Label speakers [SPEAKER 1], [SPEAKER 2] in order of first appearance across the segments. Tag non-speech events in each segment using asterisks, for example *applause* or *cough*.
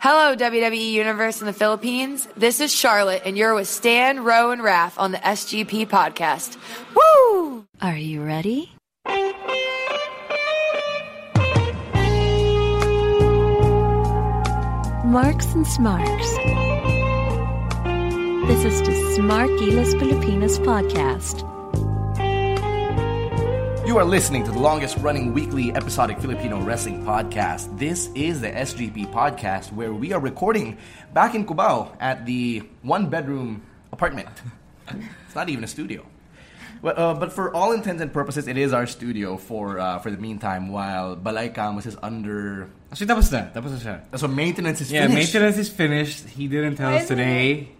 [SPEAKER 1] Hello, WWE Universe in the Philippines. This is Charlotte, and you're with Stan, Ro, and Raph on the SGP podcast. Woo!
[SPEAKER 2] Are you ready? Marks and Smarks. This is the Smart Gilas Pilipinas podcast.
[SPEAKER 3] You are listening to the longest running weekly episodic Filipino wrestling podcast. This is the SGP podcast where we are recording back in Cubao at the one bedroom apartment. *laughs* it's not even a studio. But, uh, but for all intents and purposes, it is our studio for uh, for the meantime while Balay Camus is under.
[SPEAKER 4] Actually, tapos na. Tapos na siya.
[SPEAKER 3] So maintenance is
[SPEAKER 4] Yeah,
[SPEAKER 3] finished.
[SPEAKER 4] maintenance is finished. He didn't tell
[SPEAKER 1] Why
[SPEAKER 4] us
[SPEAKER 1] isn't
[SPEAKER 4] today.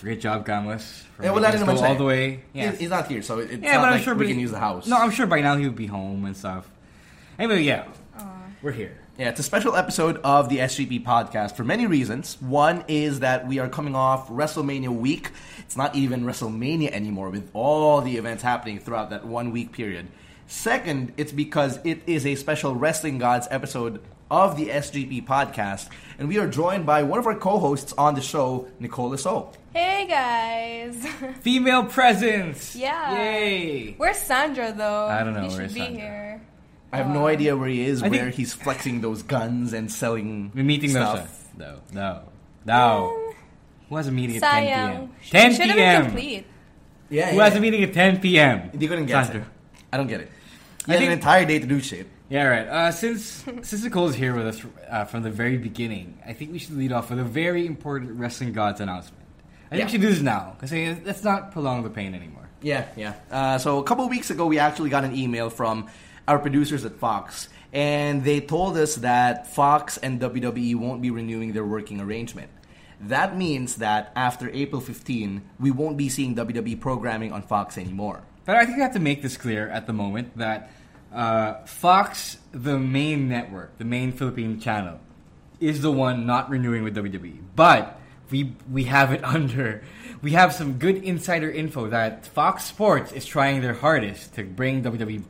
[SPEAKER 4] Great job, Camus. for
[SPEAKER 3] Yeah, wala rin
[SPEAKER 4] making us go all the way.
[SPEAKER 3] He's-
[SPEAKER 4] Yeah,
[SPEAKER 3] He's not here, so it's
[SPEAKER 4] yeah
[SPEAKER 3] not
[SPEAKER 4] but
[SPEAKER 3] like
[SPEAKER 4] I'm sure
[SPEAKER 3] we
[SPEAKER 4] by-
[SPEAKER 3] can use the house.
[SPEAKER 4] No, I'm sure by now he would be home and stuff. Anyway, yeah, we're here.
[SPEAKER 3] Yeah, it's a special episode of the SGP podcast for many reasons. One is that we are coming off WrestleMania week. It's not even WrestleMania anymore with all the events happening throughout that one week period. Second, it's because it is a special Wrestling Gods episode of the SGP podcast, and we are joined by one of our co-hosts on the show, Nicole Saux.
[SPEAKER 5] Hey guys! *laughs*
[SPEAKER 4] Female presence.
[SPEAKER 5] yeah.
[SPEAKER 4] Yay.
[SPEAKER 5] Where's Sandro though?
[SPEAKER 4] I don't know,
[SPEAKER 5] He should be
[SPEAKER 4] Sandro?
[SPEAKER 5] here.
[SPEAKER 3] I have no idea where he is,
[SPEAKER 4] I think-
[SPEAKER 3] where he's flexing those guns and selling
[SPEAKER 4] We're meeting those.
[SPEAKER 3] stuff.
[SPEAKER 4] No, no, no. Who has a meeting at 10
[SPEAKER 5] Sayang.
[SPEAKER 4] p.m.? 10
[SPEAKER 5] Should have been
[SPEAKER 4] p.m.
[SPEAKER 5] complete.
[SPEAKER 3] Yeah,
[SPEAKER 4] Who has a meeting at 10 p.m.?
[SPEAKER 3] He couldn't get
[SPEAKER 4] Sandro.
[SPEAKER 3] it. I don't get it. He
[SPEAKER 4] I
[SPEAKER 3] had
[SPEAKER 4] think-
[SPEAKER 3] an entire day to do shit.
[SPEAKER 4] Yeah, right. Uh, since *laughs* since Nicole's here with us uh, from the very beginning, I think we should lead off with a very important Wrestling Gods announcement. I think
[SPEAKER 3] Yeah.
[SPEAKER 4] we should do this now because let's not prolong the pain anymore.
[SPEAKER 3] Yeah, yeah. Uh, so a couple of weeks ago, we actually got an email from our producers at Fox, and they told us that Fox and WWE won't be renewing their working arrangement. That means that after April 15, we won't be seeing WWE programming on Fox anymore.
[SPEAKER 4] But I think I have to make this clear at the moment that uh, Fox, the main network, the main Philippine channel, is the one not renewing with WWE. But we we have it *laughs* under. We have some good insider info that Fox Sports is trying their hardest to bring WWE,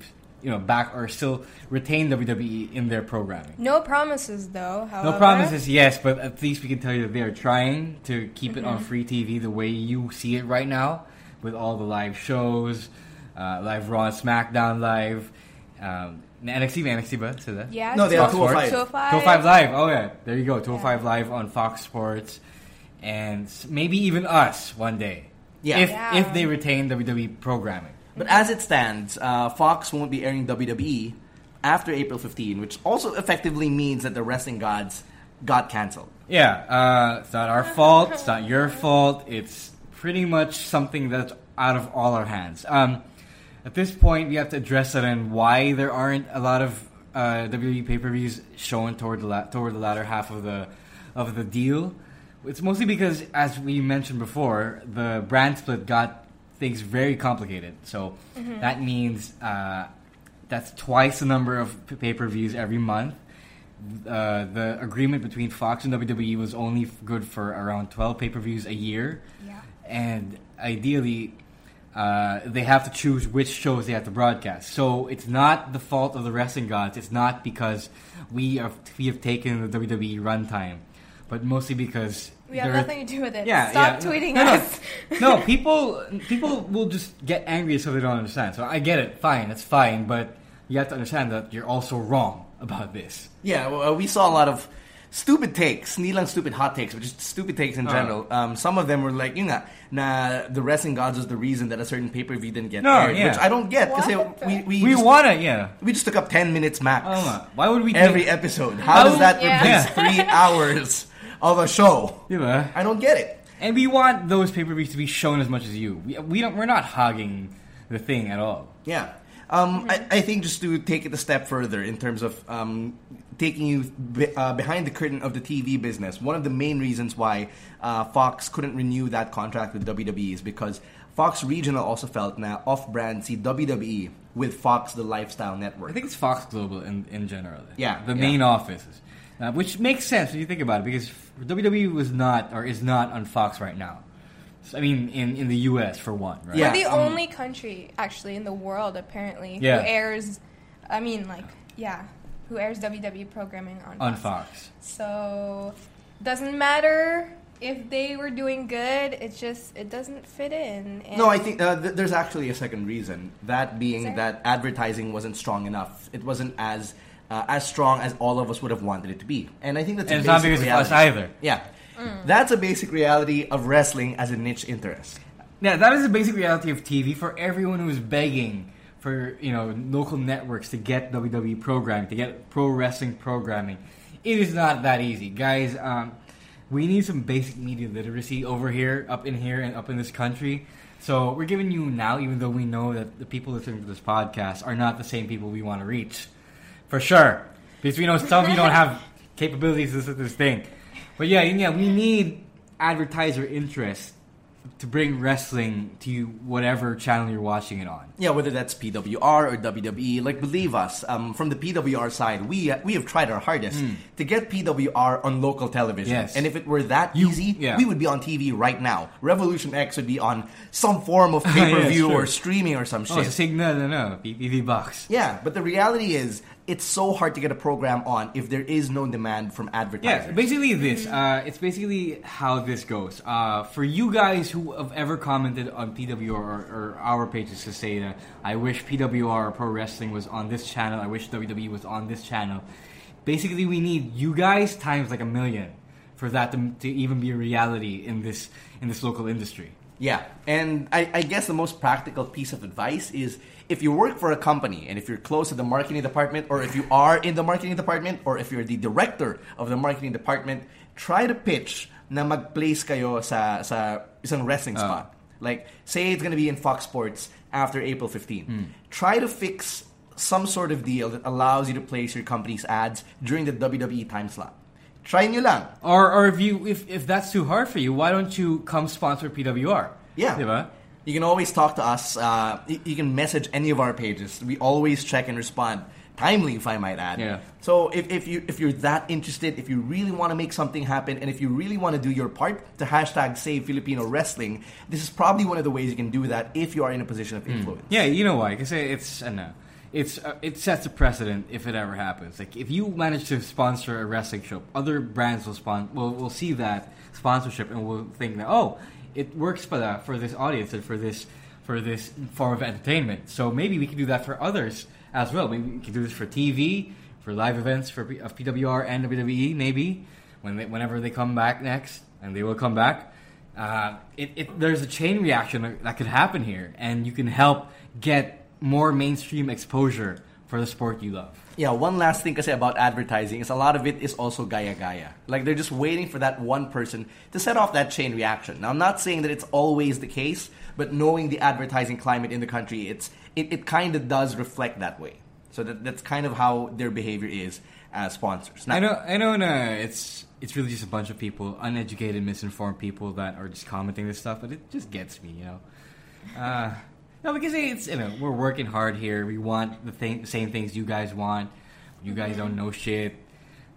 [SPEAKER 4] you know, back or still retain WWE in their programming.
[SPEAKER 5] No promises though. However.
[SPEAKER 4] No promises, yes, but at least we can tell you that they are trying to keep it on free TV the way you see it right now, with all the live shows, uh, live Raw SmackDown live, um, NXT, NXT, ba? Sila?
[SPEAKER 5] Yeah.
[SPEAKER 3] No, they have
[SPEAKER 5] Fox
[SPEAKER 3] 205.
[SPEAKER 5] Sports. 205.
[SPEAKER 4] 205 Live. Oh yeah, there you go. 205 Live on Fox Sports, and maybe even us one day.
[SPEAKER 3] Yeah.
[SPEAKER 4] If
[SPEAKER 5] Yeah.
[SPEAKER 4] if they retain WWE programming.
[SPEAKER 3] But as it stands, uh, Fox won't be airing WWE after April 15, which also effectively means that the Wrestling Gods got canceled.
[SPEAKER 4] Yeah, uh, it's not our *laughs* fault. It's not your fault. It's pretty much something that's out of all our hands. Um, at this point, we have to address it and why there aren't a lot of uh, WWE pay per views shown toward the la- toward the latter half of the of the deal. It's mostly because, as we mentioned before, the brand split got things very complicated. So that means uh, that's twice the number of pay per views every month uh, the agreement between Fox and WWE was only good for around 12 pay per views a year.
[SPEAKER 5] Yeah.
[SPEAKER 4] And ideally, uh, they have to choose which shows they have to broadcast. So it's not the fault of the wrestling gods. It's not because we have, we have taken the WWE runtime, but mostly because.
[SPEAKER 5] We have
[SPEAKER 4] there-
[SPEAKER 5] nothing to do with it.
[SPEAKER 4] Yeah,
[SPEAKER 5] Stop
[SPEAKER 4] yeah.
[SPEAKER 5] tweeting
[SPEAKER 4] no, no,
[SPEAKER 5] us. *laughs*
[SPEAKER 4] No, people people will just get angry so they don't understand. So I get it. Fine, it's fine. But you have to understand that you're also wrong about this.
[SPEAKER 3] Yeah, well, uh, we saw a lot of stupid takes, hindi lang stupid hot takes, but just stupid takes in
[SPEAKER 4] Uh.
[SPEAKER 3] general. Um, some of them were like, yun nga, na the wrestling gods was the reason that a certain pay per view didn't get
[SPEAKER 4] No,
[SPEAKER 3] aired,
[SPEAKER 4] yeah.
[SPEAKER 3] which I don't get because we we,
[SPEAKER 4] We
[SPEAKER 3] just,
[SPEAKER 4] want it, yeah.
[SPEAKER 3] we just took up ten minutes max
[SPEAKER 4] Oh, why would we
[SPEAKER 3] every
[SPEAKER 4] take,
[SPEAKER 3] episode. How does that
[SPEAKER 5] Yeah.
[SPEAKER 3] replace *laughs* three hours of a show?
[SPEAKER 4] Diba?
[SPEAKER 3] I don't get it.
[SPEAKER 4] And we want those pay per views to be shown as much as you. We, we don't. We're not hogging the thing at all.
[SPEAKER 3] Yeah. Um, I, I think just to take it a step further in terms of um, taking you be, uh, behind the curtain of the TV business, one of the main reasons why uh, Fox couldn't renew that contract with WWE is because Fox Regional also felt now off-brand see WWE with Fox the Lifestyle Network.
[SPEAKER 4] I think it's Fox Global in, in general.
[SPEAKER 3] Yeah,
[SPEAKER 4] The
[SPEAKER 3] yeah.
[SPEAKER 4] main offices. Uh, which makes sense when you think about it because WWE was not or is not on Fox right now. So, I mean, in, in the U.S. for one, right?
[SPEAKER 3] Yeah.
[SPEAKER 5] We're the
[SPEAKER 3] um,
[SPEAKER 5] only country actually in the world apparently
[SPEAKER 4] Yeah.
[SPEAKER 5] who airs. I mean, like yeah, who airs WWE programming on
[SPEAKER 4] On
[SPEAKER 5] Fox.
[SPEAKER 4] Fox.
[SPEAKER 5] So doesn't matter if they were doing good. It just it doesn't fit in. And
[SPEAKER 3] No, I think uh, th- there's actually a second reason. That being that advertising wasn't strong enough. It wasn't as uh, as strong as all of us would have wanted it to be. And I think that's
[SPEAKER 4] And
[SPEAKER 3] a
[SPEAKER 4] it's not
[SPEAKER 3] basic
[SPEAKER 4] because of us either.
[SPEAKER 3] Yeah,
[SPEAKER 5] Mm.
[SPEAKER 3] that's a basic reality of wrestling as a niche interest.
[SPEAKER 4] Yeah, that is the basic reality of TV for everyone who is begging for you know local networks to get WWE programming, to get pro wrestling programming. It is not that easy, guys. Um, we need some basic media literacy over here, up in here, and up in this country. So we're giving you now, even though we know that the people listening to this podcast are not the same people we want to reach, for sure. Because we know some of you don't have *laughs* capabilities to this thing. But yeah, yeah, we need advertiser interest to bring wrestling to you, whatever channel you're watching it on.
[SPEAKER 3] Yeah, whether that's PWR or WWE, like believe us, um, from the PWR side, we we have tried our hardest to get PWR on local television.
[SPEAKER 4] Yes.
[SPEAKER 3] And if it were that
[SPEAKER 4] You-
[SPEAKER 3] easy,
[SPEAKER 4] yeah.
[SPEAKER 3] we would be on TV right now. Revolution X would be on some form of *laughs* pay per view
[SPEAKER 4] true.
[SPEAKER 3] or streaming or some
[SPEAKER 4] Oh,
[SPEAKER 3] shit.
[SPEAKER 4] a signal, no, no, PPV box.
[SPEAKER 3] Yeah, but the reality is, it's so hard to get a program on if there is no demand from advertisers.
[SPEAKER 4] Yeah, basically this. Uh, it's basically how this goes. Uh, for you guys who have ever commented on PWR or, or our pages to say that I wish PWR or Pro Wrestling was on this channel, I wish WWE was on this channel. Basically, we need you guys times like a million for that to, to even be a reality in this in this local industry.
[SPEAKER 3] Yeah, and I, I guess the most practical piece of advice is if you work for a company and if you're close to the marketing department, or if you are in the marketing department, or if you're the director of the marketing department, try to pitch na mag-place kayo sa, sa isang wrestling ah. spot. Like, say it's gonna be in Fox Sports after April 15. Hmm. Try to fix some sort of deal that allows you to place your company's ads during the WWE time slot. Try nyo lang.
[SPEAKER 4] Or, or if you if, if that's too hard for you, why don't you come sponsor PWR?
[SPEAKER 3] Yeah.
[SPEAKER 4] Diba?
[SPEAKER 3] You can always talk to us. Uh, you can message any of our pages. We always check and respond timely, if I might add.
[SPEAKER 4] Yeah.
[SPEAKER 3] So if, if you if you're that interested, if you really want to make something happen, and if you really want to do your part to hashtag Save Filipino Wrestling, this is probably one of the ways you can do that if you are in a position of influence.
[SPEAKER 4] Yeah, you know why? Because it's uh, no, it's uh, it sets a precedent if it ever happens. Like if you manage to sponsor a wrestling show, other brands will spon will will see that sponsorship and will think that oh, it works for that for this audience and for this for this form of entertainment. So maybe we can do that for others as well. Maybe we can do this for TV, for live events for of PWR and WWE. Maybe when they, whenever they come back next, and they will come back. Uh, it, it, there's a chain reaction that could happen here, and you can help get more mainstream exposure for the sport you love.
[SPEAKER 3] Yeah, one last thing kasi about advertising is a lot of it is also gaya-gaya. Like they're just waiting for that one person to set off that chain reaction. Now, I'm not saying that it's always the case, but knowing the advertising climate in the country, it's it, it kind of does reflect that way. So that, that's kind of how their behavior is as sponsors. Now,
[SPEAKER 4] I know, I know, no, it's it's really just a bunch of people, uneducated, misinformed people that are just commenting this stuff, but it just gets me, you know. Uh, no, because it's you know we're working hard here. We want the thing, same things you guys want. You guys don't know shit.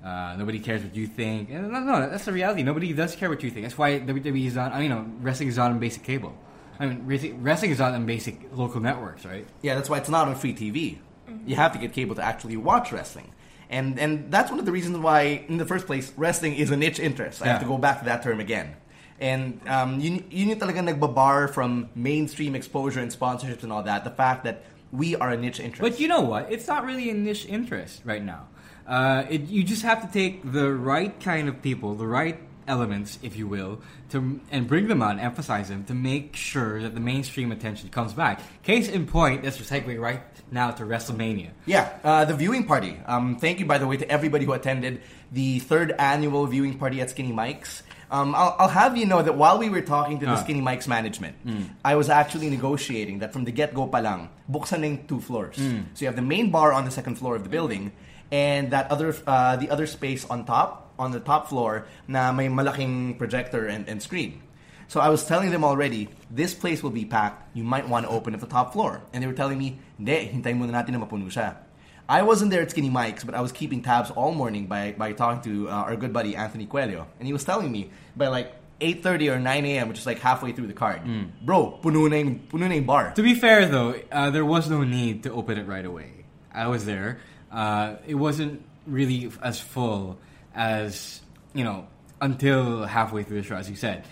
[SPEAKER 4] Uh, nobody cares what you think. And no, no, that's the reality. Nobody does care what you think. That's why WWE is on. I mean, you know, wrestling is on basic cable. I mean, wrestling is on in basic local networks, right?
[SPEAKER 3] Yeah, that's why it's not on free TV. You have to get cable to actually watch wrestling. And and that's one of the reasons why, in the first place, wrestling is a niche interest. I have to go back to that term again. And um, yun, yun yung talaga nagbabar from mainstream exposure and sponsorships and all that. The fact that we are a niche interest.
[SPEAKER 4] But you know what? It's not really a niche interest right now. Uh, it, you just have to take the right kind of people, the right elements, if you will, to and bring them on, emphasize them, to make sure that the mainstream attention comes back. Case in point, let's segue right now to WrestleMania.
[SPEAKER 3] Yeah, uh, the viewing party. Um, thank you, by the way, to everybody who attended the third annual viewing party at Skinny Mike's. Um, I'll, I'll have you know that while we were talking to the
[SPEAKER 4] Ah.
[SPEAKER 3] Skinny Mike's management, I was actually negotiating that from the get-go palang, buksan yung two floors. So you have the main bar on the second floor of the building, and that other uh, the other space on top, on the top floor, na may malaking projector and, and screen. So I was telling them already, this place will be packed. You might want to open at the top floor. And they were telling me, hindi, hintayin muna natin na mapuno siya. I wasn't there at Skinny Mike's, but I was keeping tabs all morning by, by talking to uh, our good buddy Anthony Coelho. And he was telling me by like 8.30 or 9 a.m., which is like halfway through the card, bro, puno na yung, puno na yung bar.
[SPEAKER 4] To be fair, though, uh, there was no need to open it right away. I was there. Uh, it wasn't really as full as you know until halfway through the show, as you said.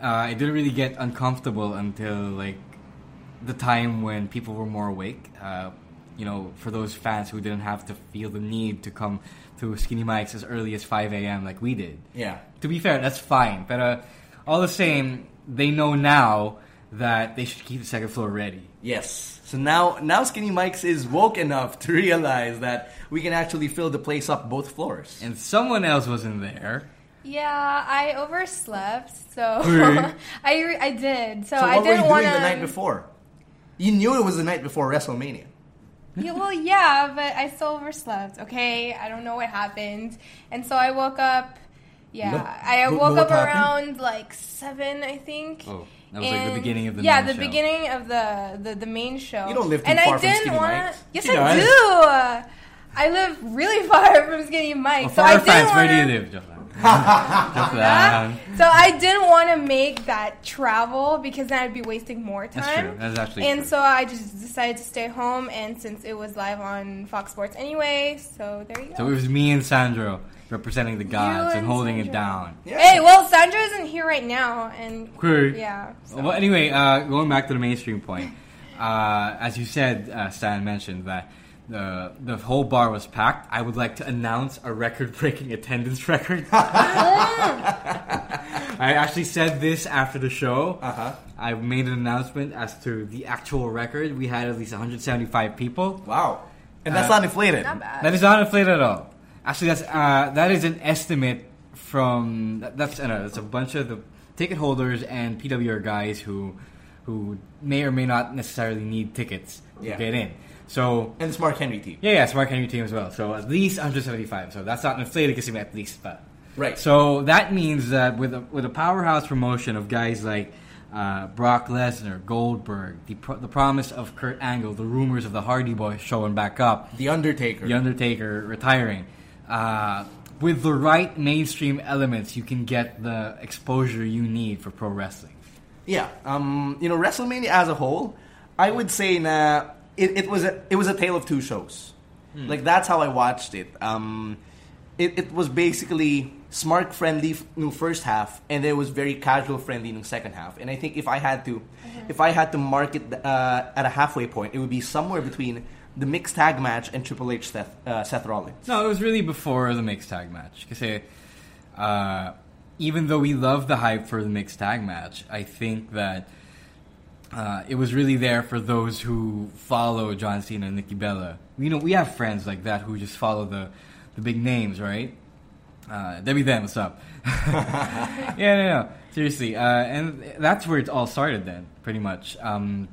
[SPEAKER 4] Uh, it didn't really get uncomfortable until like the time when people were more awake. You know, for those fans who didn't have to feel the need to come to Skinny Mike's as early as 5 a.m. like we did.
[SPEAKER 3] Yeah.
[SPEAKER 4] To be fair, that's fine. But uh, all the same, they know now that they should keep the second floor ready.
[SPEAKER 3] Yes. So now, now Skinny Mike's is woke enough to realize that we can actually fill the place up both floors.
[SPEAKER 4] And someone else wasn't there.
[SPEAKER 5] Yeah, I overslept, so
[SPEAKER 4] Really? *laughs*
[SPEAKER 5] I re- I did. So,
[SPEAKER 3] so
[SPEAKER 5] I
[SPEAKER 3] what were you
[SPEAKER 5] didn't
[SPEAKER 3] doing
[SPEAKER 5] want
[SPEAKER 3] the night before? You knew it was the night before WrestleMania.
[SPEAKER 5] Yeah, well, yeah, but I still overslept. Okay, I don't know what happened, and so I woke up. Yeah,
[SPEAKER 3] Look-
[SPEAKER 5] I
[SPEAKER 3] look-
[SPEAKER 5] woke
[SPEAKER 3] look
[SPEAKER 5] up
[SPEAKER 3] happened.
[SPEAKER 5] around like seven, I think.
[SPEAKER 4] Oh, that was like the beginning of the
[SPEAKER 5] yeah,
[SPEAKER 4] main
[SPEAKER 5] the
[SPEAKER 4] show.
[SPEAKER 5] beginning of the, the the main show.
[SPEAKER 3] You don't live too
[SPEAKER 5] and
[SPEAKER 3] far
[SPEAKER 5] I
[SPEAKER 3] from
[SPEAKER 5] didn't
[SPEAKER 3] Skinny
[SPEAKER 5] want.
[SPEAKER 3] Mike's.
[SPEAKER 5] Yes,
[SPEAKER 4] She
[SPEAKER 5] I
[SPEAKER 4] does.
[SPEAKER 5] do. I live really *laughs* far from Skinny Mike,
[SPEAKER 4] Well,
[SPEAKER 5] so
[SPEAKER 4] for
[SPEAKER 5] I didn't
[SPEAKER 4] fans, where do you
[SPEAKER 5] wanna-
[SPEAKER 4] live, Joke lang. Joke lang.
[SPEAKER 5] so I didn't want to make that travel because then I'd be wasting more time.
[SPEAKER 4] That's true. That's actually
[SPEAKER 5] and
[SPEAKER 4] true.
[SPEAKER 5] so I just decided to stay home, and since it was live on Fox Sports anyway, so there you go.
[SPEAKER 4] So it was me and Sandro representing the gods and,
[SPEAKER 5] and
[SPEAKER 4] holding it
[SPEAKER 5] Sandro.
[SPEAKER 4] down.
[SPEAKER 5] Hey, well, Sandro isn't here right now, and
[SPEAKER 4] Okay.
[SPEAKER 5] yeah. so-
[SPEAKER 4] Well, anyway, uh, going back to the mainstream point, uh, as you said, uh, Stan mentioned that the the whole bar was packed. I would like to announce a record-breaking attendance *laughs* record. I actually said this after the show.
[SPEAKER 3] Uh-huh.
[SPEAKER 4] I made an announcement as to the actual record. We had at least 175 people.
[SPEAKER 3] Wow. And that's
[SPEAKER 4] Uh,
[SPEAKER 3] not inflated.
[SPEAKER 5] Not bad.
[SPEAKER 4] That is not inflated at all. Actually, that's uh, that is an estimate from that's uh, that's a bunch of the ticket holders and PWR guys who who may or may not necessarily need tickets to
[SPEAKER 3] Yeah.
[SPEAKER 4] get in. So
[SPEAKER 3] And the Smart Henry team.
[SPEAKER 4] yeah, yeah, Smart Henry team as well. So at least 175. So that's not inflated because at least but
[SPEAKER 3] Right.
[SPEAKER 4] So that means that with a with a powerhouse promotion of guys like. Uh, Brock Lesnar, Goldberg, the, pro- the promise of Kurt Angle, the rumors of the Hardy Boys showing back up,
[SPEAKER 3] The Undertaker.
[SPEAKER 4] the Undertaker retiring. Uh, with the right mainstream elements, you can get the exposure you need for pro wrestling.
[SPEAKER 3] Yeah, um, you know, WrestleMania as a whole, I would say na it, it was a it was a tale of two shows. Like that's how I watched it. Um, it, it was basically smart friendly f- no first half, and then it was very casual friendly in the second half. And I think if I had to, if I had to mark it uh, at a halfway point, it would be somewhere between the mixed tag match and Triple H Seth, uh, Seth Rollins.
[SPEAKER 4] No, it was really before the mixed tag match. Because uh, even though we love the hype for the mixed tag match, I think that uh, it was really there for those who follow John Cena and Nikki Bella. You know, we have friends like that who just follow the the big names, right? Uh, Debbie Then, what's up? *laughs* yeah, no, no, seriously, uh, and that's where it all started. Then, pretty much. Um,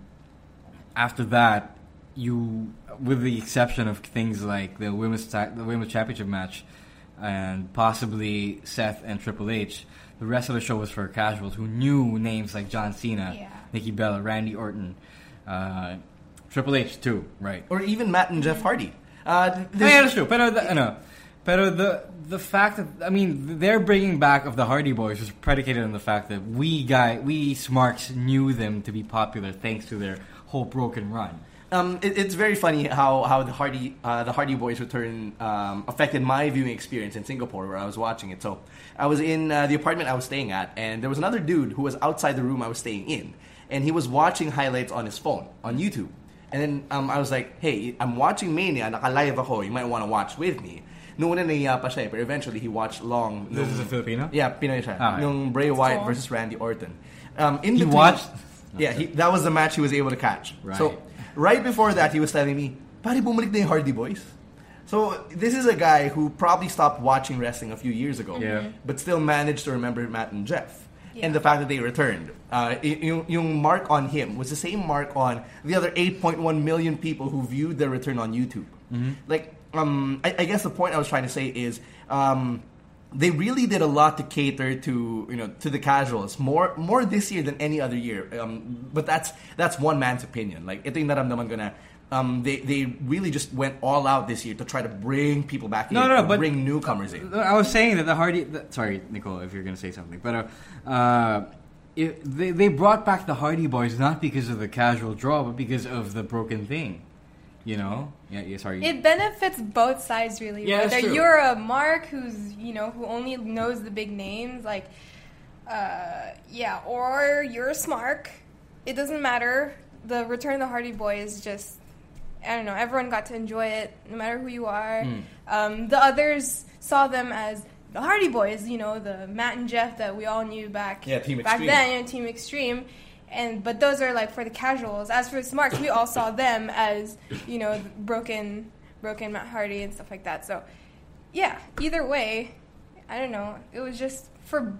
[SPEAKER 4] after that, you, with the exception of things like the women's ta- the women's championship match, and possibly Seth and Triple H, the rest of the show was for casuals who knew names like John Cena,
[SPEAKER 5] Yeah.
[SPEAKER 4] Nikki Bella, Randy Orton, uh, Triple H too, right?
[SPEAKER 3] Or even Matt and Jeff Hardy. Uh, there's-
[SPEAKER 4] yeah, that's true. Pero the, ano, pero the the fact that I mean their bringing back of the Hardy Boys was predicated on the fact that we guy we smarks knew them to be popular thanks to their whole broken run.
[SPEAKER 3] Um, it, it's very funny how, how the Hardy uh, the Hardy Boys return um, affected my viewing experience in Singapore where I was watching it. So I was in uh, the apartment I was staying at, and there was another dude who was outside the room I was staying in, and he was watching highlights on his phone on YouTube. And then um, I was like, "Hey, I'm watching Mania. Naka-live ako. You might want to watch with me." Noong una nahiya pa siya, eh, but eventually he watched long.
[SPEAKER 4] This
[SPEAKER 3] nung-
[SPEAKER 4] is a Filipino?
[SPEAKER 3] Yeah, Pinoy siya.
[SPEAKER 4] Ah, yeah.
[SPEAKER 3] Nung Bray Wyatt
[SPEAKER 5] cool.
[SPEAKER 3] versus Randy Orton. Um, in
[SPEAKER 4] He
[SPEAKER 3] between-
[SPEAKER 4] watched?
[SPEAKER 3] Yeah, he, that was the match he was able to catch.
[SPEAKER 4] Right.
[SPEAKER 3] So right before that, he was telling me, "Pare bumalik na yung Hardy Boys." So this is a guy who probably stopped watching wrestling a few years ago,
[SPEAKER 4] Yeah.
[SPEAKER 3] but still managed to remember Matt and Jeff.
[SPEAKER 5] Yeah.
[SPEAKER 3] And the fact that they returned. Uh, y- yung, yung mark on him was the same mark on the other 8.1 million people who viewed their return on YouTube. Like, um, I, I guess the point I was trying to say is um, they really did a lot to cater to you know to the casuals more more this year than any other year. Um, but that's that's one man's opinion. Like ito yung naramdaman ko na um, they they really just went all out this year to try to bring people back
[SPEAKER 4] No,
[SPEAKER 3] in,
[SPEAKER 4] no,
[SPEAKER 3] to
[SPEAKER 4] but-
[SPEAKER 3] bring newcomers in.
[SPEAKER 4] I was saying that the Hardy. The, sorry, Nicole, if you're going to say something, but uh, uh, it, they they brought back the Hardy Boys not because of the casual draw, but because of the broken thing. You know? Yeah. Yeah. Sorry.
[SPEAKER 5] It benefits both sides really.
[SPEAKER 4] Yeah,
[SPEAKER 5] Whether you're a Mark who's you know who only knows the big names, like uh, yeah, or you're a Smark, it doesn't matter. The Return of the Hardy Boys just I don't know. Everyone got to enjoy it, no matter who you are.
[SPEAKER 4] Hmm.
[SPEAKER 5] Um, the others saw them as the Hardy Boys, you know, the Matt and Jeff that we all knew back
[SPEAKER 3] Yeah, Team
[SPEAKER 5] back
[SPEAKER 3] Extreme.
[SPEAKER 5] then, you know, Team Extreme. And but those are like for the casuals. As for the smarts, we all saw them as you know broken, broken Matt Hardy and stuff like that. So yeah, either way, I don't know. It was just for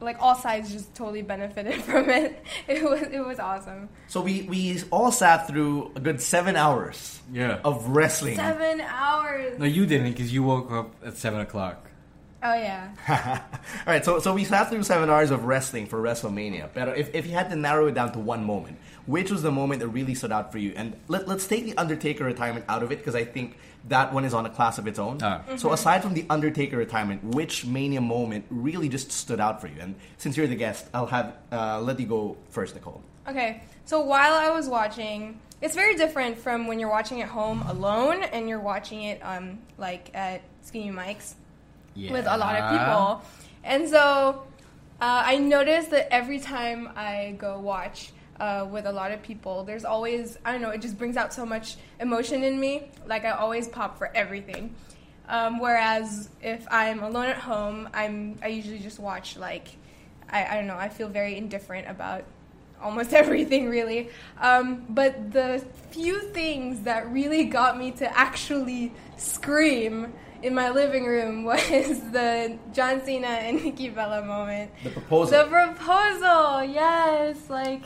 [SPEAKER 5] like all sides just totally benefited *laughs* from it. It was it was awesome.
[SPEAKER 3] So we we all sat through a good seven hours
[SPEAKER 4] Yeah.
[SPEAKER 3] of wrestling.
[SPEAKER 5] Seven hours.
[SPEAKER 4] no, you didn't because you woke up at seven o'clock.
[SPEAKER 5] Oh yeah. *laughs*
[SPEAKER 3] All right, so so we sat through seven hours of wrestling for WrestleMania. But if, if you had to narrow it down to one moment, which was the moment that really stood out for you? And let, let's take the Undertaker retirement out of it because I think that one is on a class of its own.
[SPEAKER 4] Ah.
[SPEAKER 3] So aside from the Undertaker retirement, which Mania moment really just stood out for you? And since you're the guest, I'll have uh, let you go first, Nicole.
[SPEAKER 5] Okay, so while I was watching, it's very different from when you're watching at home alone and you're watching it um like at Skinny Mike's
[SPEAKER 4] Yeah.
[SPEAKER 5] with a lot of people. And so uh, I noticed that every time I go watch uh, with a lot of people, there's always, I don't know, it just brings out so much emotion in me. Like I always pop for everything. Um, whereas if I'm alone at home, I'm I usually just watch like I, I don't know I feel very indifferent about almost *laughs* everything really. Um, but the few things that really got me to actually scream in my living room *laughs* was the John Cena and Nikki Bella moment.
[SPEAKER 3] The proposal.
[SPEAKER 5] The proposal, yes. Like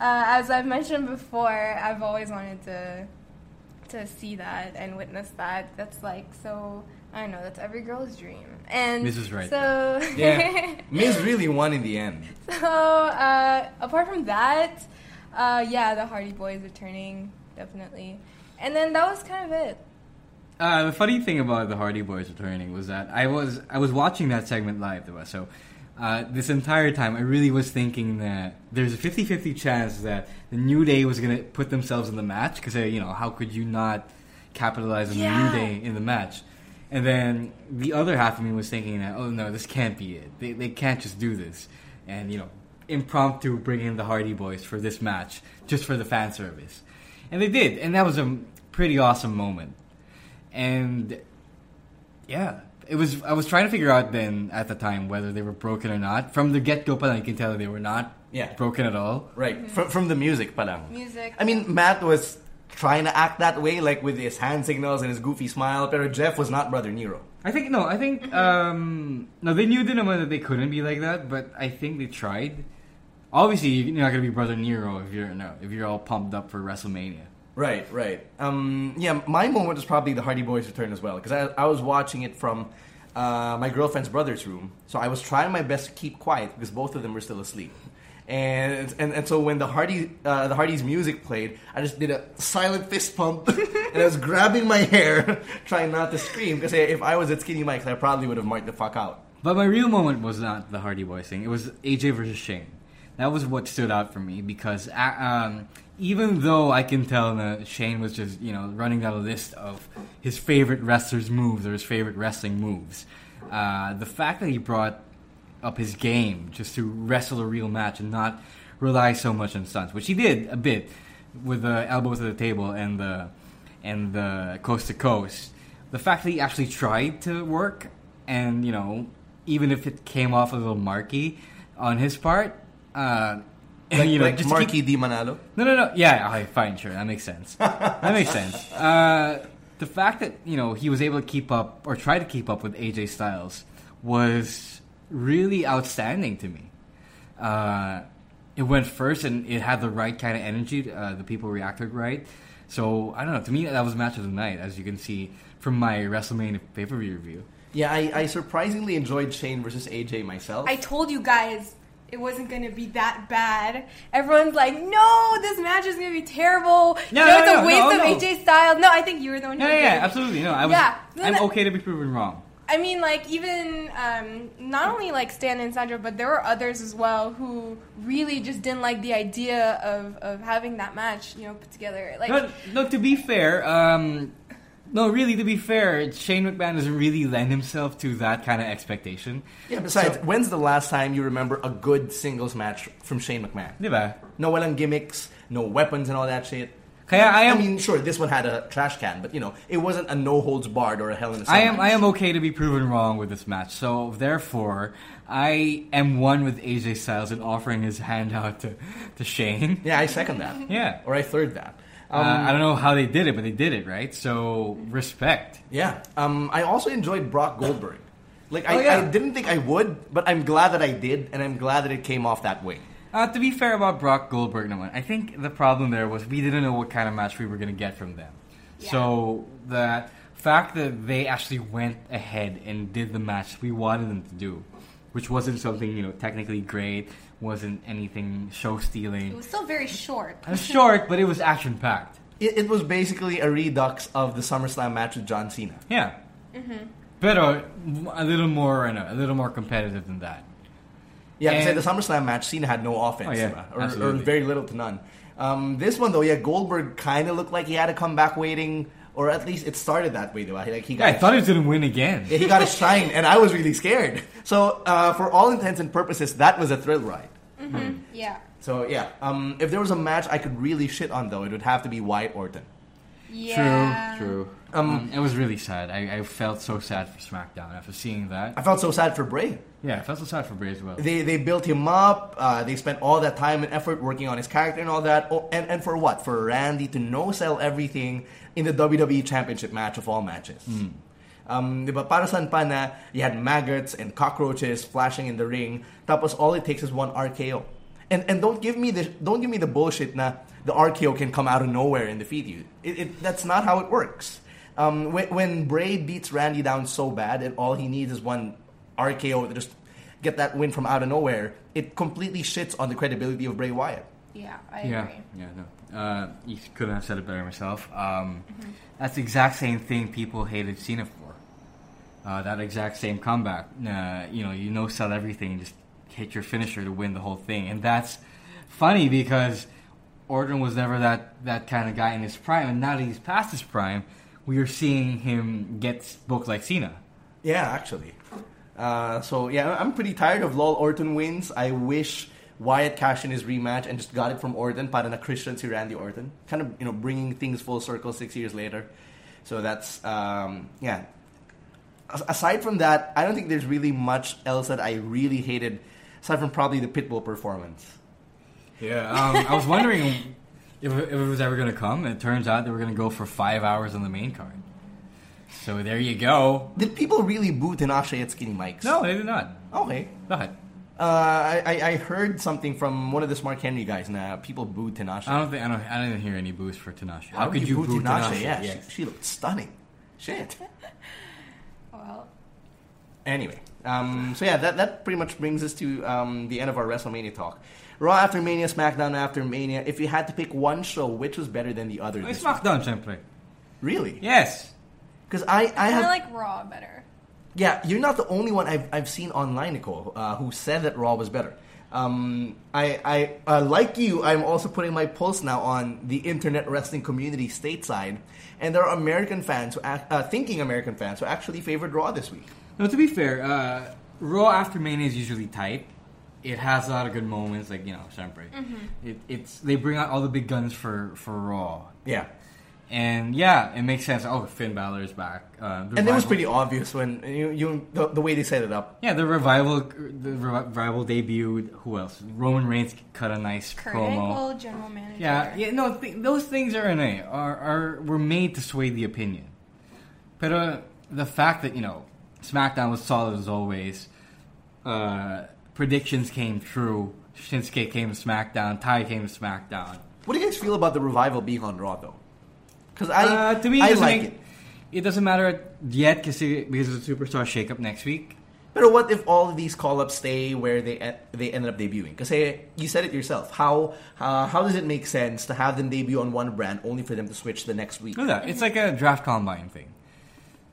[SPEAKER 5] uh, as I've mentioned before, I've always wanted to to see that and witness that. That's like so. I know. That's every girl's dream. And
[SPEAKER 4] This is right
[SPEAKER 5] So
[SPEAKER 3] Yeah, *laughs* Miz really won in the end.
[SPEAKER 5] so uh, apart from that, uh, yeah, the Hardy Boys returning definitely, and then that was kind of it.
[SPEAKER 4] Uh, the funny thing about the Hardy Boys returning was that I was I was watching that segment live, though. So uh, this entire time, I really was thinking that there's a 50-50 chance that the New Day was gonna put themselves in the match because you know how could you not capitalize on the New Day in the match? And then the other half of me was thinking that oh no, this can't be it. They they can't just do this, and you know impromptu bring in the Hardy Boys for this match just for the fan service, and they did, and that was a pretty awesome moment and yeah, it was. I was trying to figure out then at the time whether they were broken or not. From the get go, you can tell they were not
[SPEAKER 3] Yeah.
[SPEAKER 4] broken at all.
[SPEAKER 3] Right, from, from the music palang.
[SPEAKER 5] Music.
[SPEAKER 3] I mean, Matt was trying to act that way, like with his hand signals and his goofy smile, pero Jeff was not Brother Nero.
[SPEAKER 4] I think no. I think um, no. They knew the naman that they couldn't be like that, but I think they tried. Obviously, you're not gonna be Brother Nero if you're no if you're all pumped up for WrestleMania.
[SPEAKER 3] Right, right. Um, yeah, my moment was probably the Hardy Boys return as well because I, I was watching it from uh, my girlfriend's brother's room, so I was trying my best to keep quiet because both of them were still asleep. And and, and so when the Hardy uh, the Hardy's music played, I just did a silent fist pump *laughs* and I was grabbing my hair, *laughs* trying not to scream because if I was at Skinny Mike's, I probably would have marked the fuck out.
[SPEAKER 4] But my real moment was not the Hardy Boys thing. It was AJ versus Shane. That was what stood out for me because um, even though I can tell that Shane was just you know running down a list of his favorite wrestlers' moves or his favorite wrestling moves, uh, the fact that he brought up his game just to wrestle a real match and not rely so much on stunts, which he did a bit with the elbow to the table and the and the coast to coast. The fact that he actually tried to work and you know even if it came off a little marky on his part, uh, *laughs*
[SPEAKER 3] Like,
[SPEAKER 4] you know,
[SPEAKER 3] like
[SPEAKER 4] just to
[SPEAKER 3] Marky
[SPEAKER 4] keep-
[SPEAKER 3] Di Manalo.
[SPEAKER 4] no, no, no. Yeah, okay, fine, sure. That makes sense. that makes sense. *laughs* Uh, the fact that you know he was able to keep up or try to keep up with AJ Styles was really outstanding to me. Uh, it went first and it had the right kind of energy. Uh, the people reacted right. So I don't know. To me, that was match of the night, as you can see from my WrestleMania pay per view review.
[SPEAKER 3] Yeah, I, I surprisingly enjoyed Shane versus AJ myself.
[SPEAKER 5] I told you guys it wasn't going to be that bad. Everyone's like, no, this match is going to be terrible.
[SPEAKER 4] No,
[SPEAKER 5] you know,
[SPEAKER 4] no,
[SPEAKER 5] it's a
[SPEAKER 4] no,
[SPEAKER 5] waste
[SPEAKER 4] no,
[SPEAKER 5] of
[SPEAKER 4] no.
[SPEAKER 5] AJ Styles. No, I think you were the one who
[SPEAKER 4] Yeah, yeah, absolutely. No, I was.
[SPEAKER 5] Yeah.
[SPEAKER 4] I'm okay to be proven wrong.
[SPEAKER 5] I mean, like even um, not only like Stan and Sandro, but there were others as well who really just didn't like the idea of, of having that match, you know, put together. Like,
[SPEAKER 4] No, no, to be fair, um, no, really, to be fair, Shane McMahon doesn't really lend himself to that kind of expectation.
[SPEAKER 3] yeah, besides, when's the last time you remember a good singles match from Shane McMahon?
[SPEAKER 4] Diba?
[SPEAKER 3] No walang gimmicks, no weapons and all that shit.
[SPEAKER 4] Kaya I am,
[SPEAKER 3] I mean, sure, this one had a trash can, but you know, it wasn't a no holds barred or a hell in a cell
[SPEAKER 4] I am. I am okay to be proven wrong with this match. So therefore, I am one with AJ Styles in offering his hand out to, to Shane.
[SPEAKER 3] Yeah, I second that.
[SPEAKER 4] Yeah.
[SPEAKER 3] Or I third that.
[SPEAKER 4] Uh, I don't know how they did it, but they did it right. So respect.
[SPEAKER 3] Yeah. Um, I also enjoyed Brock Goldberg. Like, I,
[SPEAKER 4] Oh, yeah.
[SPEAKER 3] I didn't think I would, but I'm glad that I did, and I'm glad that it came off that way.
[SPEAKER 4] Uh, to be fair about Brock Goldberg, no one. I think the problem there was we didn't know what kind of match we were going to get from them. So the fact that they actually went ahead and did the match we wanted them to do, which wasn't something you know technically great, wasn't anything show stealing.
[SPEAKER 5] it was still very short.
[SPEAKER 4] It was short, but it was action packed.
[SPEAKER 3] It, it was basically a redux of the SummerSlam match with John Cena.
[SPEAKER 4] Yeah.
[SPEAKER 5] Mm-hmm.
[SPEAKER 4] But uh, a little more, uh, a little more competitive than that.
[SPEAKER 3] Yeah, because
[SPEAKER 4] And-
[SPEAKER 3] the SummerSlam match, Cena had no offense,
[SPEAKER 4] Oh, yeah,
[SPEAKER 3] or, or very little to none. Um, this one though, yeah, Goldberg kind of looked like he had a comeback waiting, or at least it started that way though. Like he got,
[SPEAKER 4] Yeah, I thought he was going to win again.
[SPEAKER 3] yeah, he got his shine, and I was really scared. So, uh, for all intents and purposes, that was a thrill ride.
[SPEAKER 5] Yeah.
[SPEAKER 3] So yeah, um, if there was a match I could really shit on though, it would have to be Wyatt Orton.
[SPEAKER 5] Yeah.
[SPEAKER 4] True, true. Um, it was really sad. I, I felt so sad for SmackDown after seeing that.
[SPEAKER 3] I felt so sad for Bray.
[SPEAKER 4] Yeah, I felt so sad for Bray as well.
[SPEAKER 3] They they built him up. Uh, they spent all that time and effort working on his character and all that. Oh, and and for what? For Randy to no sell everything in the WWE Championship match of all matches. Um, di ba, para saan pa na you had maggots and cockroaches flashing in the ring. Tapos all it takes is one RKO. And and don't give me the don't give me the bullshit na the RKO can come out of nowhere and defeat you. It, it that's not how it works. Um, when, when Bray beats Randy down so bad and all he needs is one RKO to just get that win from out of nowhere, it completely shits on the credibility of Bray Wyatt.
[SPEAKER 5] Yeah, I
[SPEAKER 4] yeah,
[SPEAKER 5] agree.
[SPEAKER 4] yeah, no. Uh, you couldn't have said it better myself. Um, That's the exact same thing people hated Cena for. Uh, that exact same comeback. Uh, you know, you no sell everything, just hit your finisher to win the whole thing, and that's funny because Orton was never that that kind of guy in his prime, and now that he's past his prime, we are seeing him get booked like Cena.
[SPEAKER 3] Yeah, actually. Uh, so yeah, I'm pretty tired of LOL Orton wins. I wish Wyatt cashed in his rematch and just got it from Orton, para na Christian si Randy Orton. Kind of you know bringing things full circle six years later. So that's um, yeah. As- Aside from that, I don't think there's really much else that I really hated, aside from probably the Pitbull performance.
[SPEAKER 4] Yeah, um, I was wondering *laughs* if, if it was ever going to come. It turns out they were going to go for five hours on the main card. So there you go.
[SPEAKER 3] Did people really boo Tinashe at Skinny Mike's?
[SPEAKER 4] No, they did not.
[SPEAKER 3] Okay.
[SPEAKER 4] Go ahead.
[SPEAKER 3] Uh, I, I I heard something from one of the Smart Henry guys. Now people booed Tinashe.
[SPEAKER 4] I don't think I don't. I didn't hear any boos for Tinashe. How,
[SPEAKER 3] How
[SPEAKER 4] could you, boo Tinashe?
[SPEAKER 3] Yeah,
[SPEAKER 4] Yes.
[SPEAKER 3] She, she looked stunning. Shit. *laughs*
[SPEAKER 5] Well,
[SPEAKER 3] Anyway, um, so yeah, that, that pretty much brings us to um, the end of our WrestleMania talk. Raw after Mania, SmackDown after Mania. If you had to pick one show, which was better than the other?
[SPEAKER 4] Ay,
[SPEAKER 3] this week?
[SPEAKER 4] SmackDown, syempre.
[SPEAKER 3] Really?
[SPEAKER 4] Yes.
[SPEAKER 3] Because I, I
[SPEAKER 5] I
[SPEAKER 3] have.
[SPEAKER 5] like Raw better.
[SPEAKER 3] Yeah, you're not the only one I've, I've seen online, Nicole, uh, who said that Raw was better. Um, I, I uh, like you. I'm also putting my pulse now on the internet wrestling community stateside, and there are American fans, who act, uh, thinking American fans, who actually favored Raw this week.
[SPEAKER 4] No, to be fair, uh, Raw after Mania is usually tight. It has a lot of good moments, like you know, syempre. It, it's they bring out all the big guns for for Raw,
[SPEAKER 3] Yeah,
[SPEAKER 4] and yeah, it makes sense. Oh, Finn Balor is back. Uh, the
[SPEAKER 3] and it was pretty obvious when you, you the, the way they set it up.
[SPEAKER 4] Yeah, the revival, the revival debuted. Who else? Roman Reigns cut a nice
[SPEAKER 5] Kurt
[SPEAKER 4] promo.
[SPEAKER 5] Angle, general manager.
[SPEAKER 4] Yeah, yeah, no, th- those things are in a are, are were made to sway the opinion. Pero the fact that, you know, SmackDown was solid as always, uh, predictions came true. Shinsuke came to SmackDown, Tye came to SmackDown.
[SPEAKER 3] What do you guys feel about the revival being on Raw though? Because I
[SPEAKER 4] Uh, to me,
[SPEAKER 3] I like
[SPEAKER 4] make-
[SPEAKER 3] it.
[SPEAKER 4] It doesn't matter yet because because of the Superstar shakeup next week.
[SPEAKER 3] But what if all of these call-ups stay where they they ended up debuting? Because hey, you said it yourself. How uh, how does it make sense to have them debut on one brand only for them to switch the next week?
[SPEAKER 4] Look at that. It's like a draft combine thing.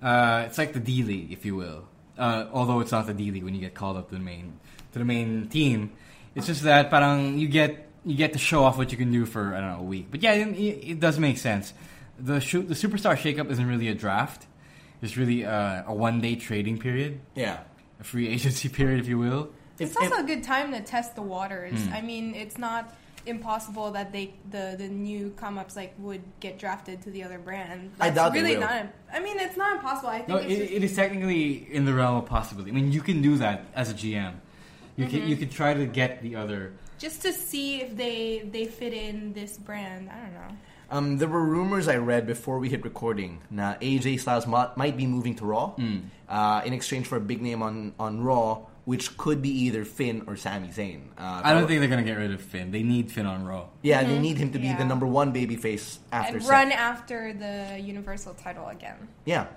[SPEAKER 4] Uh, it's like the D League, if you will. Uh, although it's not the D League when you get called up to the main to the main team. It's just that parang you get you get to show off what you can do for I don't know a week. But yeah, it, it does make sense. The shoot, the superstar shakeup isn't really a draft. It's really uh, a one day trading period,
[SPEAKER 3] Yeah.
[SPEAKER 4] a free *laughs* agency period, if you will.
[SPEAKER 5] It's
[SPEAKER 3] If-
[SPEAKER 5] also
[SPEAKER 3] if-
[SPEAKER 5] a good time to test the waters.
[SPEAKER 4] Hmm.
[SPEAKER 5] I mean, it's not impossible that they the the new come ups like would get drafted to the other brand.
[SPEAKER 3] I
[SPEAKER 5] That's
[SPEAKER 3] doubt they
[SPEAKER 5] really
[SPEAKER 3] will.
[SPEAKER 5] not. I mean, it's not impossible. I think
[SPEAKER 4] No,
[SPEAKER 5] it's
[SPEAKER 4] it,
[SPEAKER 5] just,
[SPEAKER 4] it is technically in the realm of possibility. I mean, you can do that as a GM. You can you can try to get the other.
[SPEAKER 5] just to see if they they fit in this brand. I don't know.
[SPEAKER 3] Um, there were rumors I read before we hit recording na AJ Styles might be moving to Raw uh, in exchange for a big name on, on Raw, which could be either Finn or Sami Zayn. Uh,
[SPEAKER 4] I don't think they're gonna get rid of Finn. They need Finn on Raw.
[SPEAKER 3] Yeah, they need him to be
[SPEAKER 5] Yeah.
[SPEAKER 3] the number one babyface after
[SPEAKER 5] and
[SPEAKER 3] Seth.
[SPEAKER 5] run after the Universal title again.
[SPEAKER 3] Yeah.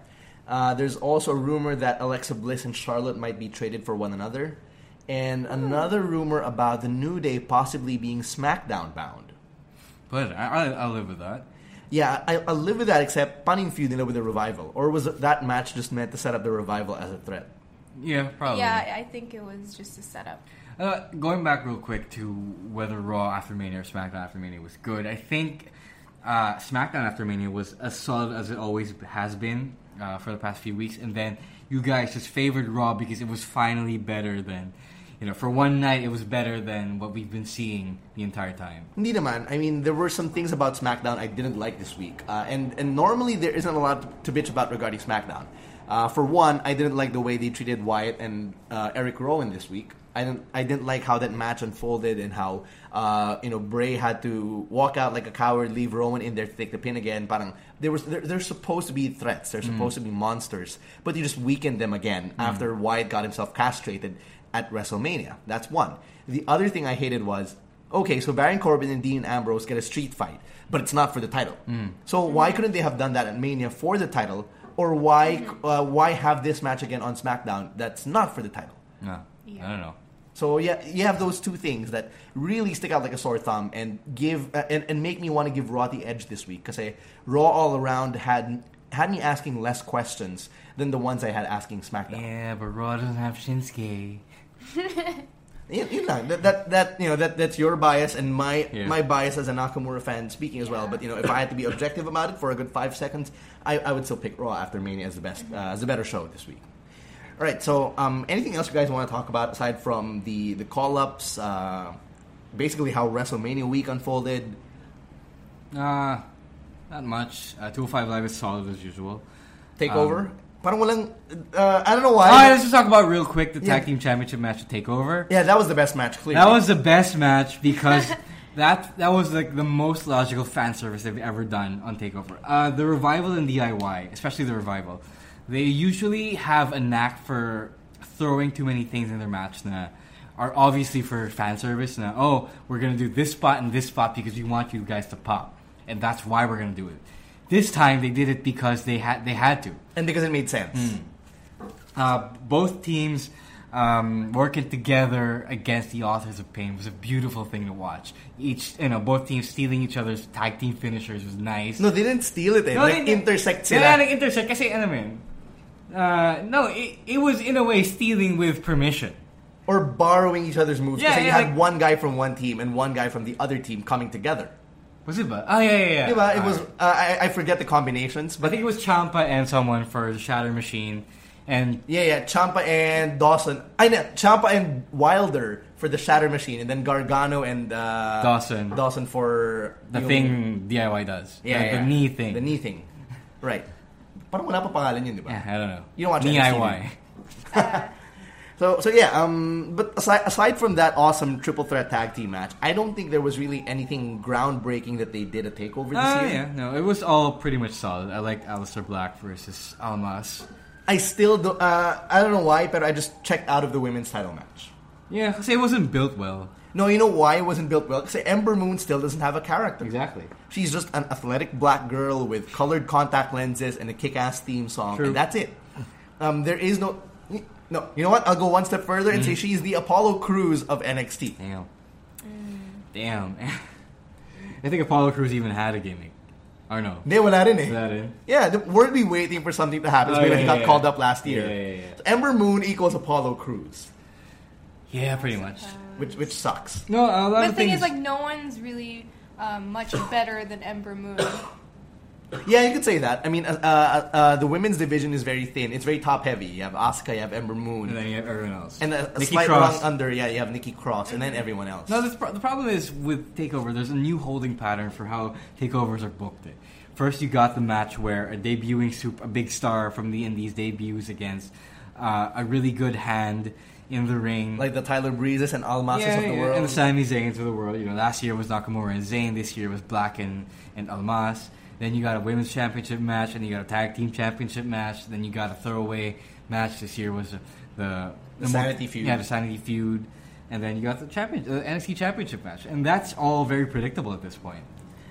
[SPEAKER 3] Uh, there's also a rumor that Alexa Bliss and Charlotte might be traded for one another. And another rumor about the New Day possibly being SmackDown bound.
[SPEAKER 4] But I, I, I'll live with that.
[SPEAKER 3] Yeah, I, I'll live with that, except paano yung feud nila with the Revival? Or was that match just meant to set up the Revival as a threat?
[SPEAKER 4] Yeah, probably.
[SPEAKER 5] Yeah, I think it was just a setup.
[SPEAKER 4] Uh, going back real quick to whether Raw after Mania or SmackDown after Mania was good, I think uh, SmackDown after Mania was as solid as it always has been uh, for the past few weeks, and then you guys just favored Raw because it was finally better than, you know, for one night it was better than what we've been seeing the entire time.
[SPEAKER 3] Hindi man. I mean, there were some things about SmackDown I didn't like this week. Uh, and, and normally there isn't a lot to bitch about regarding SmackDown. Uh, for one, I didn't like the way they treated Wyatt and uh, Eric Rowan this week. I didn't, I didn't like how that match unfolded and how uh, you know Bray had to walk out like a coward, leave Rowan in there to take the pin again. Parang there was they're, they're supposed to be threats, they're supposed to be monsters, but you just weakened them again after Wyatt got himself castrated at WrestleMania. That's one. The other thing I hated was okay, so Baron Corbin and Dean Ambrose get a street fight, but it's not for the title. So why couldn't they have done that at Mania for the title, or why uh, why have this match again on SmackDown that's not for the title?
[SPEAKER 4] No, I don't know.
[SPEAKER 3] So yeah, you have those two things that really stick out like a sore thumb and give uh, and, and make me want to give Raw the edge this week because I Raw all around had had me asking less questions than the ones I had asking SmackDown.
[SPEAKER 4] Yeah, but Raw doesn't have Shinsuke.
[SPEAKER 3] Yun, yun lang. That, that, that, you know, that, that's your bias and my
[SPEAKER 4] Yeah.
[SPEAKER 3] my bias as a Nakamura fan speaking as well. But you know, if I had to be objective about it for a good five seconds, I, I would still pick Raw after Mania as the best, uh, as the better show this week. All right. So, um, anything else you guys want to talk about aside from the the call ups? Uh, basically, how WrestleMania week unfolded.
[SPEAKER 4] Uh, not much. Uh, 205 Live is solid as usual.
[SPEAKER 3] Takeover.
[SPEAKER 4] Um,
[SPEAKER 3] Parang walang. Uh, I don't know why.
[SPEAKER 4] Alright, let's just talk about real quick the
[SPEAKER 3] Yeah.
[SPEAKER 4] tag team championship match at Takeover.
[SPEAKER 3] yeah, that was the best match. Clearly.
[SPEAKER 4] That was the best match because *laughs* that that was like the most logical fan service they've ever done on Takeover. Uh, the revival and DIY, especially the revival, they usually have a knack for throwing too many things in their match. Na are obviously for fan service. Na oh, we're gonna do this spot and this spot because we want you guys to pop, and that's why we're gonna do it. This time they did it because they had they had to.
[SPEAKER 3] and because it made sense.
[SPEAKER 4] Uh, both teams um, working together against the authors of pain was a beautiful thing to watch. Each, you know, both teams stealing each other's tag team finishers was nice.
[SPEAKER 3] No, they didn't steal it. Eh.
[SPEAKER 4] No,
[SPEAKER 3] like,
[SPEAKER 4] they-
[SPEAKER 3] intersect
[SPEAKER 4] Sila
[SPEAKER 3] sila.
[SPEAKER 4] nag-intersect kasi ano man. Uh, no, it, it was in a way stealing with permission.
[SPEAKER 3] or borrowing each other's moves.
[SPEAKER 4] Yeah,
[SPEAKER 3] Because you
[SPEAKER 4] yeah,
[SPEAKER 3] had
[SPEAKER 4] like-
[SPEAKER 3] one guy from one team and one guy from the other team coming together.
[SPEAKER 4] Was it ba? Oh, yeah, yeah, yeah.
[SPEAKER 3] Diba? It was. Uh, I, I forget the combinations, but I
[SPEAKER 4] think it was Ciampa and someone for the Shatter Machine. And
[SPEAKER 3] yeah, yeah. Ciampa and Dawson. I know Ciampa and Wilder for the Shatter Machine, and then Gargano and uh,
[SPEAKER 4] Dawson.
[SPEAKER 3] Dawson for
[SPEAKER 4] the
[SPEAKER 3] yung-
[SPEAKER 4] thing DIY does.
[SPEAKER 3] Yeah,
[SPEAKER 4] the,
[SPEAKER 3] yeah.
[SPEAKER 4] the knee thing.
[SPEAKER 3] The knee thing. Right. Parang wala pa pangalan yun, di ba?
[SPEAKER 4] Yeah, I don't know.
[SPEAKER 3] You don't watch
[SPEAKER 4] Knee
[SPEAKER 3] NXT,
[SPEAKER 4] IY.
[SPEAKER 3] So So, yeah. Um, but aside aside from that awesome triple threat tag team match, I don't think there was really anything groundbreaking that they did at Takeover this
[SPEAKER 4] Uh,
[SPEAKER 3] year.
[SPEAKER 4] yeah, no, it was all pretty much solid. I liked Aleister Black versus Almas.
[SPEAKER 3] I still do. Uh, I don't know why, but I just checked out of the women's title match.
[SPEAKER 4] Yeah, because it wasn't built well.
[SPEAKER 3] No, you know why it wasn't built well? Because Ember Moon still doesn't have a character.
[SPEAKER 4] Exactly.
[SPEAKER 3] She's just an athletic black girl with colored contact lenses and a kick-ass theme song,
[SPEAKER 4] True.
[SPEAKER 3] and that's it. Um, there is no, no. You know what? I'll go one step further and say she's the Apollo Crews of NXT.
[SPEAKER 4] Damn. Damn. *laughs* I think Apollo Crews even had a gimmick. Or no.
[SPEAKER 3] They were not in
[SPEAKER 4] Is
[SPEAKER 3] it.
[SPEAKER 4] that it?
[SPEAKER 3] Yeah, the, weren't we waiting for something to happen?
[SPEAKER 4] Oh, yeah,
[SPEAKER 3] he
[SPEAKER 4] yeah,
[SPEAKER 3] got
[SPEAKER 4] yeah.
[SPEAKER 3] called up last year.
[SPEAKER 4] Yeah, yeah, yeah.
[SPEAKER 3] So Ember Moon equals Apollo Crews,
[SPEAKER 4] Yeah, pretty much.
[SPEAKER 3] which which sucks.
[SPEAKER 4] No, a lot
[SPEAKER 5] But the
[SPEAKER 4] of
[SPEAKER 5] thing
[SPEAKER 4] things.
[SPEAKER 5] is, like, no one's really um, much better than Ember Moon.
[SPEAKER 3] Yeah, you could say that. I mean, uh, uh, uh, the women's division is very thin. It's very top heavy. You have Asuka, you have Ember Moon,
[SPEAKER 4] and then you have everyone else.
[SPEAKER 3] and a, a slight
[SPEAKER 4] Cross.
[SPEAKER 3] rung under. Yeah, you have Nikki Cross, and then everyone else.
[SPEAKER 4] No, this pro- the problem is with Takeover. There's a new holding pattern for how takeovers are booked. It first you got the match where a debuting super, a big star from the Indies debuts against uh, a really good hand in the ring,
[SPEAKER 3] like the Tyler Breezes and Almasas
[SPEAKER 4] yeah,
[SPEAKER 3] of the
[SPEAKER 4] yeah,
[SPEAKER 3] world.
[SPEAKER 4] and the Sami Zayns of the world. You know, last year was Nakamura and Zayn. This year was Black and, and Almas. Then you got a women's championship match, and you got a tag team championship match. Then you got a throwaway match. This year was the
[SPEAKER 3] The Sanity feud.
[SPEAKER 4] Yeah, the Sanity feud, and then you got the champion, the NXT championship match, and that's all very predictable at this point.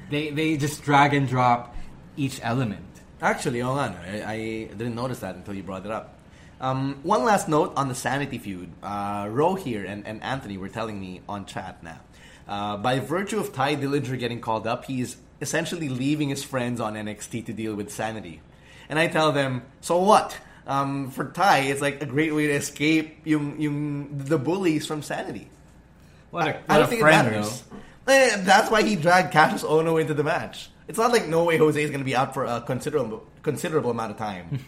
[SPEAKER 4] They they just drag and drop each element.
[SPEAKER 3] Actually, oh, no, I, I didn't notice that until you brought it up. Um, one last note on the Sanity feud. Uh, Ro here and, and Anthony were telling me on chat now. Uh, by virtue of Tye Dillinger getting called up, he's essentially leaving his friends on NXT to deal with Sanity. And I tell them, so what? Um, for Tye, it's like a great way to escape yung, yung, the bullies from Sanity.
[SPEAKER 4] What a,
[SPEAKER 3] I
[SPEAKER 4] what
[SPEAKER 3] don't think
[SPEAKER 4] friend,
[SPEAKER 3] it matters. Eh, that's why he dragged Kassius Ohno into the match. It's not like No Way Jose is going to be out for a considerable considerable amount of time.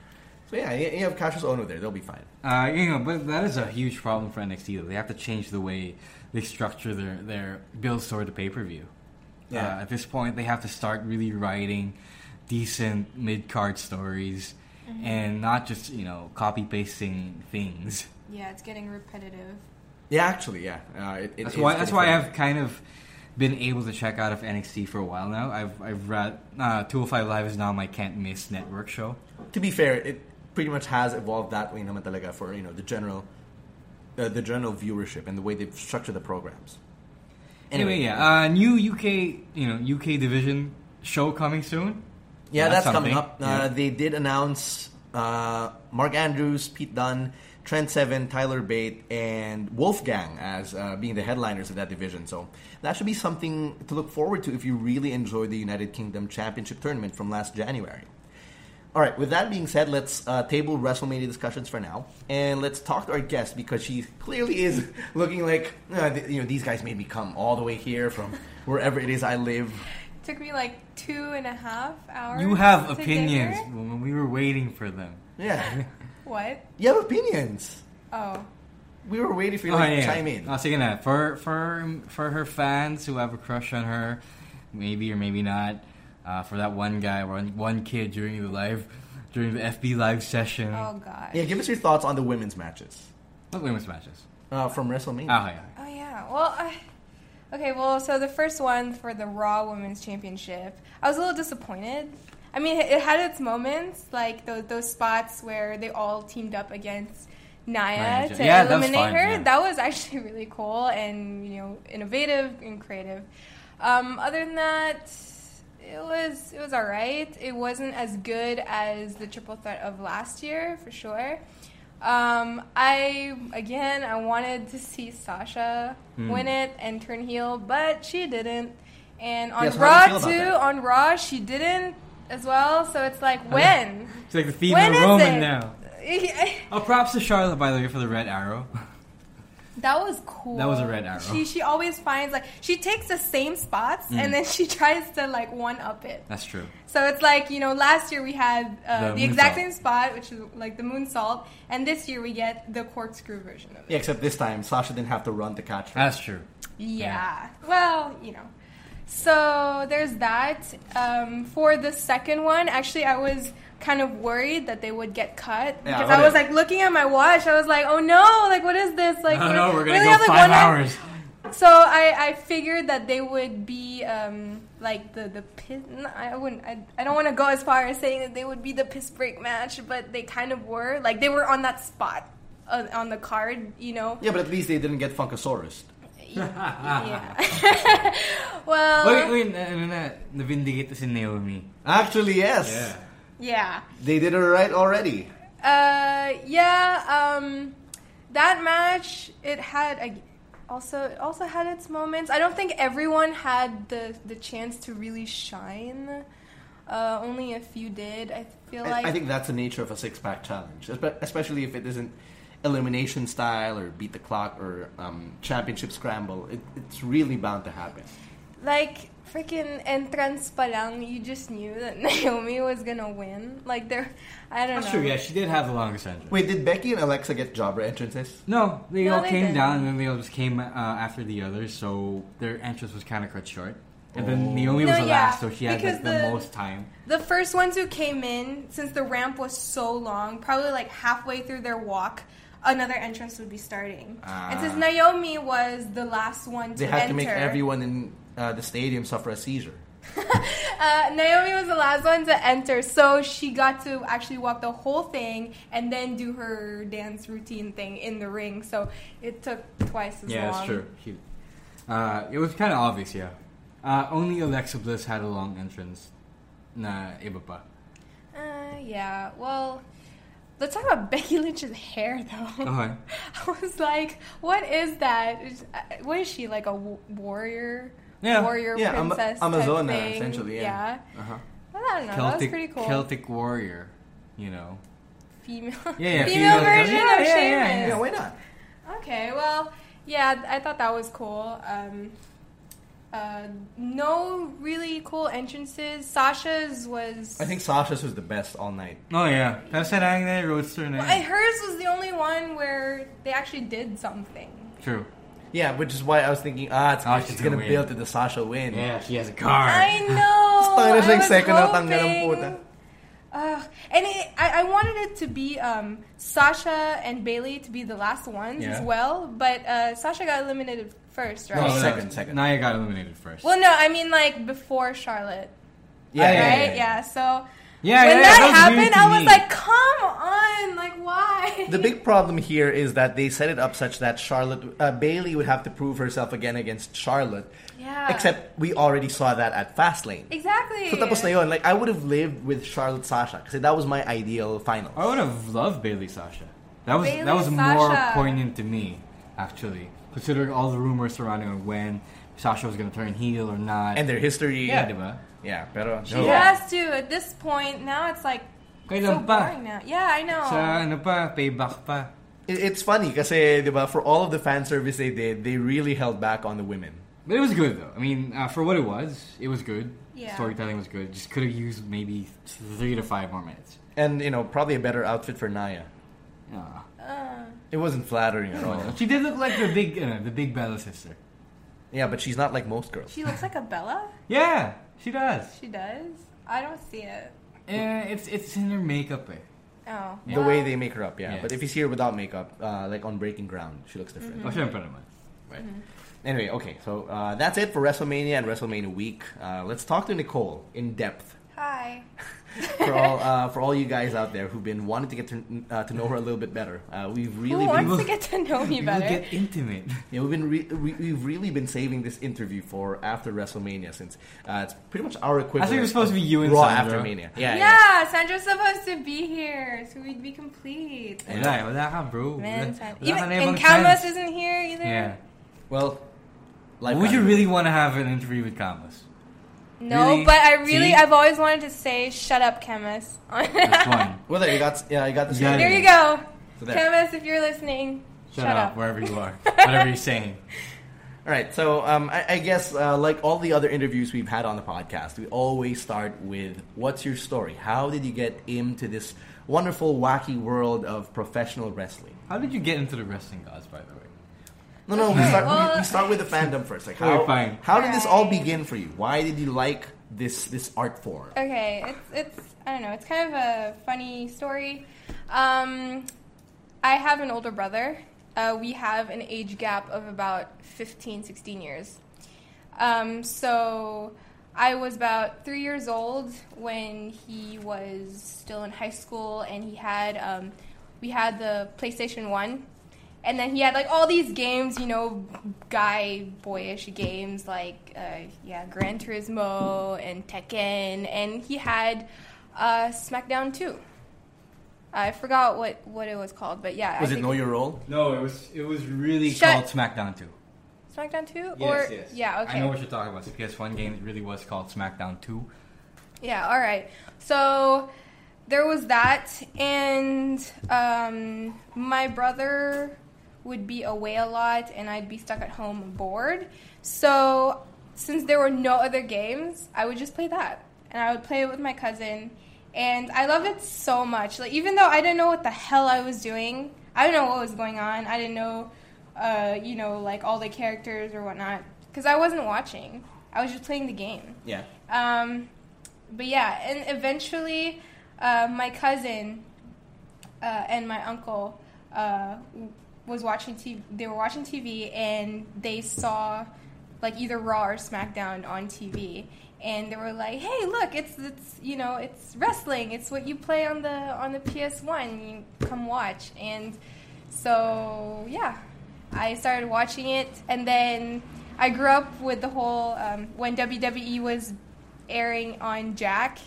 [SPEAKER 3] *laughs* so yeah, you, have Kassius Ohno there; they'll be fine.
[SPEAKER 4] Uh, you know, but that is a huge problem for NXT. Though. They have to change the way they structure their their builds toward the pay per view.
[SPEAKER 3] Yeah.
[SPEAKER 4] Uh, at this point, they have to start really writing decent mid card stories, and not just you know copy pasting things.
[SPEAKER 5] yeah, it's getting repetitive.
[SPEAKER 3] Yeah, actually, yeah. Uh, it, it
[SPEAKER 4] That's why. That's why. I've kind of been able to check out of NXT for a while now. I've I've read uh, 205 Live is now my can't miss network show.
[SPEAKER 3] To be fair, it pretty much has evolved that way naman talaga for you know the general uh, the general viewership and the way they've structured the programs.
[SPEAKER 4] Anyway, yeah, uh, new UK you know UK division show coming soon.
[SPEAKER 3] Yeah, that's, coming
[SPEAKER 4] something.
[SPEAKER 3] up. Uh, They did announce uh, Mark Andrews, Pete Dunne, Trent Seven, Tyler Bate, and Wolfgang as uh, being the headliners of that division. So that should be something to look forward to if you really enjoy the United Kingdom Championship tournament from last January. All right, with that being said, let's uh, table WrestleMania discussions for now, and let's talk to our guest because she clearly is *laughs* looking like uh, th- you know these guys made me come all the way here from wherever it is I live.
[SPEAKER 5] It took me like two and a half hours.
[SPEAKER 4] You have
[SPEAKER 5] to
[SPEAKER 4] opinions
[SPEAKER 5] here.
[SPEAKER 4] when we were waiting for them.
[SPEAKER 3] Yeah, *laughs*
[SPEAKER 5] What?
[SPEAKER 3] you have opinions.
[SPEAKER 5] Oh,
[SPEAKER 3] We were waiting for you
[SPEAKER 4] Oh,
[SPEAKER 3] to
[SPEAKER 4] yeah.
[SPEAKER 3] chime in.
[SPEAKER 4] Oh, sige na. For, for, for her fans who have a crush on her, maybe or maybe not, uh, for that one guy or one, one kid during the live, during the FB live session.
[SPEAKER 5] oh god.
[SPEAKER 3] Yeah, give us your thoughts on the women's matches
[SPEAKER 4] What women's matches?
[SPEAKER 3] uh, from WrestleMania.
[SPEAKER 4] Ah, yeah.
[SPEAKER 5] Oh yeah. Well, I, okay. Well, so the first one for the Raw Women's Championship, I was a little disappointed. I mean, it, it had its moments, like those those spots where they all teamed up against Nia
[SPEAKER 4] Right,
[SPEAKER 5] to
[SPEAKER 4] yeah, that was
[SPEAKER 5] eliminate
[SPEAKER 4] fun,
[SPEAKER 5] her.
[SPEAKER 4] yeah.
[SPEAKER 5] That was actually *laughs* really cool and you know innovative and creative. Um, other than that. It was it was all right. It wasn't as good as the triple threat of last year for sure. Um, I again I wanted to see Sasha
[SPEAKER 4] Hmm.
[SPEAKER 5] win it and turn heel, but she didn't. And on
[SPEAKER 3] do you
[SPEAKER 5] Raw too, on Raw she didn't as well. So it's like when
[SPEAKER 4] It's like the
[SPEAKER 5] is
[SPEAKER 4] Roman now. *laughs* Oh, props to Charlotte, by the way, for the red arrow. *laughs*
[SPEAKER 5] That was cool.
[SPEAKER 4] That was a red arrow.
[SPEAKER 5] She she always finds like she takes the same spots
[SPEAKER 4] Mm.
[SPEAKER 5] and then she *laughs* tries to like one up it.
[SPEAKER 4] That's true.
[SPEAKER 5] So it's like you know, last year we had uh,
[SPEAKER 4] The
[SPEAKER 5] the, exact
[SPEAKER 4] moonsault.
[SPEAKER 5] same spot, which is like the moonsault, and this year we get the corkscrew version of it.
[SPEAKER 3] Yeah, except this time Sasha didn't have to run to catch her.
[SPEAKER 4] That's true.
[SPEAKER 5] Yeah. Well, you know. So there's that. Um, for the second one, actually, I was kind of worried that they would get cut
[SPEAKER 3] Yeah,
[SPEAKER 5] because
[SPEAKER 3] what
[SPEAKER 5] I was
[SPEAKER 3] if-
[SPEAKER 5] like looking at my watch. I was like, oh no, like what is this? Like,
[SPEAKER 4] Oh no, we're
[SPEAKER 5] we
[SPEAKER 4] gonna
[SPEAKER 5] only
[SPEAKER 4] go
[SPEAKER 5] have, like,
[SPEAKER 4] five
[SPEAKER 5] one ep-
[SPEAKER 4] hours. *laughs*
[SPEAKER 5] So I, I figured that they would be um, like the the piss. I wouldn't. I, I don't want to go as far as saying that they would be the piss break match, but they kind of were. Like they were on that spot uh, on the card, you know.
[SPEAKER 3] Yeah, but at least they didn't get Funkasaurus. *laughs*
[SPEAKER 5] Yeah. *laughs* well.
[SPEAKER 4] Wait, wait, ano na, na-vindicate si Naomi.
[SPEAKER 3] Actually, yes.
[SPEAKER 5] Yeah.
[SPEAKER 3] They did it right already.
[SPEAKER 5] Uh, yeah. Um, that match it had a, also it also had its moments. I don't think everyone had the the chance to really shine. Uh, only a few did. I feel
[SPEAKER 3] I,
[SPEAKER 5] like.
[SPEAKER 3] I think that's the nature of a six pack challenge, espe- especially if it isn't elimination style or beat the clock or um, championship scramble. It, it's really bound to happen.
[SPEAKER 5] like freaking entrance palang, you just knew that *laughs* Naomi was gonna win. Like there, I don't know.
[SPEAKER 4] That's
[SPEAKER 5] know.
[SPEAKER 4] true, yeah, she did have the longest entrance.
[SPEAKER 3] Wait, did Becky and Alexa get jobber entrances?
[SPEAKER 4] No, they
[SPEAKER 5] No,
[SPEAKER 4] all
[SPEAKER 5] they
[SPEAKER 4] came
[SPEAKER 5] didn't.
[SPEAKER 4] down and then they all just came uh, after the others, so their entrance was kind of cut short. And then
[SPEAKER 3] Oh.
[SPEAKER 4] Naomi
[SPEAKER 5] No,
[SPEAKER 4] was the
[SPEAKER 5] yeah,
[SPEAKER 4] last, so she had
[SPEAKER 5] because
[SPEAKER 4] like, the,
[SPEAKER 5] the-
[SPEAKER 4] most time.
[SPEAKER 5] The first ones who came in, since the ramp was so long, probably like halfway through their walk, another entrance would be starting. And since
[SPEAKER 3] Ah.
[SPEAKER 5] Naomi was the last one to
[SPEAKER 3] They had
[SPEAKER 5] enter,
[SPEAKER 3] to make everyone in uh, the stadium suffer a seizure. *laughs*
[SPEAKER 5] uh, Naomi was the last one to enter, so she got to actually walk the whole thing and then do her dance routine thing in the ring. So it took twice as
[SPEAKER 4] Yeah,
[SPEAKER 5] long.
[SPEAKER 4] that's true. She, uh, it was kind of obvious, yeah. Uh, only Alexa Bliss had a long entrance. Na iba pa.
[SPEAKER 5] Uh, yeah. Well, let's talk about *laughs* Becky Lynch's hair, though.
[SPEAKER 4] Okay. *laughs*
[SPEAKER 5] I was like, what is that? Is- uh, What is she like a w- warrior?
[SPEAKER 4] Yeah.
[SPEAKER 5] warrior
[SPEAKER 3] Yeah, Ama-
[SPEAKER 5] princess. type
[SPEAKER 3] Amazona,
[SPEAKER 5] thing?
[SPEAKER 3] essentially, yeah. Uh-huh.
[SPEAKER 5] Well, I don't know. that was
[SPEAKER 4] Celtic,
[SPEAKER 5] pretty cool.
[SPEAKER 4] Celtic warrior, you know.
[SPEAKER 5] female,
[SPEAKER 4] Yeah, *laughs* yeah,
[SPEAKER 5] female,
[SPEAKER 4] female-
[SPEAKER 5] version
[SPEAKER 4] yeah,
[SPEAKER 5] of
[SPEAKER 4] yeah,
[SPEAKER 5] Sheamus.
[SPEAKER 4] yeah,
[SPEAKER 3] Yeah, why not?
[SPEAKER 5] Okay, well, yeah, I thought that was cool. Um, uh, no really cool entrances. Sasha's was.
[SPEAKER 3] I think Sasha's was the best all night.
[SPEAKER 4] Oh yeah, Kasarang na roadster na.
[SPEAKER 5] Well, I- hers was the only one where they actually did something.
[SPEAKER 4] True.
[SPEAKER 3] Yeah, which is why I was thinking, ah, it's,
[SPEAKER 4] Oh,
[SPEAKER 3] it's
[SPEAKER 4] she's
[SPEAKER 3] gonna
[SPEAKER 4] gonna
[SPEAKER 3] build
[SPEAKER 4] win.
[SPEAKER 3] to the Sasha win.
[SPEAKER 4] Yeah, she has a car.
[SPEAKER 5] I *laughs* know.
[SPEAKER 3] Parang
[SPEAKER 5] I
[SPEAKER 3] siyang
[SPEAKER 5] was
[SPEAKER 3] second na tanggal ang
[SPEAKER 5] hoping-
[SPEAKER 3] puta.
[SPEAKER 5] Ugh. and it, I, I wanted it to be um, Sasha and Bayley to be the last ones
[SPEAKER 4] Yeah.
[SPEAKER 5] as well, but uh, Sasha got eliminated first, right?
[SPEAKER 3] No,
[SPEAKER 4] Oh,
[SPEAKER 3] second, second.
[SPEAKER 4] Nia got eliminated first.
[SPEAKER 5] Well, no, I mean like before Charlotte,
[SPEAKER 3] Yeah,
[SPEAKER 4] Yeah,
[SPEAKER 5] right? Yeah. So
[SPEAKER 4] yeah,
[SPEAKER 5] when
[SPEAKER 4] yeah,
[SPEAKER 5] that,
[SPEAKER 4] was
[SPEAKER 5] happened, I was
[SPEAKER 4] me.
[SPEAKER 5] like, "Come on, like why?"
[SPEAKER 3] The big problem here is that they set it up such that Charlotte, uh, Bayley would have to prove herself again against Charlotte.
[SPEAKER 5] Yeah.
[SPEAKER 3] Except we already saw that at Fastlane.
[SPEAKER 5] exactly.
[SPEAKER 3] So tapos na yun, like I would have lived with Charlotte Sasha because that was my ideal final.
[SPEAKER 4] I would have loved Bayley Sasha. That was
[SPEAKER 5] Bayley
[SPEAKER 4] that was more poignant to me, actually, considering all the rumors surrounding on when Sasha was gonna turn heel or not.
[SPEAKER 3] And their history.
[SPEAKER 4] yeah, diba?
[SPEAKER 3] Yeah, pero
[SPEAKER 5] She
[SPEAKER 3] no.
[SPEAKER 5] has to at this point. Now it's like so
[SPEAKER 4] pa?
[SPEAKER 5] boring now. Yeah, I know.
[SPEAKER 4] Sa ano pa, payback pa.
[SPEAKER 3] It- It's funny kasi, di ba, for all of the fan service they did, they really held back on the women.
[SPEAKER 4] But it was good though. I mean, uh, for what it was, it was good.
[SPEAKER 5] Yeah.
[SPEAKER 4] Storytelling was good. Just could have used maybe three to five more minutes.
[SPEAKER 3] And, you know, probably a better outfit for Nia.
[SPEAKER 4] Ah.
[SPEAKER 5] Uh,
[SPEAKER 3] It wasn't flattering at all.
[SPEAKER 4] She did look like the big, uh, the big Bella sister.
[SPEAKER 3] Yeah, but she's not like most girls.
[SPEAKER 5] she looks like a Bella.
[SPEAKER 4] Yeah, she does.
[SPEAKER 5] She does. I don't see it.
[SPEAKER 4] Yeah, it's it's in her makeup. Eh.
[SPEAKER 5] Oh.
[SPEAKER 3] The way they make her up, yeah.
[SPEAKER 4] Yeah.
[SPEAKER 3] But if you see her without makeup, uh, like on Breaking Ground, she looks different.
[SPEAKER 4] Oh, syempre naman.
[SPEAKER 3] Right. Anyway, okay, so uh, that's it for WrestleMania and WrestleMania week. Uh, let's talk to Nicole in depth
[SPEAKER 5] Hi. *laughs*
[SPEAKER 3] for all uh, for all you guys out there who've been wanting to get to, uh, to know her a little bit better. Uh, we've
[SPEAKER 5] Who
[SPEAKER 3] really
[SPEAKER 5] wants
[SPEAKER 3] been
[SPEAKER 5] to get to know me better?
[SPEAKER 4] get intimate.
[SPEAKER 3] yeah, we've been re- we, we've really been saving this interview for after WrestleMania since uh, it's pretty much our equivalent.
[SPEAKER 4] I think it was supposed to be you and
[SPEAKER 3] Raw
[SPEAKER 4] Sandro.
[SPEAKER 3] after Mania. Yeah,
[SPEAKER 5] yeah,
[SPEAKER 3] yeah.
[SPEAKER 5] Sandro's supposed to be here, so we'd be complete.
[SPEAKER 4] Wala, eh, wala ka, bro.
[SPEAKER 5] Man,
[SPEAKER 4] Wala-
[SPEAKER 5] even
[SPEAKER 4] ka
[SPEAKER 5] and Camus isn't here either.
[SPEAKER 4] Yeah.
[SPEAKER 3] Well, life
[SPEAKER 4] Would you really want to have an interview with Camus?
[SPEAKER 5] No,
[SPEAKER 4] Really?
[SPEAKER 5] but I really,
[SPEAKER 4] See?
[SPEAKER 5] I've always wanted to say, "Shut up, chemist." *laughs*
[SPEAKER 4] That's one.
[SPEAKER 3] Well, there you got yeah, you got the
[SPEAKER 4] Yeah.
[SPEAKER 5] There you go,
[SPEAKER 3] So there.
[SPEAKER 5] Camus. If you're listening,
[SPEAKER 4] Shut,
[SPEAKER 5] shut,
[SPEAKER 4] up, wherever you are. *laughs* Whatever you're saying.
[SPEAKER 3] All right, so um, I, I guess uh, like all the other interviews we've had on the podcast, we always start with "What's your story? How did you get into this wonderful, wacky world of professional wrestling?"
[SPEAKER 4] How did you get into the wrestling gods, by the way?
[SPEAKER 3] No, no, we start,
[SPEAKER 5] well-
[SPEAKER 3] we, we start with the fandom first. Like, how,
[SPEAKER 4] fine.
[SPEAKER 3] how did this all begin for you? Why did you like this this art form?
[SPEAKER 5] okay, it's it's I don't know. It's kind of a funny story. Um, I have an older brother. Uh, we have an age gap of about 15, 16 years. Um, so I was about three years old when he was still in high school, and he had um, we had the PlayStation One, and then he had like all these games, you know, guy boyish games like uh, yeah, Gran Turismo and Tekken, and he had uh, SmackDown Two. I forgot what, what it was called, but yeah.
[SPEAKER 3] Was
[SPEAKER 5] I
[SPEAKER 3] it
[SPEAKER 5] think-
[SPEAKER 3] Know Your Role?
[SPEAKER 4] No, it was it was really
[SPEAKER 5] Shut-
[SPEAKER 4] called SmackDown 2.
[SPEAKER 5] SmackDown Two?
[SPEAKER 4] Yes,
[SPEAKER 5] or
[SPEAKER 4] yes.
[SPEAKER 5] yeah, okay.
[SPEAKER 4] I know what you're talking about. The PS1 game it really was called SmackDown 2.
[SPEAKER 5] Yeah, all right. So there was that, and um, my brother would be away a lot, and I'd be stuck at home bored. So since there were no other games, I would just play that, and I would play it with my cousin, and I loved it so much. Like even though I didn't know what the hell I was doing, I didn't know what was going on. I didn't know, uh, you know, like all the characters or whatnot, because I wasn't watching. I was just playing the game.
[SPEAKER 3] Yeah.
[SPEAKER 5] Um, but yeah, and eventually, uh, my cousin uh, and my uncle uh, was watching TV. They were watching TV, and they saw like either Raw or SmackDown on TV, and they were like, "Hey, look! It's it's you know it's wrestling. It's what you play on the on the PS One. You come watch." And so yeah, I started watching it, and then I grew up with the whole um, when WWE was airing on Jack.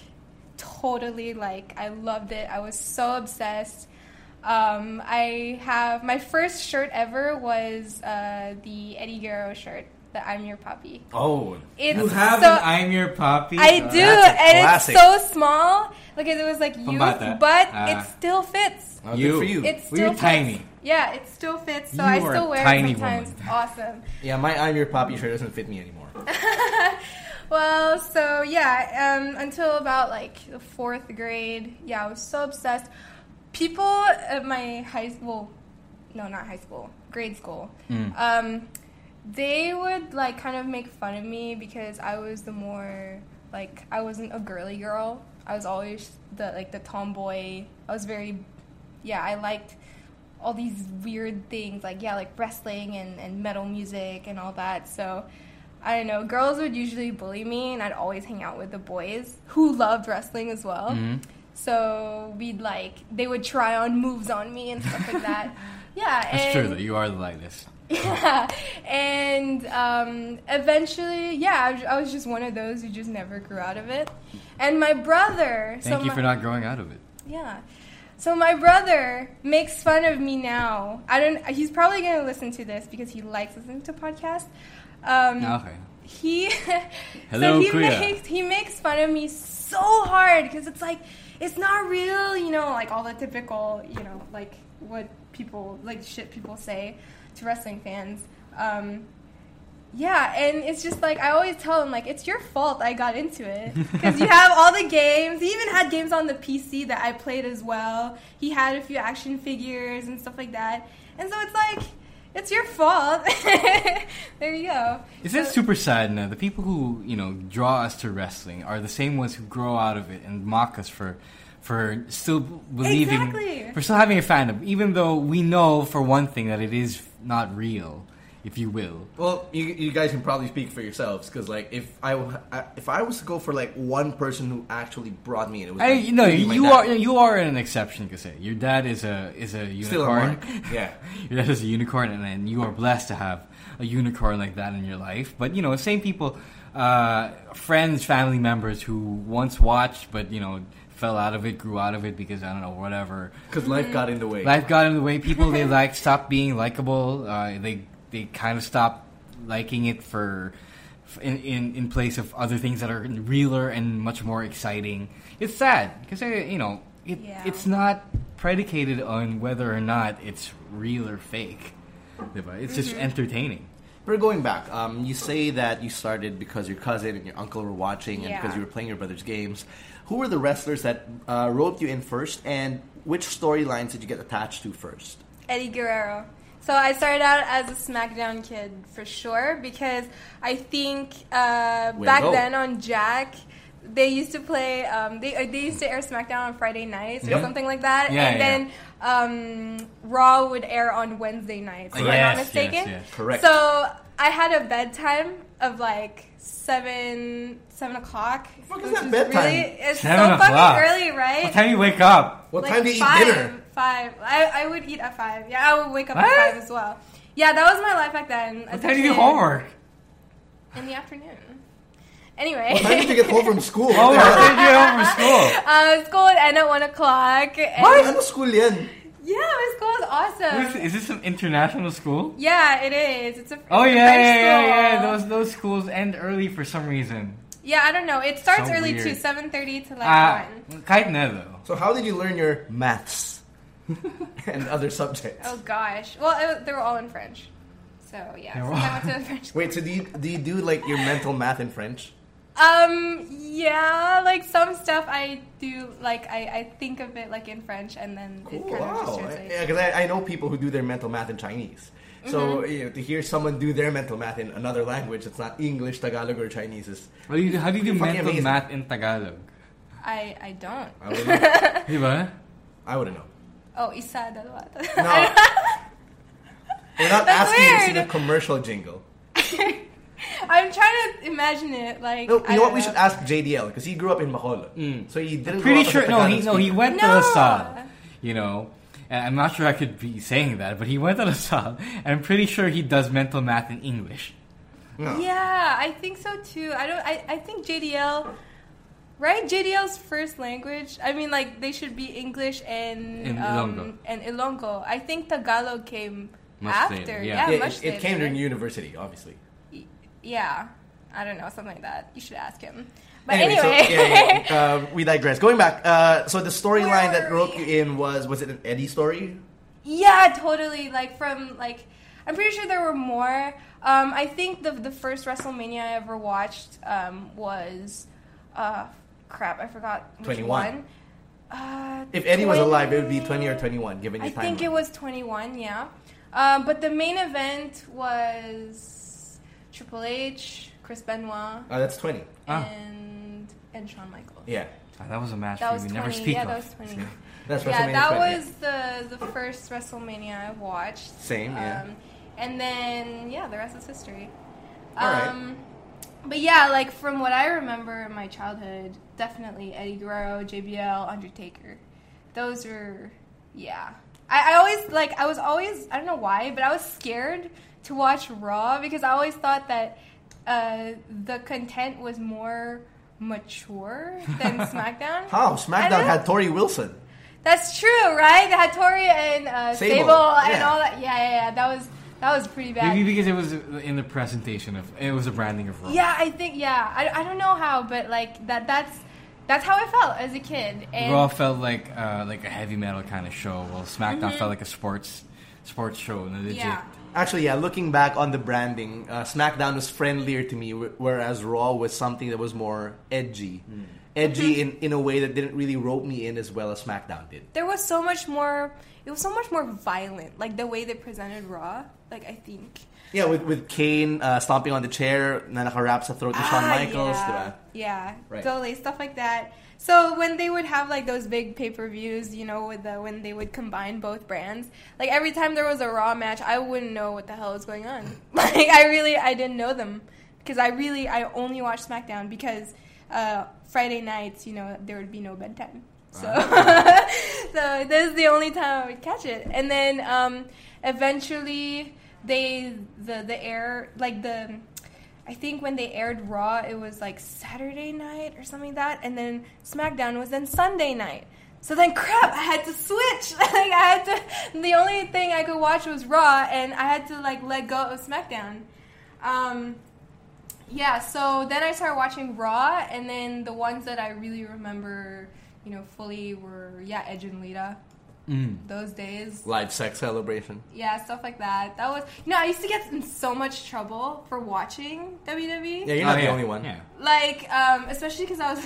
[SPEAKER 5] Totally, like I loved it. I was so obsessed. Um, I have my first shirt ever was uh, the Eddie Guerrero shirt, the "I'm Your Puppy."
[SPEAKER 3] Oh.
[SPEAKER 5] It's
[SPEAKER 4] You have
[SPEAKER 5] so,
[SPEAKER 4] an I'm Your Poppy?
[SPEAKER 5] I
[SPEAKER 4] Uh,
[SPEAKER 5] do, and
[SPEAKER 3] classic.
[SPEAKER 5] it's so small. Like it was like youth,
[SPEAKER 4] Bata.
[SPEAKER 5] but
[SPEAKER 4] Ah.
[SPEAKER 5] it still fits.
[SPEAKER 3] Oh,
[SPEAKER 4] You.
[SPEAKER 3] Good for you.
[SPEAKER 5] It
[SPEAKER 4] Well,
[SPEAKER 5] still
[SPEAKER 4] you're tiny.
[SPEAKER 5] Yeah, it still fits. So
[SPEAKER 4] You
[SPEAKER 5] I still
[SPEAKER 4] a
[SPEAKER 5] wear
[SPEAKER 4] tiny
[SPEAKER 5] it sometimes.
[SPEAKER 4] woman.
[SPEAKER 5] Awesome. *laughs*
[SPEAKER 3] yeah, my I'm Your Poppy shirt doesn't fit me anymore. *laughs*
[SPEAKER 5] Well, so yeah, um, until about like the fourth grade, yeah, I was so obsessed. People at my high school, no, not high school, grade school, um, they would like kind of make fun of me because I was the more like I wasn't a girly girl. I was always the like the tomboy. I was very, yeah, I liked all these weird things like yeah, like wrestling and, and metal music and all that. So I don't know. Girls would usually bully me, and I'd always hang out with the boys who loved wrestling as well.
[SPEAKER 4] Mm-hmm.
[SPEAKER 5] So we'd like they would try on moves on me and stuff like that. *laughs* Yeah,
[SPEAKER 4] That's
[SPEAKER 5] and
[SPEAKER 4] true, though. You are the lightest. *laughs*
[SPEAKER 5] yeah, and um, eventually, yeah, I was, just one of those who just never grew out of it. And my brother,
[SPEAKER 4] Thank
[SPEAKER 5] so
[SPEAKER 4] you
[SPEAKER 5] my-
[SPEAKER 4] for not growing out of it.
[SPEAKER 5] yeah. So my brother makes fun of me now. I don't. He's probably going to listen to this because he likes listening to podcasts. Um,
[SPEAKER 4] Okay.
[SPEAKER 5] He. *laughs*
[SPEAKER 4] Hello,
[SPEAKER 5] so he makes he makes fun of me so hard because it's like it's not real. You know, like all the typical. You know, like what people like shit people say to wrestling fans. Um, yeah, and it's just like I always tell him like it's your fault I got into it *laughs* because you have all the games. He even had games on the PC that I played as well. He had a few action figures and stuff like that, and so it's like it's your fault. *laughs* there you go.
[SPEAKER 4] Is that super sad now? The people who, you know, draw us to wrestling are the same ones who grow out of it and mock us for for still believing
[SPEAKER 5] Exactly.
[SPEAKER 4] for still having a fandom, even though we know for one thing that it is not real, if you will.
[SPEAKER 3] Well, you, you guys can probably speak for yourselves because, like, if I, I- if I was to go for like one person who actually brought me in, it was
[SPEAKER 4] I,
[SPEAKER 3] like,
[SPEAKER 4] you know,
[SPEAKER 3] it'd be my
[SPEAKER 4] you are you are an exception, you say. Your dad is a is a unicorn.
[SPEAKER 3] Still a. *laughs* Yeah.
[SPEAKER 4] Your dad is a unicorn, and, and you are blessed to have a unicorn like that in your life. But you know, same people, uh, friends, family members who once watched, but you know, fell out of it, grew out of it because I don't know, whatever.
[SPEAKER 3] because life got in the way.
[SPEAKER 4] Life got in the way. People they like stopped being likable. Uh, they they kind of stopped liking it for. In, in, in place of other things that are realer and much more exciting, it's sad because you know it,
[SPEAKER 5] Yeah.
[SPEAKER 4] it's not predicated on whether or not it's real or fake. diba? It's just entertaining.
[SPEAKER 3] We're going back. Um, you say that you started because your cousin and your uncle were watching, and
[SPEAKER 5] Yeah.
[SPEAKER 3] because you were playing your brother's games. Who were the wrestlers that uh, roped you in first, and which storylines did you get attached to first?
[SPEAKER 5] Eddie Guerrero. So I started out as a SmackDown kid for sure because I think uh, back then on Jack they used to play. Um, they uh, they used to air SmackDown on Friday nights or
[SPEAKER 3] Yep.
[SPEAKER 5] something like that,
[SPEAKER 4] Yeah,
[SPEAKER 5] and
[SPEAKER 4] yeah.
[SPEAKER 5] then um, Raw would air on Wednesday nights. If I'm not mistaken.
[SPEAKER 4] yes, yes.
[SPEAKER 3] Correct.
[SPEAKER 5] So I had a bedtime of like seven seven o'clock.
[SPEAKER 3] fuck is
[SPEAKER 5] which
[SPEAKER 3] that bedtime?
[SPEAKER 5] Really, it's
[SPEAKER 4] Seven
[SPEAKER 5] so
[SPEAKER 4] o'clock.
[SPEAKER 5] fucking early, right?
[SPEAKER 4] What time do you wake up?
[SPEAKER 3] What
[SPEAKER 5] Like
[SPEAKER 3] time do you eat
[SPEAKER 5] five,
[SPEAKER 3] dinner?
[SPEAKER 5] Five. I, I would eat at five. Yeah, I would wake up
[SPEAKER 4] What?
[SPEAKER 5] at five as well. Yeah, that was my life back then.
[SPEAKER 4] What time do you do homework?
[SPEAKER 5] In the afternoon. Anyway.
[SPEAKER 3] What time did you get home from school?
[SPEAKER 4] Oh, *laughs* what time do you get home from school? *laughs*
[SPEAKER 5] uh, school would end at one o'clock. And
[SPEAKER 3] Ano school yan?
[SPEAKER 5] Yeah, my school is awesome.
[SPEAKER 4] Is, is this some international school?
[SPEAKER 5] Yeah, it is. It's a
[SPEAKER 4] Oh
[SPEAKER 5] it's a
[SPEAKER 4] yeah,
[SPEAKER 5] French
[SPEAKER 4] yeah, yeah, yeah. Those those schools end early for some reason.
[SPEAKER 5] Yeah, I don't know. It starts
[SPEAKER 4] So
[SPEAKER 5] early
[SPEAKER 4] weird.
[SPEAKER 5] too, seven thirty to like
[SPEAKER 4] Ah,
[SPEAKER 5] one.
[SPEAKER 4] kahit na though.
[SPEAKER 3] So how did you learn your maths *laughs* and other subjects?
[SPEAKER 5] Oh gosh. Well, it, they were all in French. So yeah,
[SPEAKER 4] They were
[SPEAKER 5] since I went to the *laughs* French.
[SPEAKER 3] Wait, so do you, do you do like your mental math in French?
[SPEAKER 5] Um, yeah, like some stuff I do, like I, I think of it like in French and then it
[SPEAKER 3] Cool,
[SPEAKER 5] kind of just
[SPEAKER 3] wow.
[SPEAKER 5] translates.
[SPEAKER 3] Yeah, because I, I know people who do their mental math in Chinese. So
[SPEAKER 5] Mm-hmm.
[SPEAKER 3] you know, to hear someone do their mental math in another language that's not English, Tagalog, or Chinese is
[SPEAKER 4] How do you, how do you do mental
[SPEAKER 3] amazing.
[SPEAKER 4] math in Tagalog?
[SPEAKER 5] I, I don't.
[SPEAKER 3] I wouldn't know. *laughs* I wouldn't know.
[SPEAKER 5] Oh, isa, dalawa.
[SPEAKER 3] No. *laughs* We're not
[SPEAKER 5] That's
[SPEAKER 3] asking you to sing a commercial jingle. *laughs*
[SPEAKER 5] I'm trying to imagine it like.
[SPEAKER 3] No, you
[SPEAKER 5] I
[SPEAKER 3] know what?
[SPEAKER 5] don't
[SPEAKER 3] We should ask JDL because he grew up in Bacolod. Mm. So he didn't. grow
[SPEAKER 4] Pretty
[SPEAKER 3] up
[SPEAKER 4] sure. No,
[SPEAKER 3] Tagalog
[SPEAKER 4] he no he
[SPEAKER 3] speaker.
[SPEAKER 4] went to
[SPEAKER 5] No.
[SPEAKER 4] LaSalle. You know, and I'm not sure I could be saying that, but he went to LaSalle. And I'm pretty sure he does mental math in English.
[SPEAKER 3] No.
[SPEAKER 5] Yeah, I think so too. I don't. I, I think JDL, right? JDL's first language. I mean, like they should be English and
[SPEAKER 4] And
[SPEAKER 5] um,
[SPEAKER 4] Ilonggo.
[SPEAKER 5] and Ilonggo. I think Tagalog came
[SPEAKER 4] Much
[SPEAKER 5] after.
[SPEAKER 4] later,
[SPEAKER 5] yeah,
[SPEAKER 4] yeah.
[SPEAKER 3] Yeah,
[SPEAKER 5] much
[SPEAKER 3] it, it
[SPEAKER 5] later.
[SPEAKER 3] came during university, obviously.
[SPEAKER 5] Yeah, I don't know, something like that. You should ask him. But
[SPEAKER 3] Anyway,
[SPEAKER 5] anyway,
[SPEAKER 3] so, yeah, *laughs* yeah, uh, we digress. Going back, uh, so the storyline that
[SPEAKER 5] broke
[SPEAKER 3] you in was was it an Eddie story?
[SPEAKER 5] Yeah, totally. Like from like, I'm pretty sure there were more. Um, I think the the first WrestleMania I ever watched um, was, uh, crap, I forgot which
[SPEAKER 3] 21.
[SPEAKER 5] one. Uh,
[SPEAKER 3] If Eddie was alive, it would be twenty or twenty-one, given
[SPEAKER 5] I
[SPEAKER 3] time.
[SPEAKER 5] I think it was 21. Yeah, um, but the main event was Triple H, Chris Benoit,
[SPEAKER 3] Uh, that's twenty.
[SPEAKER 4] Ah.
[SPEAKER 5] and and Shawn Michaels.
[SPEAKER 3] Yeah,
[SPEAKER 4] Ah, that was a match
[SPEAKER 5] That
[SPEAKER 4] we
[SPEAKER 5] was
[SPEAKER 4] would
[SPEAKER 5] 20.
[SPEAKER 4] never speak
[SPEAKER 5] yeah,
[SPEAKER 4] of.
[SPEAKER 5] that was 20.
[SPEAKER 3] that's
[SPEAKER 5] yeah, that
[SPEAKER 3] 20,
[SPEAKER 5] was the the first WrestleMania I watched.
[SPEAKER 3] Same, yeah.
[SPEAKER 5] Um, and then yeah, the rest is history.
[SPEAKER 3] All right.
[SPEAKER 5] um, But yeah, like from what I remember in my childhood, definitely Eddie Guerrero, JBL, Undertaker. Those were yeah. I, I always like I was always I don't know why, but I was scared to watch Raw because I always thought that uh, the content was more mature than *laughs* SmackDown.
[SPEAKER 3] How SmackDown had Torrie Wilson.
[SPEAKER 5] that's true, right? They had Tori and uh,
[SPEAKER 3] Sable,
[SPEAKER 5] Sable, and
[SPEAKER 3] yeah.
[SPEAKER 5] all that. Yeah, yeah, yeah. That was that was pretty bad.
[SPEAKER 4] Maybe because it was in the presentation of it was a branding of Raw.
[SPEAKER 5] Yeah, I think yeah. I, I don't know how, but like that that's that's how I felt as a kid. And
[SPEAKER 4] Raw felt like uh, like a heavy metal kind of show, while SmackDown felt like a sports sports show. Legit.
[SPEAKER 5] Mm-hmm. yeah.
[SPEAKER 3] Actually, yeah. Looking back on the branding, uh, SmackDown was friendlier to me, whereas Raw was something that was more edgy, edgy in, in a way that didn't really rope me in as well as SmackDown did.
[SPEAKER 5] There was so much more. It was so much more violent, like the way they presented Raw. Like I think.
[SPEAKER 3] Yeah, with with Kane uh, stomping on the chair, na nakarap sa throat ni Shawn
[SPEAKER 5] Ah,
[SPEAKER 3] Michaels,
[SPEAKER 5] yeah.
[SPEAKER 3] diba?
[SPEAKER 5] Yeah,
[SPEAKER 3] Right.
[SPEAKER 5] totally stuff like that. So when they would have like those big pay per views, you know, with the when they would combine both brands, like every time there was a Raw match, I wouldn't know what the hell was going on. *laughs* Like I really I didn't know them because I really I only watched SmackDown because uh, Friday nights, you know, there would be no bedtime. So, *laughs* so this is the only time I would catch it. And then um, eventually they the the air like the I think when they aired Raw, it was like Saturday night or something like that, and then SmackDown was then Sunday night. So then, crap, I had to switch. *laughs* like I had to. The only thing I could watch was Raw, and I had to like let go of SmackDown. Um, yeah. So then I started watching Raw, and then the ones that I really remember, you know, fully were yeah, Edge and Lita.
[SPEAKER 4] Mm.
[SPEAKER 5] Those days,
[SPEAKER 3] Live sex celebration.
[SPEAKER 5] yeah, stuff like that. That was, you know, I used to get in so much trouble for watching WWE.
[SPEAKER 3] Yeah, you're
[SPEAKER 4] Oh,
[SPEAKER 3] not the
[SPEAKER 4] yeah.
[SPEAKER 3] only one.
[SPEAKER 4] Yeah.
[SPEAKER 5] Like, um, especially because I was,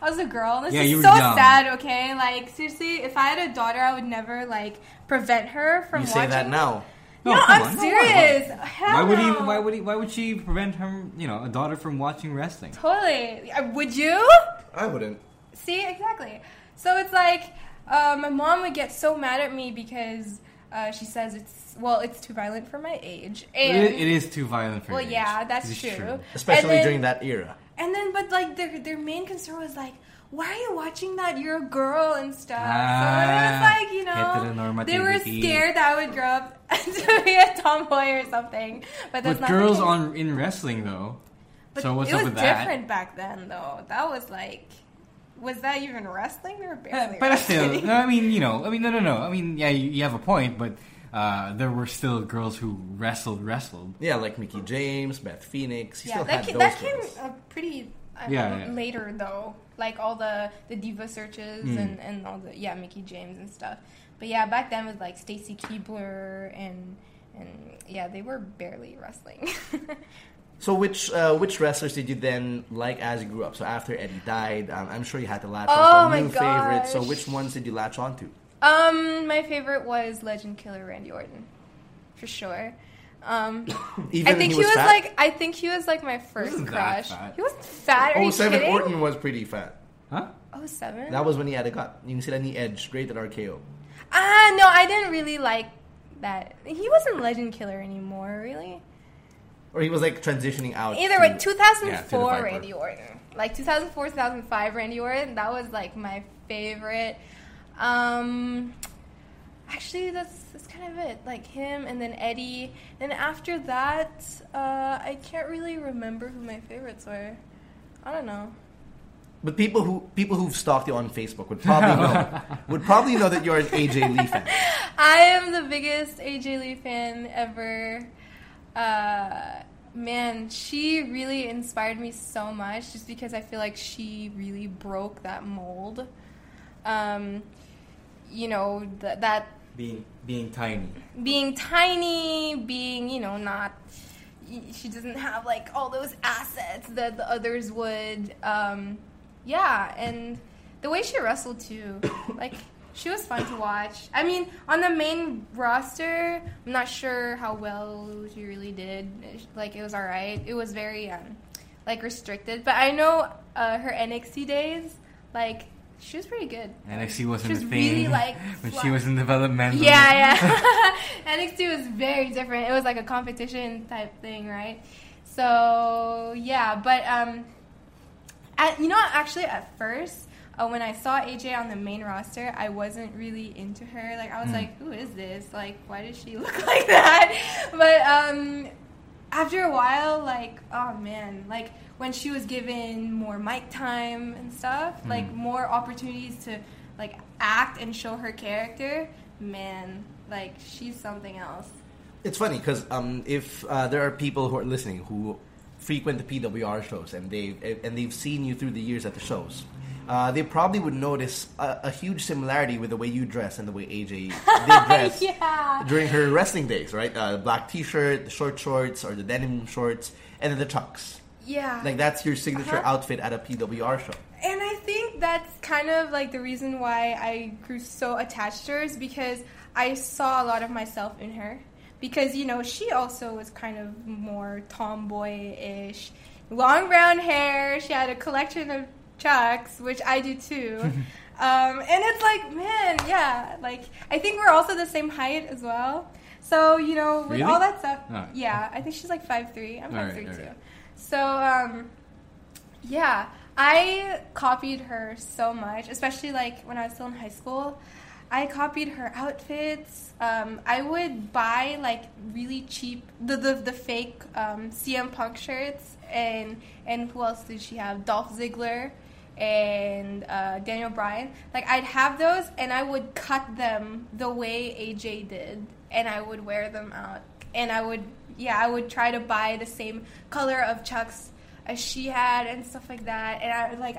[SPEAKER 5] I was a girl. This
[SPEAKER 4] Yeah,
[SPEAKER 5] is
[SPEAKER 4] you were
[SPEAKER 5] so
[SPEAKER 4] young.
[SPEAKER 5] sad. Okay, like seriously, if I had a daughter, I would never like prevent her from
[SPEAKER 3] You
[SPEAKER 5] watching.
[SPEAKER 3] say that now.
[SPEAKER 4] No,
[SPEAKER 5] no, I'm
[SPEAKER 4] on.
[SPEAKER 5] serious. Hell
[SPEAKER 4] Why would he? Why would he? Why would she prevent her, you know, a daughter from watching wrestling?
[SPEAKER 5] Totally. Uh, Would you?
[SPEAKER 3] I wouldn't.
[SPEAKER 5] See, exactly. So it's like uh, my mom would get so mad at me because uh, she says it's well, it's too violent for my age, and
[SPEAKER 4] It, it is too violent for
[SPEAKER 5] well,
[SPEAKER 4] your
[SPEAKER 5] yeah,
[SPEAKER 4] age.
[SPEAKER 5] that's true.
[SPEAKER 4] true.
[SPEAKER 3] Especially
[SPEAKER 5] then-
[SPEAKER 3] during that era.
[SPEAKER 5] And then, but like their their main concern was like, why are you watching that? You're a girl and stuff.
[SPEAKER 4] Ah,
[SPEAKER 5] so it was like you know, they were scared that I would grow up *laughs* to be a tomboy or something. But that's
[SPEAKER 4] With
[SPEAKER 5] not
[SPEAKER 4] girls on in wrestling though.
[SPEAKER 5] But
[SPEAKER 4] so what's
[SPEAKER 5] it
[SPEAKER 4] up
[SPEAKER 5] was
[SPEAKER 4] with that?
[SPEAKER 5] different back then, though. That was like, was that even wrestling? They were barely.
[SPEAKER 4] But still, no, I mean, you know, I mean, no, no, no. I mean, yeah, you, you have a point, but uh, there were still girls who wrestled, wrestled.
[SPEAKER 3] Yeah, like Mickie James, Beth Phoenix. You
[SPEAKER 5] yeah,
[SPEAKER 3] still
[SPEAKER 5] that
[SPEAKER 3] had
[SPEAKER 5] came,
[SPEAKER 3] those
[SPEAKER 5] that came
[SPEAKER 3] girls.
[SPEAKER 5] uh, pretty uh,
[SPEAKER 4] Yeah, yeah.
[SPEAKER 5] later though. Like all the the diva searches
[SPEAKER 4] Hmm.
[SPEAKER 5] and and all the yeah Mickie James and stuff. But yeah, back then was like Stacy Keibler and and yeah they were barely wrestling. *laughs*
[SPEAKER 3] So which uh, which wrestlers did you then like as you grew up? So after Eddie died, um, I'm sure you had to latch
[SPEAKER 5] Oh
[SPEAKER 3] on to
[SPEAKER 5] my
[SPEAKER 3] new favorites. So which ones did you latch on to?
[SPEAKER 5] um, my favorite was Legend Killer Randy Orton, for sure. Um, *coughs*
[SPEAKER 3] Even
[SPEAKER 5] I think
[SPEAKER 3] he
[SPEAKER 5] he
[SPEAKER 3] was,
[SPEAKER 5] was,
[SPEAKER 3] fat?
[SPEAKER 5] like I think he was like my first
[SPEAKER 4] Wasn't
[SPEAKER 5] crush.
[SPEAKER 4] fat.
[SPEAKER 5] He wasn't fat. Are
[SPEAKER 3] Oh,
[SPEAKER 5] you
[SPEAKER 3] seven
[SPEAKER 5] kidding?
[SPEAKER 3] Orton was pretty fat.
[SPEAKER 4] Huh?
[SPEAKER 5] Oh seven.
[SPEAKER 3] That was when he had a cut. You can see that in the edge, great at RKO.
[SPEAKER 5] Ah, no, I didn't really like that. He wasn't Legend Killer anymore, really.
[SPEAKER 3] Or he was like transitioning out.
[SPEAKER 5] Either
[SPEAKER 3] to-
[SPEAKER 5] way,
[SPEAKER 3] yeah, to the
[SPEAKER 5] 2004
[SPEAKER 3] Viper.
[SPEAKER 5] Randy Orton. Like 2004, 2005 Randy Orton, that was like my favorite. Um, actually, that's that's kind of it. Like him and then Eddie. And after that, uh, I can't really remember who my favorites were. I don't know.
[SPEAKER 3] But people who people who've stalked you on Facebook would probably know *laughs* would probably know that you're an AJ Lee fan. *laughs*
[SPEAKER 5] I am the biggest AJ Lee fan ever. Uh, man, she really inspired me so much just because I feel like she really broke that mold. Um, you know, th- that
[SPEAKER 4] Being being tiny.
[SPEAKER 5] being tiny, being, you know, not. She doesn't have like all those assets that the others would. Um, yeah, and the way she wrestled too, like she was fun to watch. I mean, on the main roster, I'm not sure how well she really did. Like it was all right. It was very um, like restricted, but I know uh, her NXT days, like she was pretty good.
[SPEAKER 4] NXT wasn't
[SPEAKER 5] She was
[SPEAKER 4] a thing
[SPEAKER 5] really, like, *laughs*
[SPEAKER 4] when she was in developmental.
[SPEAKER 5] Yeah, yeah. *laughs* *laughs* NXT was very different. It was like a competition type thing, right? So yeah, but um, at, you know, actually, at first, uh, when I saw AJ on the main roster, I wasn't really into her. Like, I was like, "Who is this? Like, why does she *laughs* look like that?" But um, after a while, like, oh man, like when she was given more mic time and stuff, like more opportunities to like act and show her character, man, like she's something else.
[SPEAKER 3] It's funny because um, if uh, there are people who are listening who frequent the PWR shows and they and they've seen you through the years at the shows, uh, they probably would notice a, a huge similarity with the way you dress and the way AJ did *laughs* dress
[SPEAKER 5] Yeah.
[SPEAKER 3] during her wrestling days, right? Uh, black T-shirt, the short shorts, or the denim shorts, and then the chucks.
[SPEAKER 5] Yeah.
[SPEAKER 3] Like that's your signature
[SPEAKER 5] Uh-huh.
[SPEAKER 3] outfit at a PWR show.
[SPEAKER 5] And I think that's kind of like the reason why I grew so attached to her is because I saw a lot of myself in her. Because, you know, she also was kind of more tomboy-ish. Long brown hair. She had a collection of chucks, which I do too. *laughs* um, and it's like, man, yeah. Like, I think we're also the same height as well. So, you know, with
[SPEAKER 4] Really?
[SPEAKER 5] all that stuff.
[SPEAKER 4] Oh.
[SPEAKER 5] Yeah, I think she's like 5'3". I'm 5'3",
[SPEAKER 4] Alright, alright.
[SPEAKER 5] too. So, um, yeah, I copied her so much, especially like when I was still in high school. I copied her outfits. Um, I would buy like really cheap the the, the fake um, CM Punk shirts and and who else did she have? Dolph Ziggler and uh, Daniel Bryan. Like I'd have those and I would cut them the way AJ did, and I would wear them out. And I would yeah I would try to buy the same color of chucks as she had and stuff like that. And I would like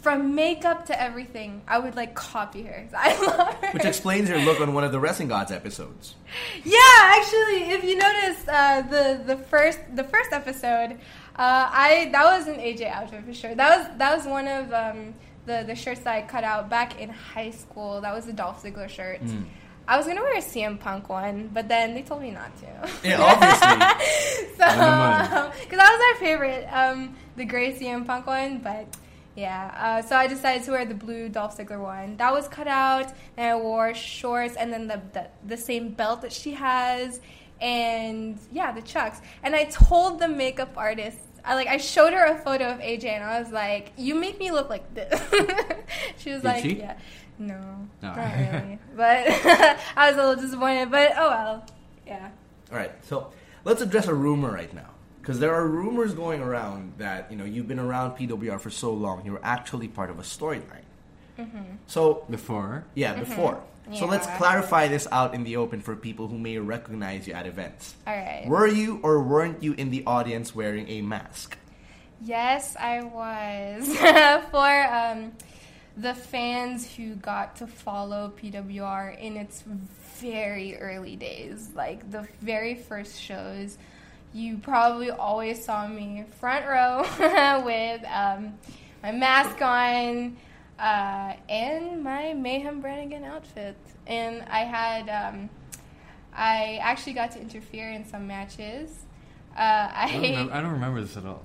[SPEAKER 5] from makeup to everything, I would like copy her. *laughs* I love her.
[SPEAKER 3] Which explains your look on one of the Wrestling Gods episodes.
[SPEAKER 5] Yeah, actually, if you notice uh, the the first the first episode, uh, I that was an AJ outfit for sure. That was that was one of um, the the shirts that I cut out back in high school. That was the Dolph Ziggler shirt. I was gonna wear a CM Punk one, but then they told me not to.
[SPEAKER 3] Yeah, obviously. *laughs*
[SPEAKER 5] so, because that was our favorite, um, the gray CM Punk one, but yeah. Uh, so I decided to wear the blue Dolph Ziggler one. That was cut out, and I wore shorts, and then the the, the same belt that she has, and yeah, the chucks. And I told the makeup artist. I like I showed her a photo of AJ and I was like, "You make me look like this." *laughs* she was
[SPEAKER 4] Did
[SPEAKER 5] like,
[SPEAKER 4] she?
[SPEAKER 5] "Yeah, no,
[SPEAKER 4] No.
[SPEAKER 5] not really." But *laughs* I was a little disappointed. But oh well, yeah.
[SPEAKER 3] All right, so let's address a rumor right now. Because there are rumors going around that, you know, you've been around PWR for so long, you're actually part of a storyline. Mm-hmm. So,
[SPEAKER 4] Before.
[SPEAKER 3] yeah, mm-hmm. before. So let's clarify this out in the open for people who may recognize you at events.
[SPEAKER 5] All right.
[SPEAKER 3] Were you or weren't you in the audience wearing a mask?
[SPEAKER 5] Yes, I was. *laughs* For um, the fans who got to follow PWR in its very early days, like the very first shows, you probably always saw me front row *laughs* with um, my mask on uh, and my Mayhem Brannigan outfit. And I had, um, I actually got to interfere in some matches. Uh, I,
[SPEAKER 4] I don't, remember, I don't remember this at all.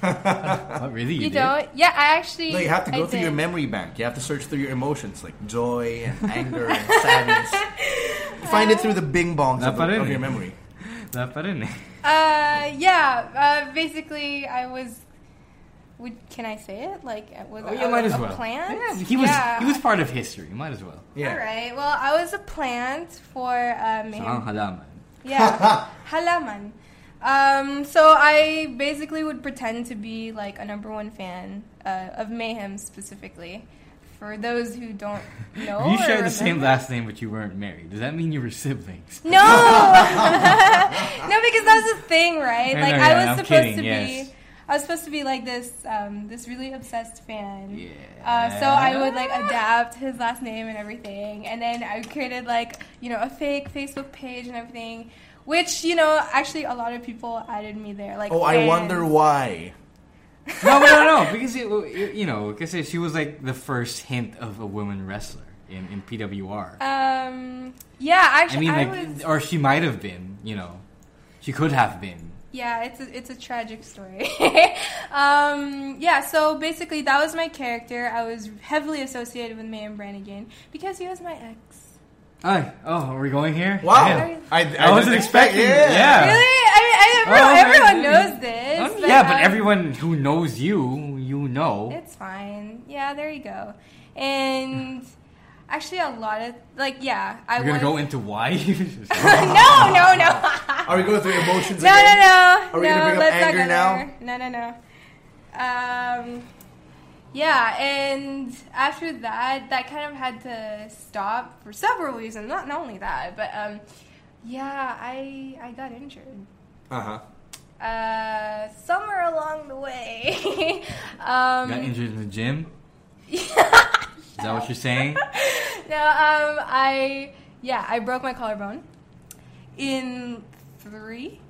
[SPEAKER 4] what, *laughs* really? You,
[SPEAKER 5] You
[SPEAKER 4] did?
[SPEAKER 5] don't? Yeah, I actually.
[SPEAKER 3] No, you have to go
[SPEAKER 5] I
[SPEAKER 3] through your memory bank. You have to search through your emotions like joy and anger and sadness. *laughs* You find it through the bing bongs of, the-
[SPEAKER 4] Dapat rin
[SPEAKER 3] of your memory.
[SPEAKER 4] Wala pa.
[SPEAKER 5] Uh, yeah. Uh, basically, I was. Would can I say it? Like, uh, was
[SPEAKER 4] Oh,
[SPEAKER 5] I
[SPEAKER 4] might
[SPEAKER 5] was
[SPEAKER 4] as
[SPEAKER 5] a
[SPEAKER 4] well.
[SPEAKER 5] plant?
[SPEAKER 4] Yeah, he was
[SPEAKER 5] Yeah.
[SPEAKER 4] he was part of history. Might as well.
[SPEAKER 3] Yeah.
[SPEAKER 5] All right. Well, I was a plant for uh,
[SPEAKER 4] So,
[SPEAKER 5] Mayhem
[SPEAKER 4] ang halaman.
[SPEAKER 5] Yeah, *laughs* halaman. Um, so I basically would pretend to be like a number one fan uh, of Mayhem specifically. For those who don't *laughs* know,
[SPEAKER 4] you
[SPEAKER 5] or
[SPEAKER 4] share the same last name, but you weren't married. Does that mean you were siblings?
[SPEAKER 5] No, *laughs* no, because that's the thing, right?
[SPEAKER 4] I
[SPEAKER 5] Like
[SPEAKER 4] know,
[SPEAKER 5] I was
[SPEAKER 4] I'm
[SPEAKER 5] supposed
[SPEAKER 4] kidding,
[SPEAKER 5] to
[SPEAKER 4] yes.
[SPEAKER 5] be, I was supposed to be like this, um, this really obsessed fan.
[SPEAKER 4] Yeah.
[SPEAKER 5] Uh, so I would like adapt his last name and everything, and then I created like you know a fake Facebook page and everything, which you know actually a lot of people added me there. Like
[SPEAKER 3] Oh, I wonder why.
[SPEAKER 4] no, no, no, because it, you know, because she was like the first hint of a woman wrestler in, in PWR.
[SPEAKER 5] Um, yeah, actually, I
[SPEAKER 4] mean,
[SPEAKER 5] I,
[SPEAKER 4] like,
[SPEAKER 5] was.
[SPEAKER 4] or she might have been. You know, she could have been.
[SPEAKER 5] Yeah, it's a, it's a tragic story. *laughs* um, yeah, so basically that was my character. I was heavily associated with Mayhem Brannigan because he was my ex.
[SPEAKER 4] Oh, oh, are we going here?
[SPEAKER 3] Wow.
[SPEAKER 4] Yeah.
[SPEAKER 3] I,
[SPEAKER 4] I wasn't expecting. Yeah.
[SPEAKER 5] Really? I mean, I,
[SPEAKER 4] Oh,
[SPEAKER 5] everyone,
[SPEAKER 4] okay.
[SPEAKER 5] everyone knows this.
[SPEAKER 4] Um, yeah, but
[SPEAKER 5] um,
[SPEAKER 4] everyone who knows you, you know.
[SPEAKER 5] It's fine. Yeah, there you go. And actually, a lot of like, yeah, I
[SPEAKER 4] We're gonna
[SPEAKER 5] was.
[SPEAKER 4] go into why. *laughs* *laughs*
[SPEAKER 5] no, no, no.
[SPEAKER 3] Are we going through emotions
[SPEAKER 5] No, no,
[SPEAKER 3] again?
[SPEAKER 5] no.
[SPEAKER 3] Are we
[SPEAKER 5] no,
[SPEAKER 3] gonna bring up anger
[SPEAKER 5] go
[SPEAKER 3] now?
[SPEAKER 5] No, no, no. Um, yeah, and after that, that kind of had to stop for several reasons. Not not only that, but um, yeah, I I got injured.
[SPEAKER 3] Uh huh.
[SPEAKER 5] Uh, somewhere along the way. *laughs* um,
[SPEAKER 4] Got injured in the gym. Is that what you're saying? *laughs*
[SPEAKER 5] no, um, I yeah, I broke my collarbone in three,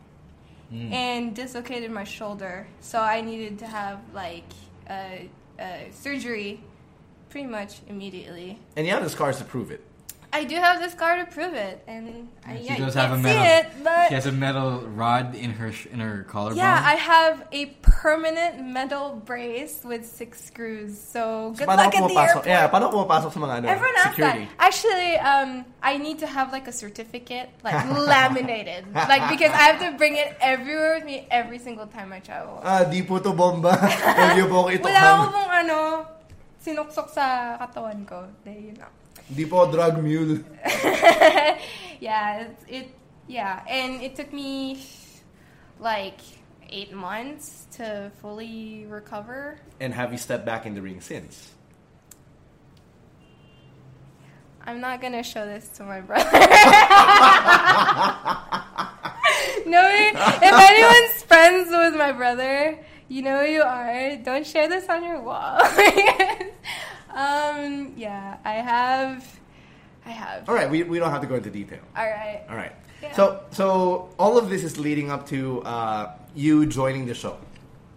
[SPEAKER 4] Hmm.
[SPEAKER 5] and dislocated my shoulder. So I needed to have like a, uh, surgery, pretty much immediately.
[SPEAKER 3] And you have the scars to prove it.
[SPEAKER 5] I do have this scar to prove it, and I,
[SPEAKER 4] She
[SPEAKER 5] yeah, you
[SPEAKER 4] does
[SPEAKER 5] can't
[SPEAKER 4] have a
[SPEAKER 5] see
[SPEAKER 4] metal.
[SPEAKER 5] it, but
[SPEAKER 4] she has a metal rod in her sh- in her collarbone.
[SPEAKER 5] yeah, I have a permanent metal brace with six screws. So good
[SPEAKER 3] Paano
[SPEAKER 5] luck at the
[SPEAKER 3] pumapasok?
[SPEAKER 5] airport.
[SPEAKER 3] Yeah, paano ka pumapasok sa mga ano,
[SPEAKER 5] Everyone asks
[SPEAKER 3] security?
[SPEAKER 5] that. Actually, um, I need to have like a certificate, like *laughs* laminated, like because I have to bring it everywhere with me every single time I travel.
[SPEAKER 3] Ah, di po to bomba. *laughs* Huwag niyo po ako
[SPEAKER 5] Wala ako pong ano, sinuksok sa katawan ko. There you know.
[SPEAKER 3] Di po drug mule. *laughs*
[SPEAKER 5] yeah, it's, it, yeah, and it took me like eight months to fully recover.
[SPEAKER 3] And have you stepped back in the ring since?
[SPEAKER 5] I'm not gonna show this to my brother. *laughs* no, if anyone's friends with my brother, you know who you are. Don't share this on your wall. *laughs* um, yeah, I have, I have.
[SPEAKER 3] All right, we, we don't have to go into detail.
[SPEAKER 5] All right.
[SPEAKER 3] All right.
[SPEAKER 5] Yeah.
[SPEAKER 3] So so all of this is leading up to uh, you joining the show,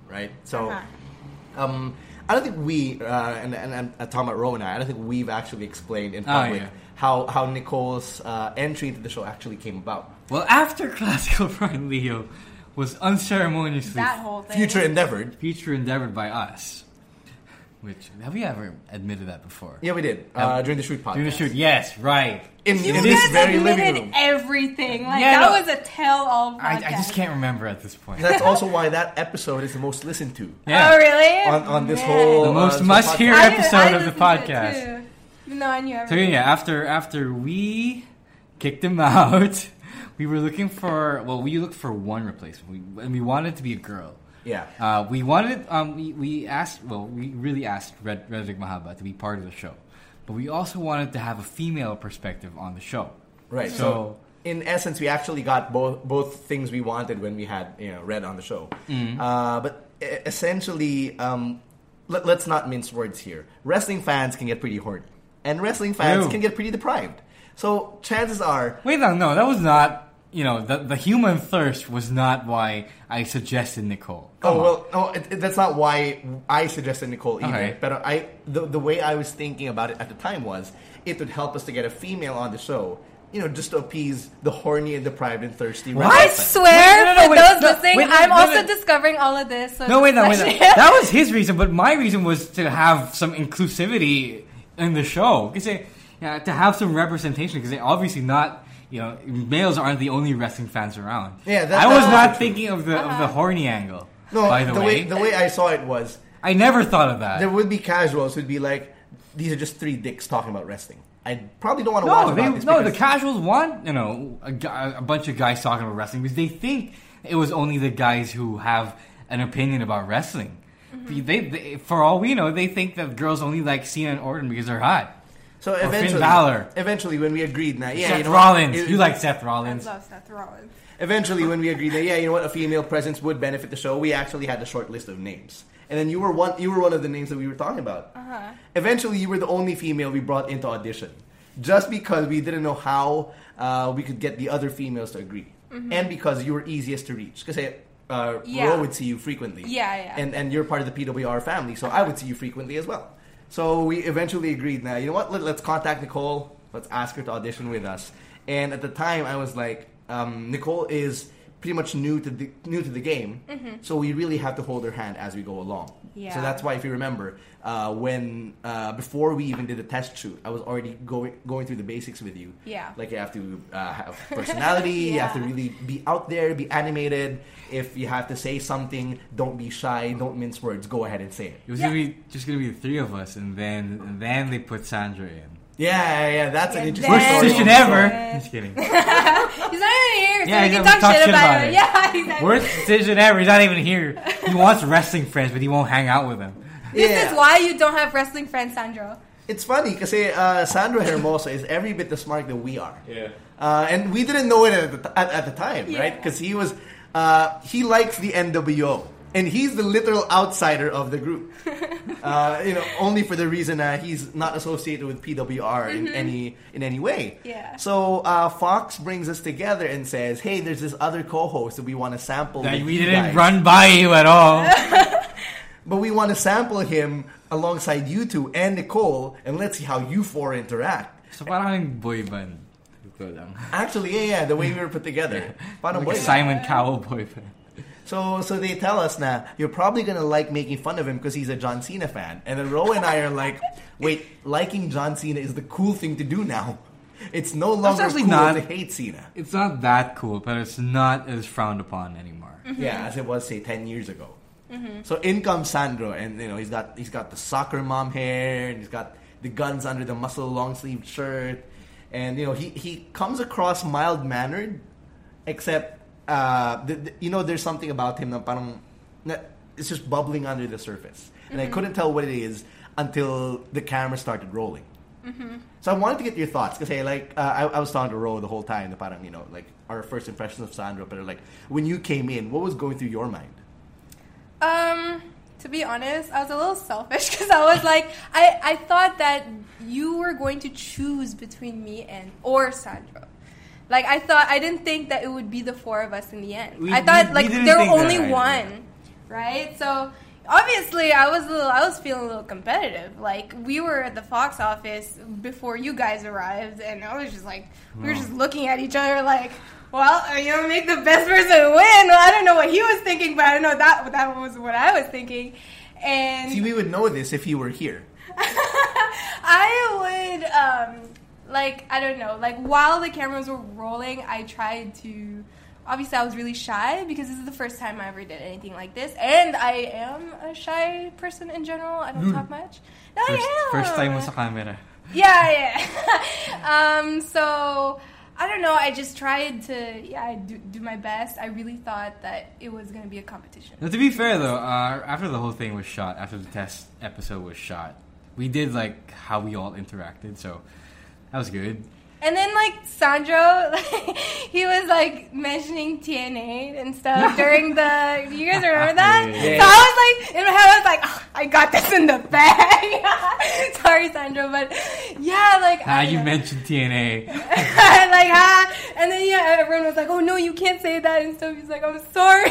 [SPEAKER 3] right? So
[SPEAKER 5] Uh-huh.
[SPEAKER 3] um, I don't think we uh, and, and, and uh, Tom at Rowan, I I don't think we've actually explained in
[SPEAKER 4] Oh,
[SPEAKER 3] public
[SPEAKER 4] yeah.
[SPEAKER 3] how how Nicole's uh, entry into the show actually came about.
[SPEAKER 4] Well, after *laughs* Classical Prime Leo was unceremoniously
[SPEAKER 5] That whole thing.
[SPEAKER 3] Future endeavored.
[SPEAKER 4] future endeavored by us, which have we ever admitted that before?
[SPEAKER 3] Yeah, we did uh, during the shoot podcast.
[SPEAKER 4] During the shoot, yes, right.
[SPEAKER 3] in,
[SPEAKER 5] You
[SPEAKER 3] in
[SPEAKER 5] guys
[SPEAKER 3] this very
[SPEAKER 5] admitted
[SPEAKER 3] living room.
[SPEAKER 5] everything. Like
[SPEAKER 4] Yeah,
[SPEAKER 5] that
[SPEAKER 4] no.
[SPEAKER 5] was a tell-all
[SPEAKER 4] I. I just can't remember at this point.
[SPEAKER 3] That's *laughs* also why that episode is the most listened to
[SPEAKER 4] Yeah.
[SPEAKER 5] Oh really?
[SPEAKER 3] on, on this
[SPEAKER 5] Man.
[SPEAKER 3] whole
[SPEAKER 4] The most
[SPEAKER 3] uh,
[SPEAKER 4] must-hear
[SPEAKER 3] podcast.
[SPEAKER 5] I-
[SPEAKER 4] episode
[SPEAKER 5] I
[SPEAKER 4] of the
[SPEAKER 5] listened to it,
[SPEAKER 4] podcast.
[SPEAKER 5] too. No, I knew Everything.
[SPEAKER 4] So yeah, after after we kicked him *laughs* out, we were looking for well, we looked for one replacement, we, and we wanted it to be a girl.
[SPEAKER 3] Yeah.
[SPEAKER 4] Uh, we wanted um, we, we asked well, we really asked Red Redrick Mahaba to be part of the show, but we also wanted to have a female perspective on the show.
[SPEAKER 3] Right. So,
[SPEAKER 4] So-
[SPEAKER 3] in essence, we actually got both both things we wanted when we had you know Red on the show.
[SPEAKER 4] Mm-hmm.
[SPEAKER 3] Uh, but essentially, um, let, us not mince words here. Wrestling fans can get pretty horny, and wrestling fans
[SPEAKER 4] Ew.
[SPEAKER 3] can get pretty deprived. So chances are,
[SPEAKER 4] Wait, no, no, that was not. You know, the the human thirst was not why I suggested Nicole. Oh, Come
[SPEAKER 3] oh well, oh, it, it- that's not why I suggested Nicole either.
[SPEAKER 4] Okay.
[SPEAKER 3] But I the the way I was thinking about it at the time was it would help us to get a female on the show. You know, just to appease the horny and deprived and thirsty.
[SPEAKER 4] What?
[SPEAKER 5] I swear,
[SPEAKER 4] No, no, no,
[SPEAKER 5] for
[SPEAKER 4] wait,
[SPEAKER 5] those
[SPEAKER 4] no,
[SPEAKER 5] listening,
[SPEAKER 4] wait,
[SPEAKER 5] I'm
[SPEAKER 4] no,
[SPEAKER 5] also
[SPEAKER 4] no.
[SPEAKER 5] discovering all of this. So
[SPEAKER 4] No, wait, no, wait, no. That was his reason, but my reason was to have some inclusivity in the show. Because yeah, to have some representation. Because obviously not, you know, males aren't the only wrestling fans around.
[SPEAKER 3] Yeah, that-
[SPEAKER 4] I was
[SPEAKER 3] that's
[SPEAKER 4] not
[SPEAKER 3] true.
[SPEAKER 4] thinking of the of the horny angle.
[SPEAKER 3] No,
[SPEAKER 4] by the,
[SPEAKER 3] the
[SPEAKER 4] way,
[SPEAKER 3] way the way I saw it was
[SPEAKER 4] I never thought of that.
[SPEAKER 3] there would be casuals who'd be like, "These are just three dicks talking about wrestling." I probably don't want to watch
[SPEAKER 4] no, they,
[SPEAKER 3] about this.
[SPEAKER 4] no, the casuals want you know a, a bunch of guys talking about wrestling because they think it was only the guys who have an opinion about wrestling.
[SPEAKER 3] Mm-hmm.
[SPEAKER 4] They, they, for all we know, they think that girls only like Cena and Orton because they're hot.
[SPEAKER 3] So
[SPEAKER 4] Finn
[SPEAKER 3] eventually,
[SPEAKER 4] Balor.
[SPEAKER 3] eventually, when we agreed, now yeah,
[SPEAKER 4] Seth
[SPEAKER 3] you know
[SPEAKER 4] Rollins,
[SPEAKER 3] what? It-
[SPEAKER 4] you like Seth
[SPEAKER 5] I
[SPEAKER 4] Rollins.
[SPEAKER 5] love Seth Rollins.
[SPEAKER 3] Eventually, when we agreed that yeah, you know what, a female presence would benefit the show, we actually had a short list of names, and then you were one. You were one of the names that we were talking about.
[SPEAKER 5] Uh-huh.
[SPEAKER 3] Eventually, you were the only female we brought into audition, just because we didn't know how uh, we could get the other females to agree, and because you were easiest to reach. Because uh,
[SPEAKER 5] Mm-hmm. Yeah.
[SPEAKER 3] Ro would see you frequently,
[SPEAKER 5] Yeah, yeah.
[SPEAKER 3] and and you're part of the PWR family, so I would see you frequently as well. So we eventually agreed. Now you know what? Let, let's contact Nicole. Let's ask her to audition with us. And at the time, I was like, um, Nicole is pretty much new to the new to the game, so we really have to hold her hand as we go along. So that's why, if you remember, uh, when uh, before we even did the test shoot, I was already going going through the basics with you.
[SPEAKER 5] Yeah.
[SPEAKER 3] like you have to uh, have *laughs* personality. You have to really be out there, be animated. If you have to say something, don't be shy, don't mince words. Go ahead and say it.
[SPEAKER 4] It was gonna be just gonna be the three of us, and then and then they put Sandro in.
[SPEAKER 3] Yeah, yeah, yeah, that's an interesting
[SPEAKER 4] Worst
[SPEAKER 3] story.
[SPEAKER 4] decision
[SPEAKER 5] also.
[SPEAKER 4] ever. Just kidding. *laughs*
[SPEAKER 5] He's not even here, so
[SPEAKER 4] Yeah,
[SPEAKER 5] we
[SPEAKER 4] yeah,
[SPEAKER 5] can talk,
[SPEAKER 4] talk
[SPEAKER 5] shit
[SPEAKER 4] shit
[SPEAKER 5] about,
[SPEAKER 4] about
[SPEAKER 5] him.
[SPEAKER 4] it. *laughs*
[SPEAKER 5] Yeah, exactly.
[SPEAKER 4] Worst decision ever. He's not even here. He wants wrestling friends, but he won't hang out with them.
[SPEAKER 5] This is why you don't have wrestling friends, Sandro.
[SPEAKER 3] It's funny because uh, Sandro Hermosa is every bit as smart that we are.
[SPEAKER 4] Yeah.
[SPEAKER 3] Uh, and we didn't know it at the, t- at, at the time,
[SPEAKER 5] Yeah.
[SPEAKER 3] right? Because he was uh, he likes the NWO, and he's the literal outsider of the group. *laughs* uh, you know, only for the reason that he's not associated with PWR in any in any way.
[SPEAKER 5] Mm-hmm. Yeah.
[SPEAKER 3] So uh, Fox brings us together and says, "Hey, there's this other co-host that we want to sample.
[SPEAKER 4] That we didn't
[SPEAKER 3] guys.
[SPEAKER 4] run by you at all. *laughs*
[SPEAKER 3] But we want to sample him alongside you two and Nicole, and let's see how you four interact.
[SPEAKER 4] so parang boy band. Ito lang.
[SPEAKER 3] Actually, yeah, yeah, the way we *laughs* were put together. Paano
[SPEAKER 4] Like
[SPEAKER 3] boy?
[SPEAKER 4] Simon Cowell boy band.
[SPEAKER 3] So, so they tell us now you're probably gonna like making fun of him because he's a John Cena fan, and then Ro and I are like, wait, liking John Cena is the cool thing to do now. It's no longer
[SPEAKER 4] actually
[SPEAKER 3] cool
[SPEAKER 4] not.
[SPEAKER 3] to hate Cena.
[SPEAKER 4] It's not that cool, but it's not as frowned upon anymore. Mm-hmm.
[SPEAKER 3] Yeah, as it was say ten years ago. Mm-hmm. So in comes Sandro, and you know he's got he's got the soccer mom hair, and he's got the guns under the muscle long sleeved shirt, and you know he he comes across mild mannered, except uh, the, the- you know there's something about him that parang na, it's just bubbling under the surface, and I couldn't tell what it is until the camera started rolling. So I wanted to get your thoughts because hey, like uh, I, I was talking to Ro the whole time. The parang you know like our first impressions of Sandro, but like when you came in, what was going through your mind?
[SPEAKER 5] Um, to be honest, I was a little selfish *laughs* because I was like, I, I thought that you were going to choose between me and or Sandro. Like I thought, I didn't think that it would be the four of us in the end.
[SPEAKER 4] We-
[SPEAKER 5] I thought
[SPEAKER 4] we- we
[SPEAKER 5] like
[SPEAKER 4] didn't
[SPEAKER 5] there were
[SPEAKER 4] that
[SPEAKER 5] only one, right? So obviously I was a little, I was feeling a little competitive. Like we were at the Fox office before you guys arrived, and I was just like, we were just looking at each other like. Well, are you gonna make the best person win? Well, I don't know what he was thinking, but I know that that was what I was thinking. And
[SPEAKER 3] See, we would know this if you were here. *laughs*
[SPEAKER 5] I would um like I don't know, like while the cameras were rolling, I tried to obviously I was really shy because this is the first time I ever did anything like this and I am a shy person in general. I don't talk much. No,
[SPEAKER 4] First,
[SPEAKER 5] I am.
[SPEAKER 4] first time mo sa camera.
[SPEAKER 5] Yeah, yeah. *laughs* um so I don't know, I just tried to yeah, do, do my best. I really thought that it was going to be a competition.
[SPEAKER 4] Now, to be fair though, uh, after the whole thing was shot, after the test episode was shot, we did like how we all interacted, so that was good.
[SPEAKER 5] And then like Sandro, *laughs* like, he was like mentioning TNA and stuff *laughs* during the. You guys remember that?
[SPEAKER 4] Yeah.
[SPEAKER 5] So I was like in my head, I was like, "Oh, I got this in the bag. *laughs* Sorry, Sandro, but yeah, like
[SPEAKER 4] Ah,
[SPEAKER 5] I,
[SPEAKER 4] you mentioned TNA.
[SPEAKER 5] like ah, and then yeah, everyone was like, "Oh no, you can't say that," and stuff. He's like, "I'm sorry."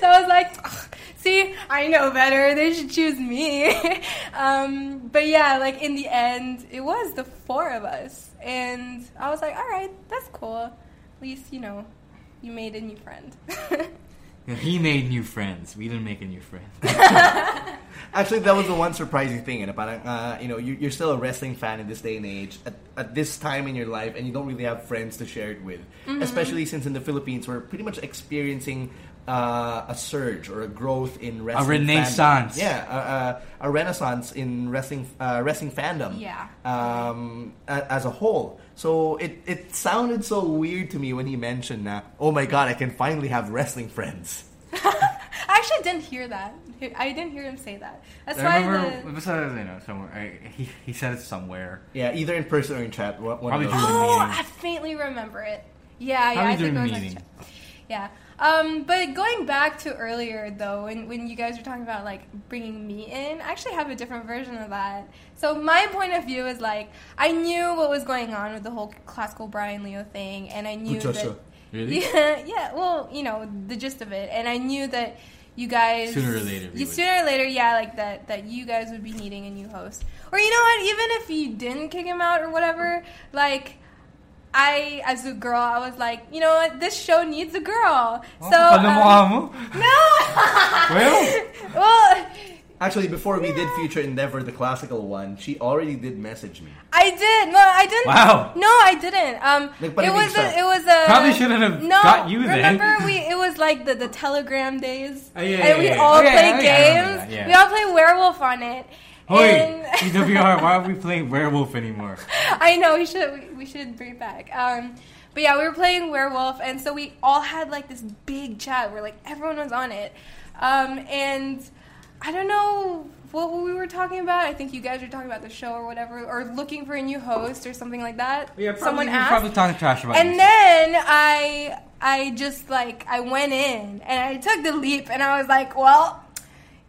[SPEAKER 5] so I was like, "Ugh, "See, I know better. They should choose me." *laughs* um, but yeah, like in the end, it was the four of us, and I was like, "All right, that's cool. At least you know, you made a new friend." *laughs*
[SPEAKER 4] he made new friends. We didn't make a new friend. *laughs*
[SPEAKER 3] Actually, that was the one surprising thing. And parang, uh, you know, you, you're still a wrestling fan in this day and age at, at this time in your life, and you don't really have friends to share it with. Especially since in the Philippines, we're pretty much experiencing uh, a surge or a growth in wrestling.
[SPEAKER 4] renaissance.
[SPEAKER 3] Fandom. Yeah, a, a, a renaissance in wrestling uh, wrestling fandom.
[SPEAKER 5] Yeah.
[SPEAKER 3] Um, a, as a whole. So it, it sounded so weird to me when he mentioned that. Oh my god, I can finally have wrestling friends. *laughs* *laughs*
[SPEAKER 5] I actually didn't hear that. I didn't hear him say that. That's
[SPEAKER 4] I
[SPEAKER 5] why
[SPEAKER 4] remember,
[SPEAKER 5] the.
[SPEAKER 4] it was, uh, you know, somewhere. I, he, he said it somewhere.
[SPEAKER 3] Yeah, either in person or in chat. One, one
[SPEAKER 4] Probably
[SPEAKER 3] of those.
[SPEAKER 4] during-
[SPEAKER 5] Oh,
[SPEAKER 4] meeting.
[SPEAKER 5] I faintly remember it. Yeah, yeah, I think
[SPEAKER 4] during
[SPEAKER 5] it was
[SPEAKER 4] the
[SPEAKER 5] like
[SPEAKER 4] meeting.
[SPEAKER 5] yeah. Um, but going back to earlier though, when when you guys were talking about like bringing me in, I actually have a different version of that. So my point of view is like I knew what was going on with the whole classical Brian Leo thing, and I knew that
[SPEAKER 4] Really?
[SPEAKER 5] yeah, *laughs* yeah. Well, you know the gist of it, and I knew that you guys
[SPEAKER 4] Sooner or later
[SPEAKER 5] you- sooner or later, yeah, like that that you guys would be needing a new host, or you know what? Even if you didn't kick him out or whatever, like. I, as a girl, I was like, you know what? This show needs a girl. So,
[SPEAKER 4] Kapal ng
[SPEAKER 5] um,
[SPEAKER 4] mo.
[SPEAKER 5] no. *laughs*
[SPEAKER 4] Well,
[SPEAKER 5] well,
[SPEAKER 3] Actually, before we did Future Endeavor, the classical one, she already did message me.
[SPEAKER 5] I did. No, I didn't.
[SPEAKER 4] Wow.
[SPEAKER 5] No, I didn't. Um, it was a, it was a
[SPEAKER 4] Probably shouldn't have
[SPEAKER 5] no,
[SPEAKER 4] got you then.
[SPEAKER 5] Remember, we it was like the the Telegram days,
[SPEAKER 4] Oh, yeah,
[SPEAKER 5] and
[SPEAKER 4] yeah,
[SPEAKER 5] we
[SPEAKER 4] yeah.
[SPEAKER 5] all
[SPEAKER 4] Oh, yeah,
[SPEAKER 5] play
[SPEAKER 4] oh, yeah,
[SPEAKER 5] games.
[SPEAKER 4] yeah.
[SPEAKER 5] We all play Werewolf on it.
[SPEAKER 4] Wait,
[SPEAKER 5] And
[SPEAKER 4] PWR, why are we *laughs* playing werewolf anymore?
[SPEAKER 5] I know we should we, we should bring it back. Um, but yeah, we were playing Werewolf, and so we all had like this big chat where like everyone was on it, um, and I don't know what we were talking about. I think you guys were talking about the show or whatever, or looking for a new host or something like that.
[SPEAKER 4] Yeah, probably,
[SPEAKER 5] Someone asked,
[SPEAKER 4] probably talking trash about
[SPEAKER 5] and then I I just like I went in and I took the leap, and I was like, well.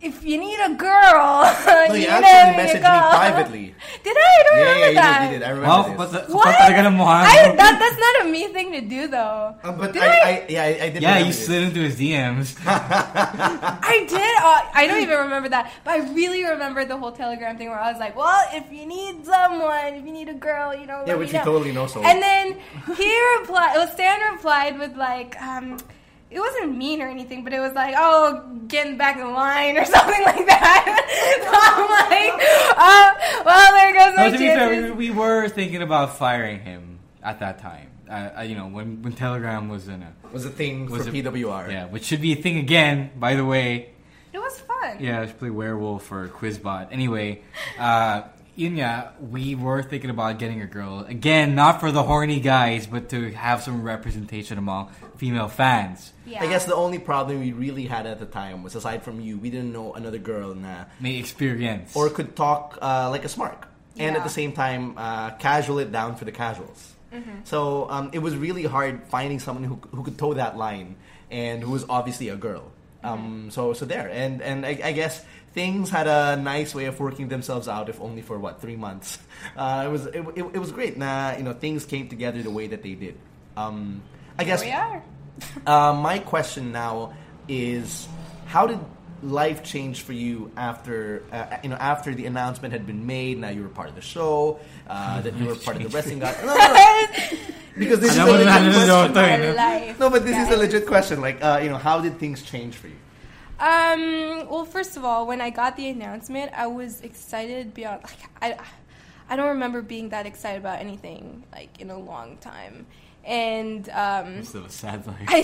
[SPEAKER 5] If you need a girl, *laughs*
[SPEAKER 3] No,
[SPEAKER 5] you
[SPEAKER 3] you
[SPEAKER 5] know
[SPEAKER 3] actually
[SPEAKER 5] where you
[SPEAKER 3] messaged me privately. *laughs*
[SPEAKER 5] Did I? I don't
[SPEAKER 3] Yeah, yeah,
[SPEAKER 5] remember
[SPEAKER 3] you
[SPEAKER 5] that.
[SPEAKER 3] did, you did. I remember
[SPEAKER 4] Wow,
[SPEAKER 3] this.
[SPEAKER 4] but the,
[SPEAKER 5] What?
[SPEAKER 4] kapal talaga ng mukha
[SPEAKER 5] I, that, that's not a me thing to do, though.
[SPEAKER 3] Um, but
[SPEAKER 5] Did
[SPEAKER 3] I,
[SPEAKER 5] I?
[SPEAKER 3] I, yeah, I, I did.
[SPEAKER 4] Yeah, you
[SPEAKER 3] this.
[SPEAKER 4] slid into his DMs. *laughs*
[SPEAKER 5] I did. Uh, I don't even remember that, but I really remember the whole Telegram thing where I was like, "Well, if you need someone, if you need a girl, you know."
[SPEAKER 3] Yeah,
[SPEAKER 5] let
[SPEAKER 3] which
[SPEAKER 5] me
[SPEAKER 3] we
[SPEAKER 5] know.
[SPEAKER 3] totally know. So
[SPEAKER 5] And then he replied. Well, Stan replied with like, um, it wasn't mean or anything, but it was like, "Oh, getting back in line" or *laughs* something like that. *laughs* so I'm like, uh, "Well, there goes my
[SPEAKER 4] no, to be fair, we, we were thinking about firing him at that time. Uh, uh, you know, when, when Telegram was in a
[SPEAKER 3] was a thing
[SPEAKER 4] was
[SPEAKER 3] for
[SPEAKER 4] a-
[SPEAKER 3] PWR.
[SPEAKER 4] Yeah, which should be a thing again, by the way.
[SPEAKER 5] It was fun.
[SPEAKER 4] Yeah, I should play Werewolf or Quizbot. Anyway, uh, yun nga, we were thinking about getting a girl. Again, not for the horny guys, but to have some representation among female fans.
[SPEAKER 5] Yeah.
[SPEAKER 3] I guess the only problem we really had at the time was aside from you, we didn't know another girl na
[SPEAKER 4] May experience.
[SPEAKER 3] or could talk uh, like a smart, and at the same time uh, casual it down for the casuals.
[SPEAKER 5] Mm-hmm.
[SPEAKER 3] So um, it was really hard finding someone who, who could toe that line and who was obviously a girl.
[SPEAKER 5] Mm-hmm.
[SPEAKER 3] Um, so so there, and and I, I guess things had a nice way of working themselves out, if only for what three months. *laughs* Uh, it was it, it, it was great. Nah, you know things came together the way that they did. Um, I guess
[SPEAKER 5] Here we are. *laughs*
[SPEAKER 3] uh, my question now is how did life change for you after uh, you know after the announcement had been made? Now you were part of the show, uh, *laughs* that you were part of the wrestling guy. No, no, no. because this is a legit question.
[SPEAKER 4] ano,
[SPEAKER 5] My
[SPEAKER 4] ano.
[SPEAKER 5] life.
[SPEAKER 3] No, but this is a legit question. Like, uh, you know, how did things change for you?
[SPEAKER 5] Um. Well, first of all, when I got the announcement, I was excited beyond. Like, I, I don't remember being that excited about anything like in a long time. And um,
[SPEAKER 4] It's still a sad life.
[SPEAKER 5] I,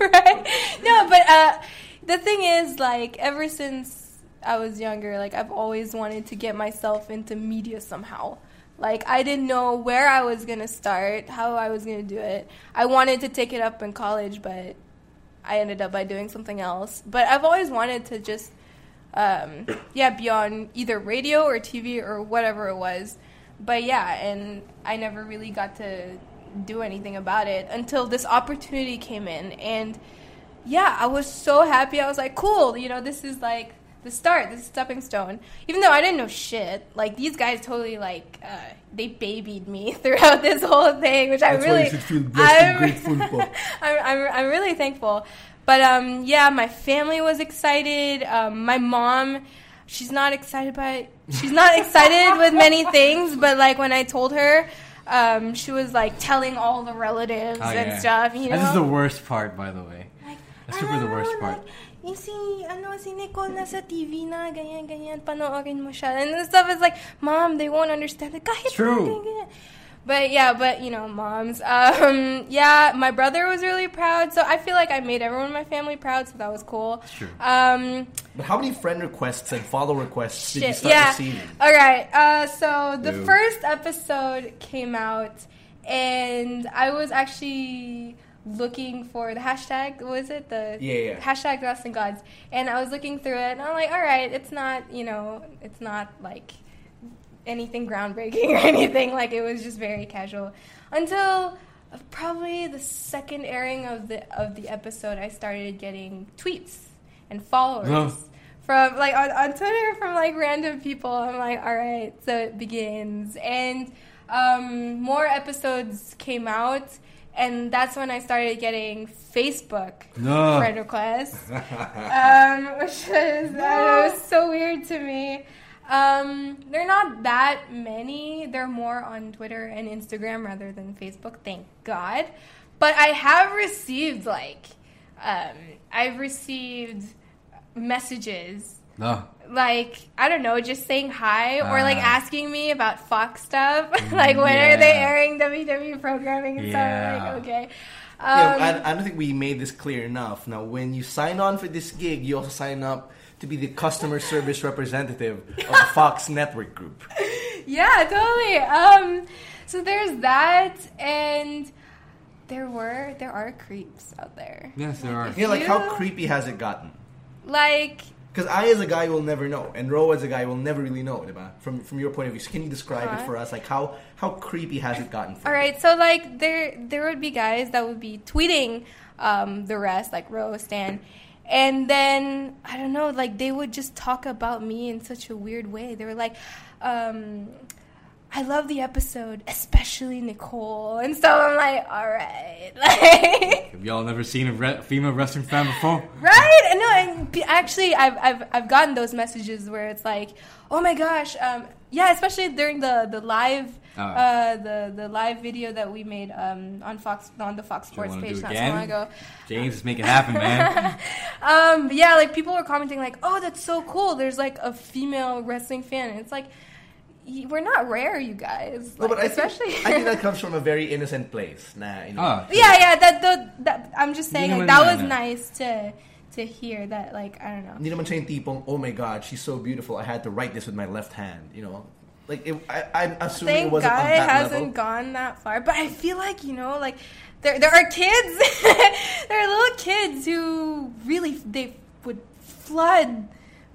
[SPEAKER 5] *laughs* right? No, but uh, the thing is, like, ever since I was younger, like, I've always wanted to get myself into media somehow. Like, I didn't know where I was gonna start, how I was gonna do it. I wanted to take it up in college, but I ended up by doing something else. But I've always wanted to just, um, yeah, be on either radio or TV or whatever it was. But yeah, and I never really got to do anything about it until this opportunity came in. And yeah, I was so happy. I was like, cool, you know, this is like the start, the stepping stone. Even though I didn't know shit, like these guys totally like uh, they babied me *laughs* throughout this whole thing, which I
[SPEAKER 3] That's why
[SPEAKER 5] really
[SPEAKER 3] you should feel *laughs* blessed
[SPEAKER 5] I'm-
[SPEAKER 3] grateful po. *laughs*
[SPEAKER 5] I'm, I'm, I'm really thankful. But um, yeah, my family was excited. Um, my mom, she's not excited by she's not excited with many things. But like when I told her, um, she was like telling all the relatives
[SPEAKER 4] Oh,
[SPEAKER 5] and
[SPEAKER 4] yeah.
[SPEAKER 5] stuff. You know,
[SPEAKER 4] This is the worst part, by the way.
[SPEAKER 5] like,
[SPEAKER 4] That's super the
[SPEAKER 5] "Ah,
[SPEAKER 4] worst
[SPEAKER 5] like, yung si, ano, si Nicole nasa TV na, ganyan, ganyan, panoorin mo siya. And the stuff is like, Mom, they won't understand it. Kahit
[SPEAKER 4] True.
[SPEAKER 5] ganyan, ganyan." But yeah, but you know, moms. Um, *laughs* yeah, my brother was really proud, so I feel like I made everyone in my family proud, so that was cool.
[SPEAKER 4] True.
[SPEAKER 5] Um,
[SPEAKER 3] But how many friend requests and follow requests did you start
[SPEAKER 5] yeah.
[SPEAKER 3] receiving?
[SPEAKER 5] All right. Uh, so the
[SPEAKER 4] Ew.
[SPEAKER 5] first episode came out, and I was actually looking for the hashtag. What was it? The
[SPEAKER 3] Yeah, yeah.
[SPEAKER 5] hashtag Wrestling Gods. And I was looking through it, and I'm like, all right, it's not, you know, it's not like anything groundbreaking *laughs* or anything. Like it was just very casual until probably the second airing of the of the episode. I started getting tweets and followers
[SPEAKER 4] Huh.
[SPEAKER 5] from like on, on Twitter from like random people. I'm like, all right, so it begins, and um, more episodes came out. And that's when I started getting Facebook
[SPEAKER 4] No.
[SPEAKER 5] friend requests, um, *laughs* which is I don't know, it was so weird to me. Um, they're not that many. They're more on Twitter and Instagram rather than Facebook. Thank God. But I have received like, um, I've received messages
[SPEAKER 4] No.
[SPEAKER 5] Like I don't know, just saying hi or like
[SPEAKER 4] Ah.
[SPEAKER 5] asking me about Fox stuff. *laughs* like when are they airing WWE programming and
[SPEAKER 4] Yeah.
[SPEAKER 5] stuff? Like okay.
[SPEAKER 3] yeah,
[SPEAKER 5] Um,
[SPEAKER 3] I, I don't think we made this clear enough. Now, when you sign on for this gig, you also sign up to be the customer service representative of the Fox *laughs* Network Group.
[SPEAKER 5] Yeah, totally. Um, so there's that, and there were there are creeps out there.
[SPEAKER 4] Yes, there are.
[SPEAKER 3] Yeah, like how creepy has it gotten?
[SPEAKER 5] Like,
[SPEAKER 3] Because I, as a guy, will never know, and Ro, as a guy, will never really know, diba? From from your point of view, so can you describe it
[SPEAKER 5] Uh-huh.
[SPEAKER 3] for us? Like how how creepy has it gotten? For
[SPEAKER 5] all
[SPEAKER 3] you?
[SPEAKER 5] so like there there would be guys that would be tweeting um, the rest, like Rose, Stan. And then I don't know, like they would just talk about me in such a weird way. They were like, um, "I love the episode, especially Nicole," and so I'm like, "All right, *laughs* like."
[SPEAKER 4] Have y'all never seen a re- female wrestling fan before? *laughs*
[SPEAKER 5] Right? And no, and actually, I've, I've, I've gotten those messages where it's like, oh my gosh, um, yeah, especially during the the live,
[SPEAKER 4] Oh.
[SPEAKER 5] uh, the the live video that we made um, on Fox on the Fox Sports page not so long ago.
[SPEAKER 4] James, just make it happen, man. *laughs*
[SPEAKER 5] Um, yeah, like people were commenting like, oh, that's so cool. There's like a female wrestling fan, and it's like. Y- We're not rare, you guys.
[SPEAKER 3] No, but
[SPEAKER 5] Like,
[SPEAKER 3] I think,
[SPEAKER 5] especially.
[SPEAKER 3] I think *laughs* that comes from a very innocent place. Nah, you know.
[SPEAKER 4] oh,
[SPEAKER 5] yeah, yeah. That, the, that I'm just saying, like that was
[SPEAKER 4] na- na.
[SPEAKER 5] nice to to hear that. Like I don't know.
[SPEAKER 3] Hindi naman siya yung tipong, oh my god, she's so beautiful, I had to write this with my left hand, you know? Like, it, I, I'm assuming
[SPEAKER 5] Thank
[SPEAKER 3] it wasn't
[SPEAKER 5] God
[SPEAKER 3] on
[SPEAKER 5] it
[SPEAKER 3] that
[SPEAKER 5] hasn't
[SPEAKER 3] level.
[SPEAKER 5] gone that far. But I feel like you know, like there there are kids, *laughs* there are little kids who really they would flood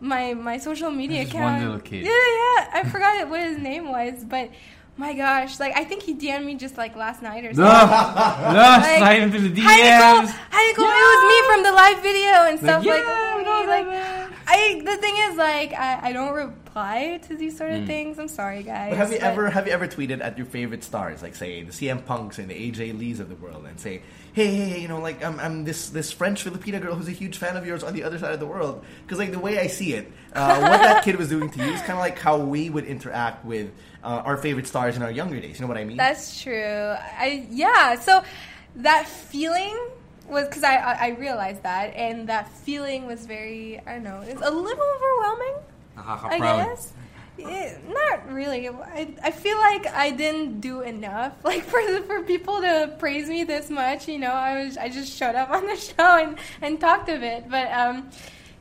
[SPEAKER 5] my my social media
[SPEAKER 4] There's
[SPEAKER 5] account.
[SPEAKER 4] one little kid.
[SPEAKER 5] Yeah, yeah. I forgot what his name was, but my gosh, like I think he DM'd me just like last night or something. *laughs* Like,
[SPEAKER 4] slide into the DMs.
[SPEAKER 5] Hi Nicole, hi Nicole. It was me from the live video and stuff
[SPEAKER 4] yeah, oh
[SPEAKER 5] like.
[SPEAKER 4] I know
[SPEAKER 5] like
[SPEAKER 4] that.
[SPEAKER 5] I the thing is like I, I don't reply to these sort of things. I'm sorry, guys.
[SPEAKER 3] But have you
[SPEAKER 5] but-
[SPEAKER 3] ever have you ever tweeted at your favorite stars, like say the CM Punks and the AJ Lees of the world, and say, hey, hey, hey, you know, like I'm, I'm this this French Filipina girl who's a huge fan of yours on the other side of the world? Because like the way I see it, uh, what that kid was doing to you is kind of like how we would interact with uh, our favorite stars in our younger days. You know what I mean?
[SPEAKER 5] That's true. I yeah. So that feeling was because I, I I realized that, and that feeling was very I don't know. It's a little overwhelming. I guess. Not really. I, I feel like I didn't do enough. *laughs* Like for for people to praise me this much, you know, I was I just showed up *laughs* on the show and, and talked of it. But um,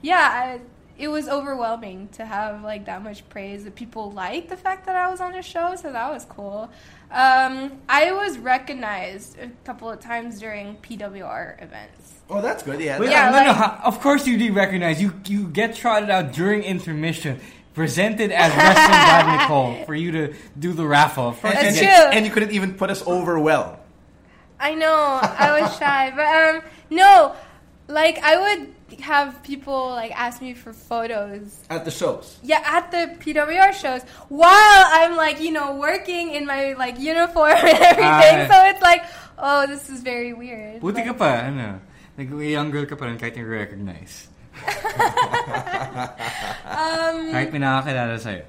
[SPEAKER 5] yeah, I, it was overwhelming to have like that much praise. That people liked the fact that I was on the show, so that was cool. Um, I was recognized a couple of times during PWR events.
[SPEAKER 3] Oh, that's good. Yeah.
[SPEAKER 4] Wait,
[SPEAKER 5] Yeah,
[SPEAKER 4] no, no,
[SPEAKER 5] like-
[SPEAKER 4] ha- of course you do recognize. You you get trotted out during intermission, presented as Wrestling God Nicole for you to do the raffle. First
[SPEAKER 5] That's true.
[SPEAKER 3] And you couldn't even put us over well.
[SPEAKER 5] I know. I was shy, but um, no, like I would have people like ask me for photos.
[SPEAKER 3] At the shows.
[SPEAKER 5] Yeah, at the PWR shows while I'm like you know working in my like uniform and *laughs* everything.
[SPEAKER 4] Ah.
[SPEAKER 5] so it's like, oh, this is very weird.
[SPEAKER 4] Buti ka
[SPEAKER 5] Like,
[SPEAKER 4] pa, ano. Like, young girl ka pa rin kahit recognize.
[SPEAKER 5] Um,
[SPEAKER 4] Kahit may nakakilala sa'yo.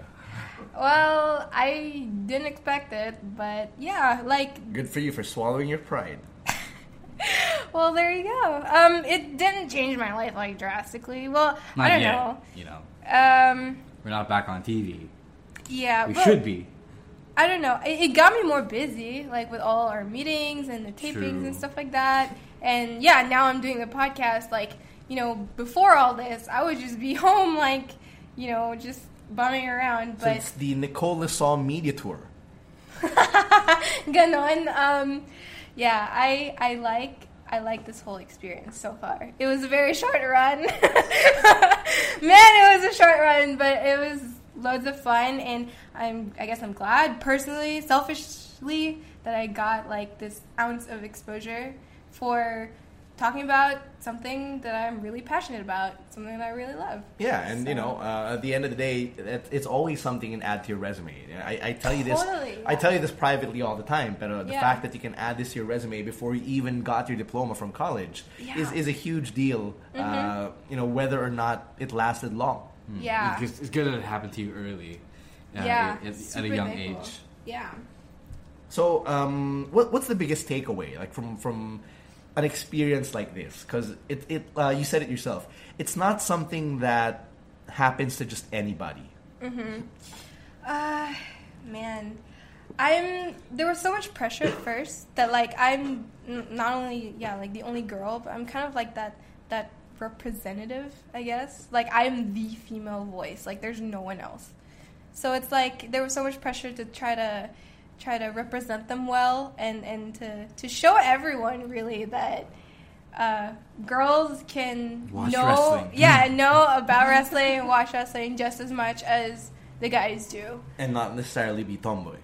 [SPEAKER 5] well, I didn't expect it, but yeah, like
[SPEAKER 3] Good for you for swallowing your pride.
[SPEAKER 5] well, there you go. Um, it didn't change my life like drastically. Well,
[SPEAKER 4] Not
[SPEAKER 5] I don't
[SPEAKER 4] yet.
[SPEAKER 5] know.
[SPEAKER 4] You know,
[SPEAKER 5] Um,
[SPEAKER 4] we're not back on TV.
[SPEAKER 5] yeah,
[SPEAKER 4] We should be.
[SPEAKER 5] I don't know. It, it got me more busy, like with all our meetings and the tapings
[SPEAKER 4] True.
[SPEAKER 5] and stuff like that. And yeah, now I'm doing the podcast. Like, you know, before all this, I would just be *laughs* home, like, you know, just bumming around.
[SPEAKER 3] So
[SPEAKER 5] But
[SPEAKER 3] it's the Nicole Le Saux media tour. *laughs*
[SPEAKER 5] ganon. Um, yeah, I I like I like this whole experience so far. It was a very short run, *laughs* man. It was a short run, but it was loads of fun, and I'm I guess I'm glad personally, selfishly, that I got like this ounce of exposure for talking about something that I'm really passionate about, something that I really love.
[SPEAKER 3] Yeah, and you know, uh, at the end of the day, it's always something you can add to your resume. I, I tell you this,
[SPEAKER 5] Totally,
[SPEAKER 3] I tell you this privately all the time. But uh, the
[SPEAKER 5] Yeah.
[SPEAKER 3] fact that you can add this to your resume before you even got your diploma from college is,
[SPEAKER 5] Yeah. Mm-hmm.
[SPEAKER 3] is a huge deal. Uh, you know, whether or not it lasted long.
[SPEAKER 5] Yeah.
[SPEAKER 4] It's, it's good that it happened to you early. uh,
[SPEAKER 5] yeah.
[SPEAKER 4] At, at a young
[SPEAKER 5] thankful.
[SPEAKER 4] age.
[SPEAKER 5] Yeah.
[SPEAKER 3] So, um, what, what's the biggest takeaway, like from from an experience like this? Because it, it uh, you said it yourself. It's not something that happens to just anybody.
[SPEAKER 5] Uh, man, I'm. There was so much pressure at first that like I'm not only yeah like the only girl, but I'm kind of like that that representative, I guess. Like I'm the female voice. Like there's no one else. So it's like there was so much pressure to try to try to represent them well and and to to show everyone really that uh, girls can
[SPEAKER 4] Watch
[SPEAKER 5] know
[SPEAKER 4] wrestling.
[SPEAKER 5] yeah *laughs* know about wrestling and watch wrestling just as much as the guys do.
[SPEAKER 3] And not necessarily be tomboy.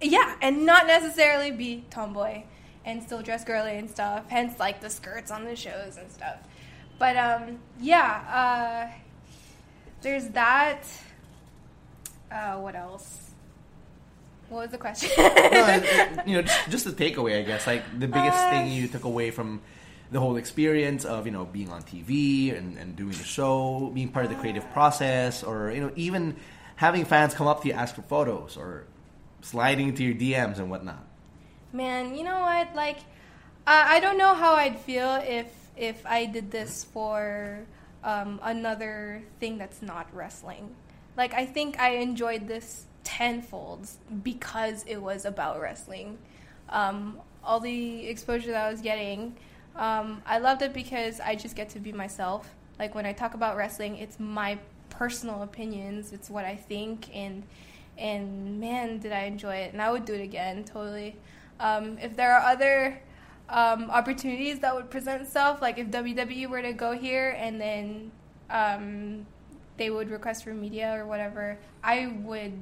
[SPEAKER 5] Yeah, and not necessarily be tomboy and still dress girly and stuff. Hence, like the skirts on the shows and stuff. But um, yeah, uh, there's that. Uh, what else? What was the question?
[SPEAKER 3] no, *laughs* you know, just, just the takeaway, I guess. Like the biggest
[SPEAKER 5] Uh,
[SPEAKER 3] thing you took away from the whole experience of you know being on TV and, and doing the show, being part of the creative process, or you know even having fans come up to you ask for photos or sliding into your DMs and whatnot.
[SPEAKER 5] Man, you know what? Like, uh, I don't know how I'd feel if if I did this for um, another thing that's not wrestling. Like, I think I enjoyed this tenfold because it was about wrestling. Um, all the exposure that I was getting, um, I loved it because I just get to be myself. Like when I talk about wrestling, it's my personal opinions. It's what I think, and and man, did I enjoy it! And I would do it again, totally. Um, if there are other um, opportunities that would present itself, like if WWE were to go here and then um, they would request for media or whatever, I would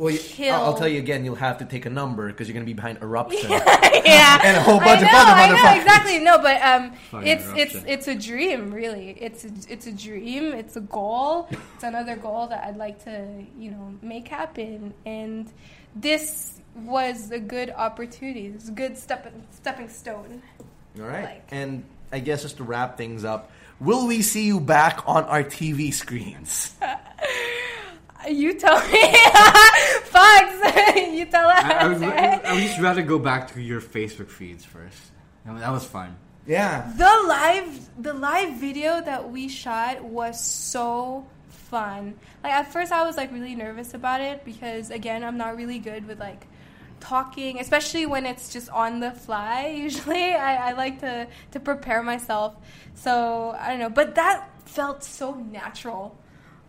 [SPEAKER 3] Well,
[SPEAKER 5] kill.
[SPEAKER 3] I'll, I'll tell you again. You'll have to take a number because you're going to be behind eruption. *laughs*
[SPEAKER 5] yeah, *laughs*
[SPEAKER 3] And a whole bunch
[SPEAKER 5] I
[SPEAKER 3] of
[SPEAKER 5] know,
[SPEAKER 3] other
[SPEAKER 5] I know, exactly. No, but um, it's it's
[SPEAKER 4] eruption.
[SPEAKER 5] it's a dream, really. It's a, it's a dream. It's a goal. It's another goal that I'd like to you know make happen. And this was a good opportunity. It's a good stepping stepping stone.
[SPEAKER 3] All right.
[SPEAKER 5] Like-
[SPEAKER 3] and I guess just to wrap things up, will we see you back on our TV screens? *laughs*
[SPEAKER 5] You tell me, *laughs* Fox. *laughs* you tell us.
[SPEAKER 4] I, I, would, I would just rather go back to your Facebook feeds first. That was- That was fun.
[SPEAKER 3] Yeah.
[SPEAKER 5] The live the live video that we shot was so fun. Like at first I was like really nervous about it because again I'm not really good with like talking, especially when it's just on the fly. *laughs* Usually I, I like to to prepare myself. So I don't know, but that felt so natural.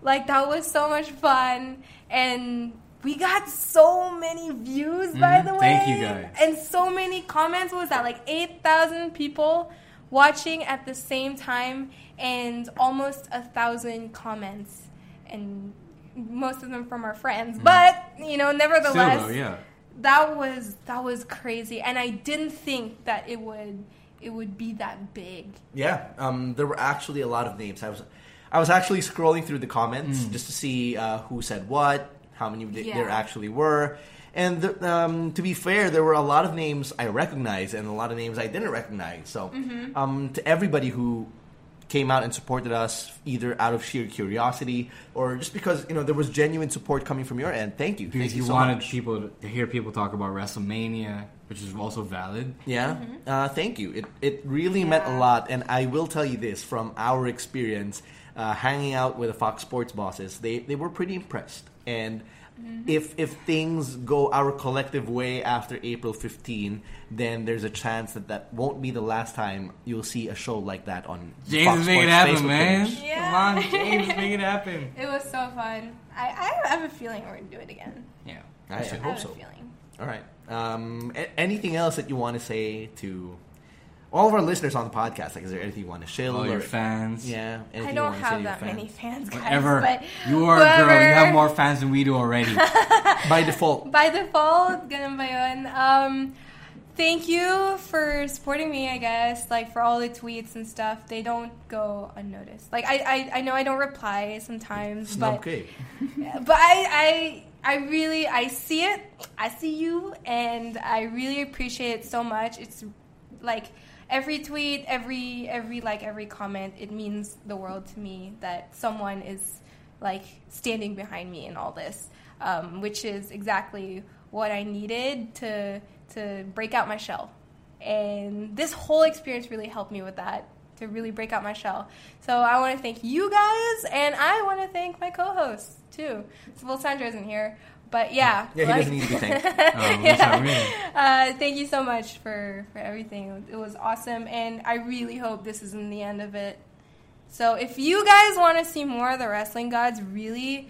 [SPEAKER 5] Like that was so much fun and we got so many views by
[SPEAKER 4] Mhm.
[SPEAKER 5] the way.
[SPEAKER 4] Thank you, guys.
[SPEAKER 5] And so many comments. What was that? Like 8,000 people watching at the same time and almost a thousand comments. And most of them from our friends. But, you know, nevertheless,
[SPEAKER 4] Still though, yeah.
[SPEAKER 5] that was that was crazy. And I didn't think that it would it would be that big.
[SPEAKER 3] Yeah, um, there were actually a lot of names. I was, I was actually scrolling through the comments just to see uh, who said what, how many th- there actually were, and the, um, to be fair, there were a lot of names I recognized and a lot of names I didn't recognize. So, um, to everybody who came out and supported us, either out of sheer curiosity or just because you know there was genuine support coming from your end, thank you.
[SPEAKER 4] Because
[SPEAKER 3] Thank
[SPEAKER 4] you
[SPEAKER 3] so
[SPEAKER 4] wanted
[SPEAKER 3] much.
[SPEAKER 4] people to, to hear people talk about WrestleMania, which is also valid.
[SPEAKER 3] Yeah, uh, thank you. It it really meant a lot, and I will tell you this from our experience, uh, hanging out with the Fox Sports bosses, they they were pretty impressed. And if if things go our collective way after April 15, then there's a chance that that won't be the last time you'll see a show like that on
[SPEAKER 4] James
[SPEAKER 3] Fox
[SPEAKER 4] is making it
[SPEAKER 3] Sports
[SPEAKER 4] happen,
[SPEAKER 3] Facebook
[SPEAKER 4] man.
[SPEAKER 3] page.
[SPEAKER 5] Yeah.
[SPEAKER 4] Come on, James, make it happen. *laughs*
[SPEAKER 5] It was so fun. I, I have a feeling we're gonna do it again.
[SPEAKER 4] Yeah.
[SPEAKER 3] I, I
[SPEAKER 5] I
[SPEAKER 3] hope
[SPEAKER 5] have
[SPEAKER 3] so.
[SPEAKER 5] a feeling.
[SPEAKER 3] All right. Um, a- anything else that you want to say to all of our listeners on the podcast? Like, is there anything you want to share?
[SPEAKER 4] All your fans.
[SPEAKER 3] Yeah.
[SPEAKER 5] I don't
[SPEAKER 3] wanna say to
[SPEAKER 5] have that
[SPEAKER 3] fans?
[SPEAKER 5] many fans, guys.
[SPEAKER 4] Whatever.
[SPEAKER 5] But
[SPEAKER 4] You are a girl. You have more fans than we do already. *laughs*
[SPEAKER 3] By default.
[SPEAKER 5] By default, ganun ba yun? Um, thank you for supporting me, I guess. Like, for all the tweets and stuff. They don't go unnoticed. Like, I, I, I know I don't reply sometimes, but...
[SPEAKER 3] okay. *laughs*
[SPEAKER 5] but I, I I really I see it. I see you, and I really appreciate it so much. It's like every tweet, every every like every comment. It means the world to me that someone is like standing behind me in all this, um, which is exactly what I needed to to break out my shell. And this whole experience really helped me with that to really break out my shell. So I want to thank you guys, and I want to thank my co-hosts too. So well, Sandro isn't here, but yeah,
[SPEAKER 3] Yeah, he
[SPEAKER 5] like-
[SPEAKER 3] doesn't need to be thanked. *laughs*
[SPEAKER 4] What's that *laughs*
[SPEAKER 5] uh, thank you so much for for everything. It was awesome, and I really hope this isn't the end of it. So if you guys want to see more of the wrestling gods, really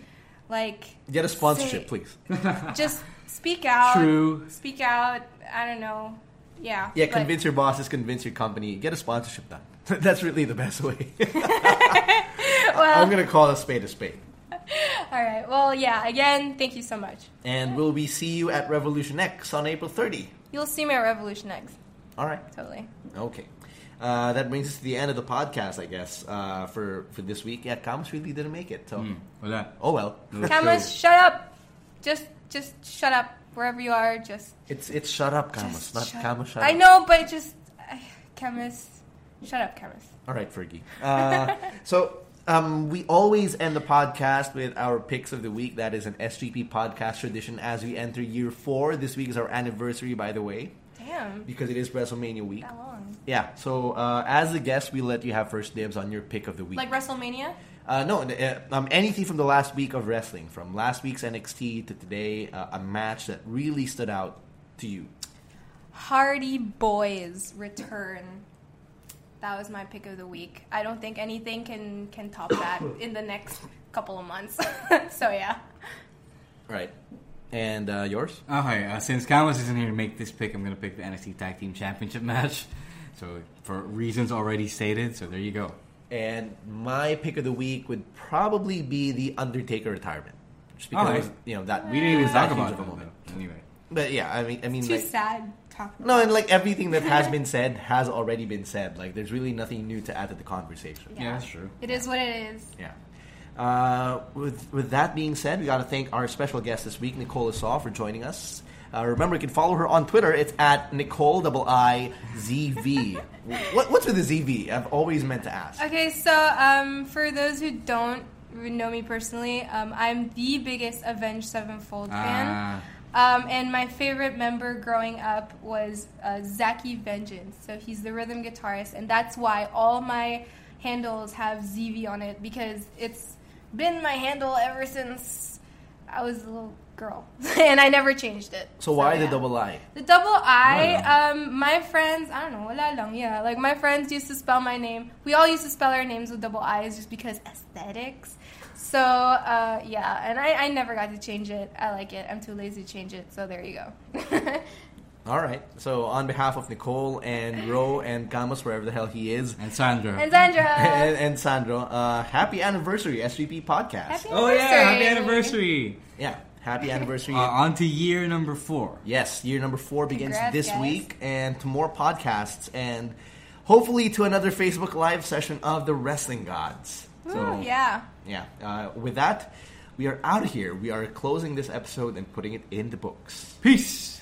[SPEAKER 5] like
[SPEAKER 3] Get a sponsorship,
[SPEAKER 5] Say-
[SPEAKER 3] please. *laughs*
[SPEAKER 5] just speak out.
[SPEAKER 4] True.
[SPEAKER 5] Speak out. I don't know. Yeah.
[SPEAKER 3] Yeah,
[SPEAKER 5] but-
[SPEAKER 3] convince your bosses, convince your company, get a sponsorship done. That's really the best way.
[SPEAKER 5] Well,
[SPEAKER 3] I'm gonna call a spade a spade. *laughs*
[SPEAKER 5] all right. Well, yeah. Again, thank you so much.
[SPEAKER 3] And will we see you at Revolution X on April 30?
[SPEAKER 5] You'll see me at Revolution X.
[SPEAKER 3] All right.
[SPEAKER 5] Totally.
[SPEAKER 3] Okay. Uh, that brings us to the end of the podcast, I guess, uh, for, for this week. Yeah, Camus really didn't make it. So,
[SPEAKER 4] Hmm, Wala.
[SPEAKER 3] oh well.
[SPEAKER 5] Camus, shut up. Just, just shut up wherever you are. Just,
[SPEAKER 3] It's it's shut up, Camus,
[SPEAKER 5] just
[SPEAKER 3] not
[SPEAKER 5] shut
[SPEAKER 3] Camus. Shut
[SPEAKER 5] I know, but just, uh, Camus, shut up, Camus.
[SPEAKER 3] All right, Fergie. *laughs* Uh, so um, we always end the podcast with our picks of the week. That is an SGP podcast tradition as we enter year four. This week is our anniversary, by the way,
[SPEAKER 5] Damn.
[SPEAKER 3] because it is WrestleMania week.
[SPEAKER 5] That long.
[SPEAKER 3] Yeah. So uh, as the guest, we let you have first dibs on your pick of the week.
[SPEAKER 5] Like WrestleMania?
[SPEAKER 3] Uh, no, uh, um, anything from the last week of wrestling, from last week's NXT to today, uh, a match that really stood out to you.
[SPEAKER 5] Hardy Boys return. That was my pick of the week. I don't think anything can can top that *coughs* in the next couple of months. *laughs* so yeah.
[SPEAKER 3] Right. And uh, yours?
[SPEAKER 4] Okay, uh, since Camus isn't here to make this pick, I'm going to pick the NXT Tag Team Championship *laughs* match. So, for reasons already stated, so there you go.
[SPEAKER 3] And my pick of the week would probably be the Undertaker retirement. just because
[SPEAKER 4] Okay.
[SPEAKER 3] you know that
[SPEAKER 4] We didn't even
[SPEAKER 3] that
[SPEAKER 4] talk
[SPEAKER 3] huge
[SPEAKER 4] about
[SPEAKER 3] of a moment.
[SPEAKER 4] Anyway.
[SPEAKER 3] But yeah, I mean, I mean,
[SPEAKER 5] Too
[SPEAKER 3] like,
[SPEAKER 5] sad talking.
[SPEAKER 3] no, and like everything that has *laughs* been said has already been said. Like, there's really nothing new to add to the conversation.
[SPEAKER 4] Yeah, that's true.
[SPEAKER 5] It is what it is.
[SPEAKER 3] Yeah. Uh, with with that being said, we got to thank our special guest this week, Nicole Saux, for joining us. Uh, remember, you can follow her on Twitter. It's at Nicole double I Z V. *laughs* What, what's with the ZV? I've always meant to ask.
[SPEAKER 5] Okay, so um, for those who don't know me personally, um, I'm the biggest Avenged Sevenfold fan. Um, and my favorite member growing up was uh, Zacky Vengeance. So he's the rhythm guitarist, and that's why all my handles have ZV on it because it's been my handle ever since I was a little girl, *laughs* and I never changed it.
[SPEAKER 3] So why the double I?
[SPEAKER 5] The double I, um, my friends, I don't know, wala lang, yeah. Like my friends used to spell my name. We all used to spell our names with double I's just because aesthetics. So uh, yeah, and I, I never got to change it. I like it. I'm too lazy to change it. So there you go. *laughs*
[SPEAKER 3] All right. So on behalf of Nicole and Ro and Camus, wherever the hell he is,
[SPEAKER 4] And Sandra.
[SPEAKER 5] and Sandra, *laughs*
[SPEAKER 3] and, and Sandro, uh, happy anniversary, SVP podcast.
[SPEAKER 5] happy
[SPEAKER 4] oh yeah, happy anniversary!
[SPEAKER 3] yeah, happy anniversary.
[SPEAKER 4] Uh, on to year number four.
[SPEAKER 3] Yes, year number four begins
[SPEAKER 5] Congrats,
[SPEAKER 3] this
[SPEAKER 5] guys.
[SPEAKER 3] week, and to more podcasts, and hopefully to another Facebook Live session of the Wrestling Gods.
[SPEAKER 5] Ooh, yeah.
[SPEAKER 3] Yeah. Uh, with that, we are out of here. We are closing this episode and putting it in the books.
[SPEAKER 4] Peace.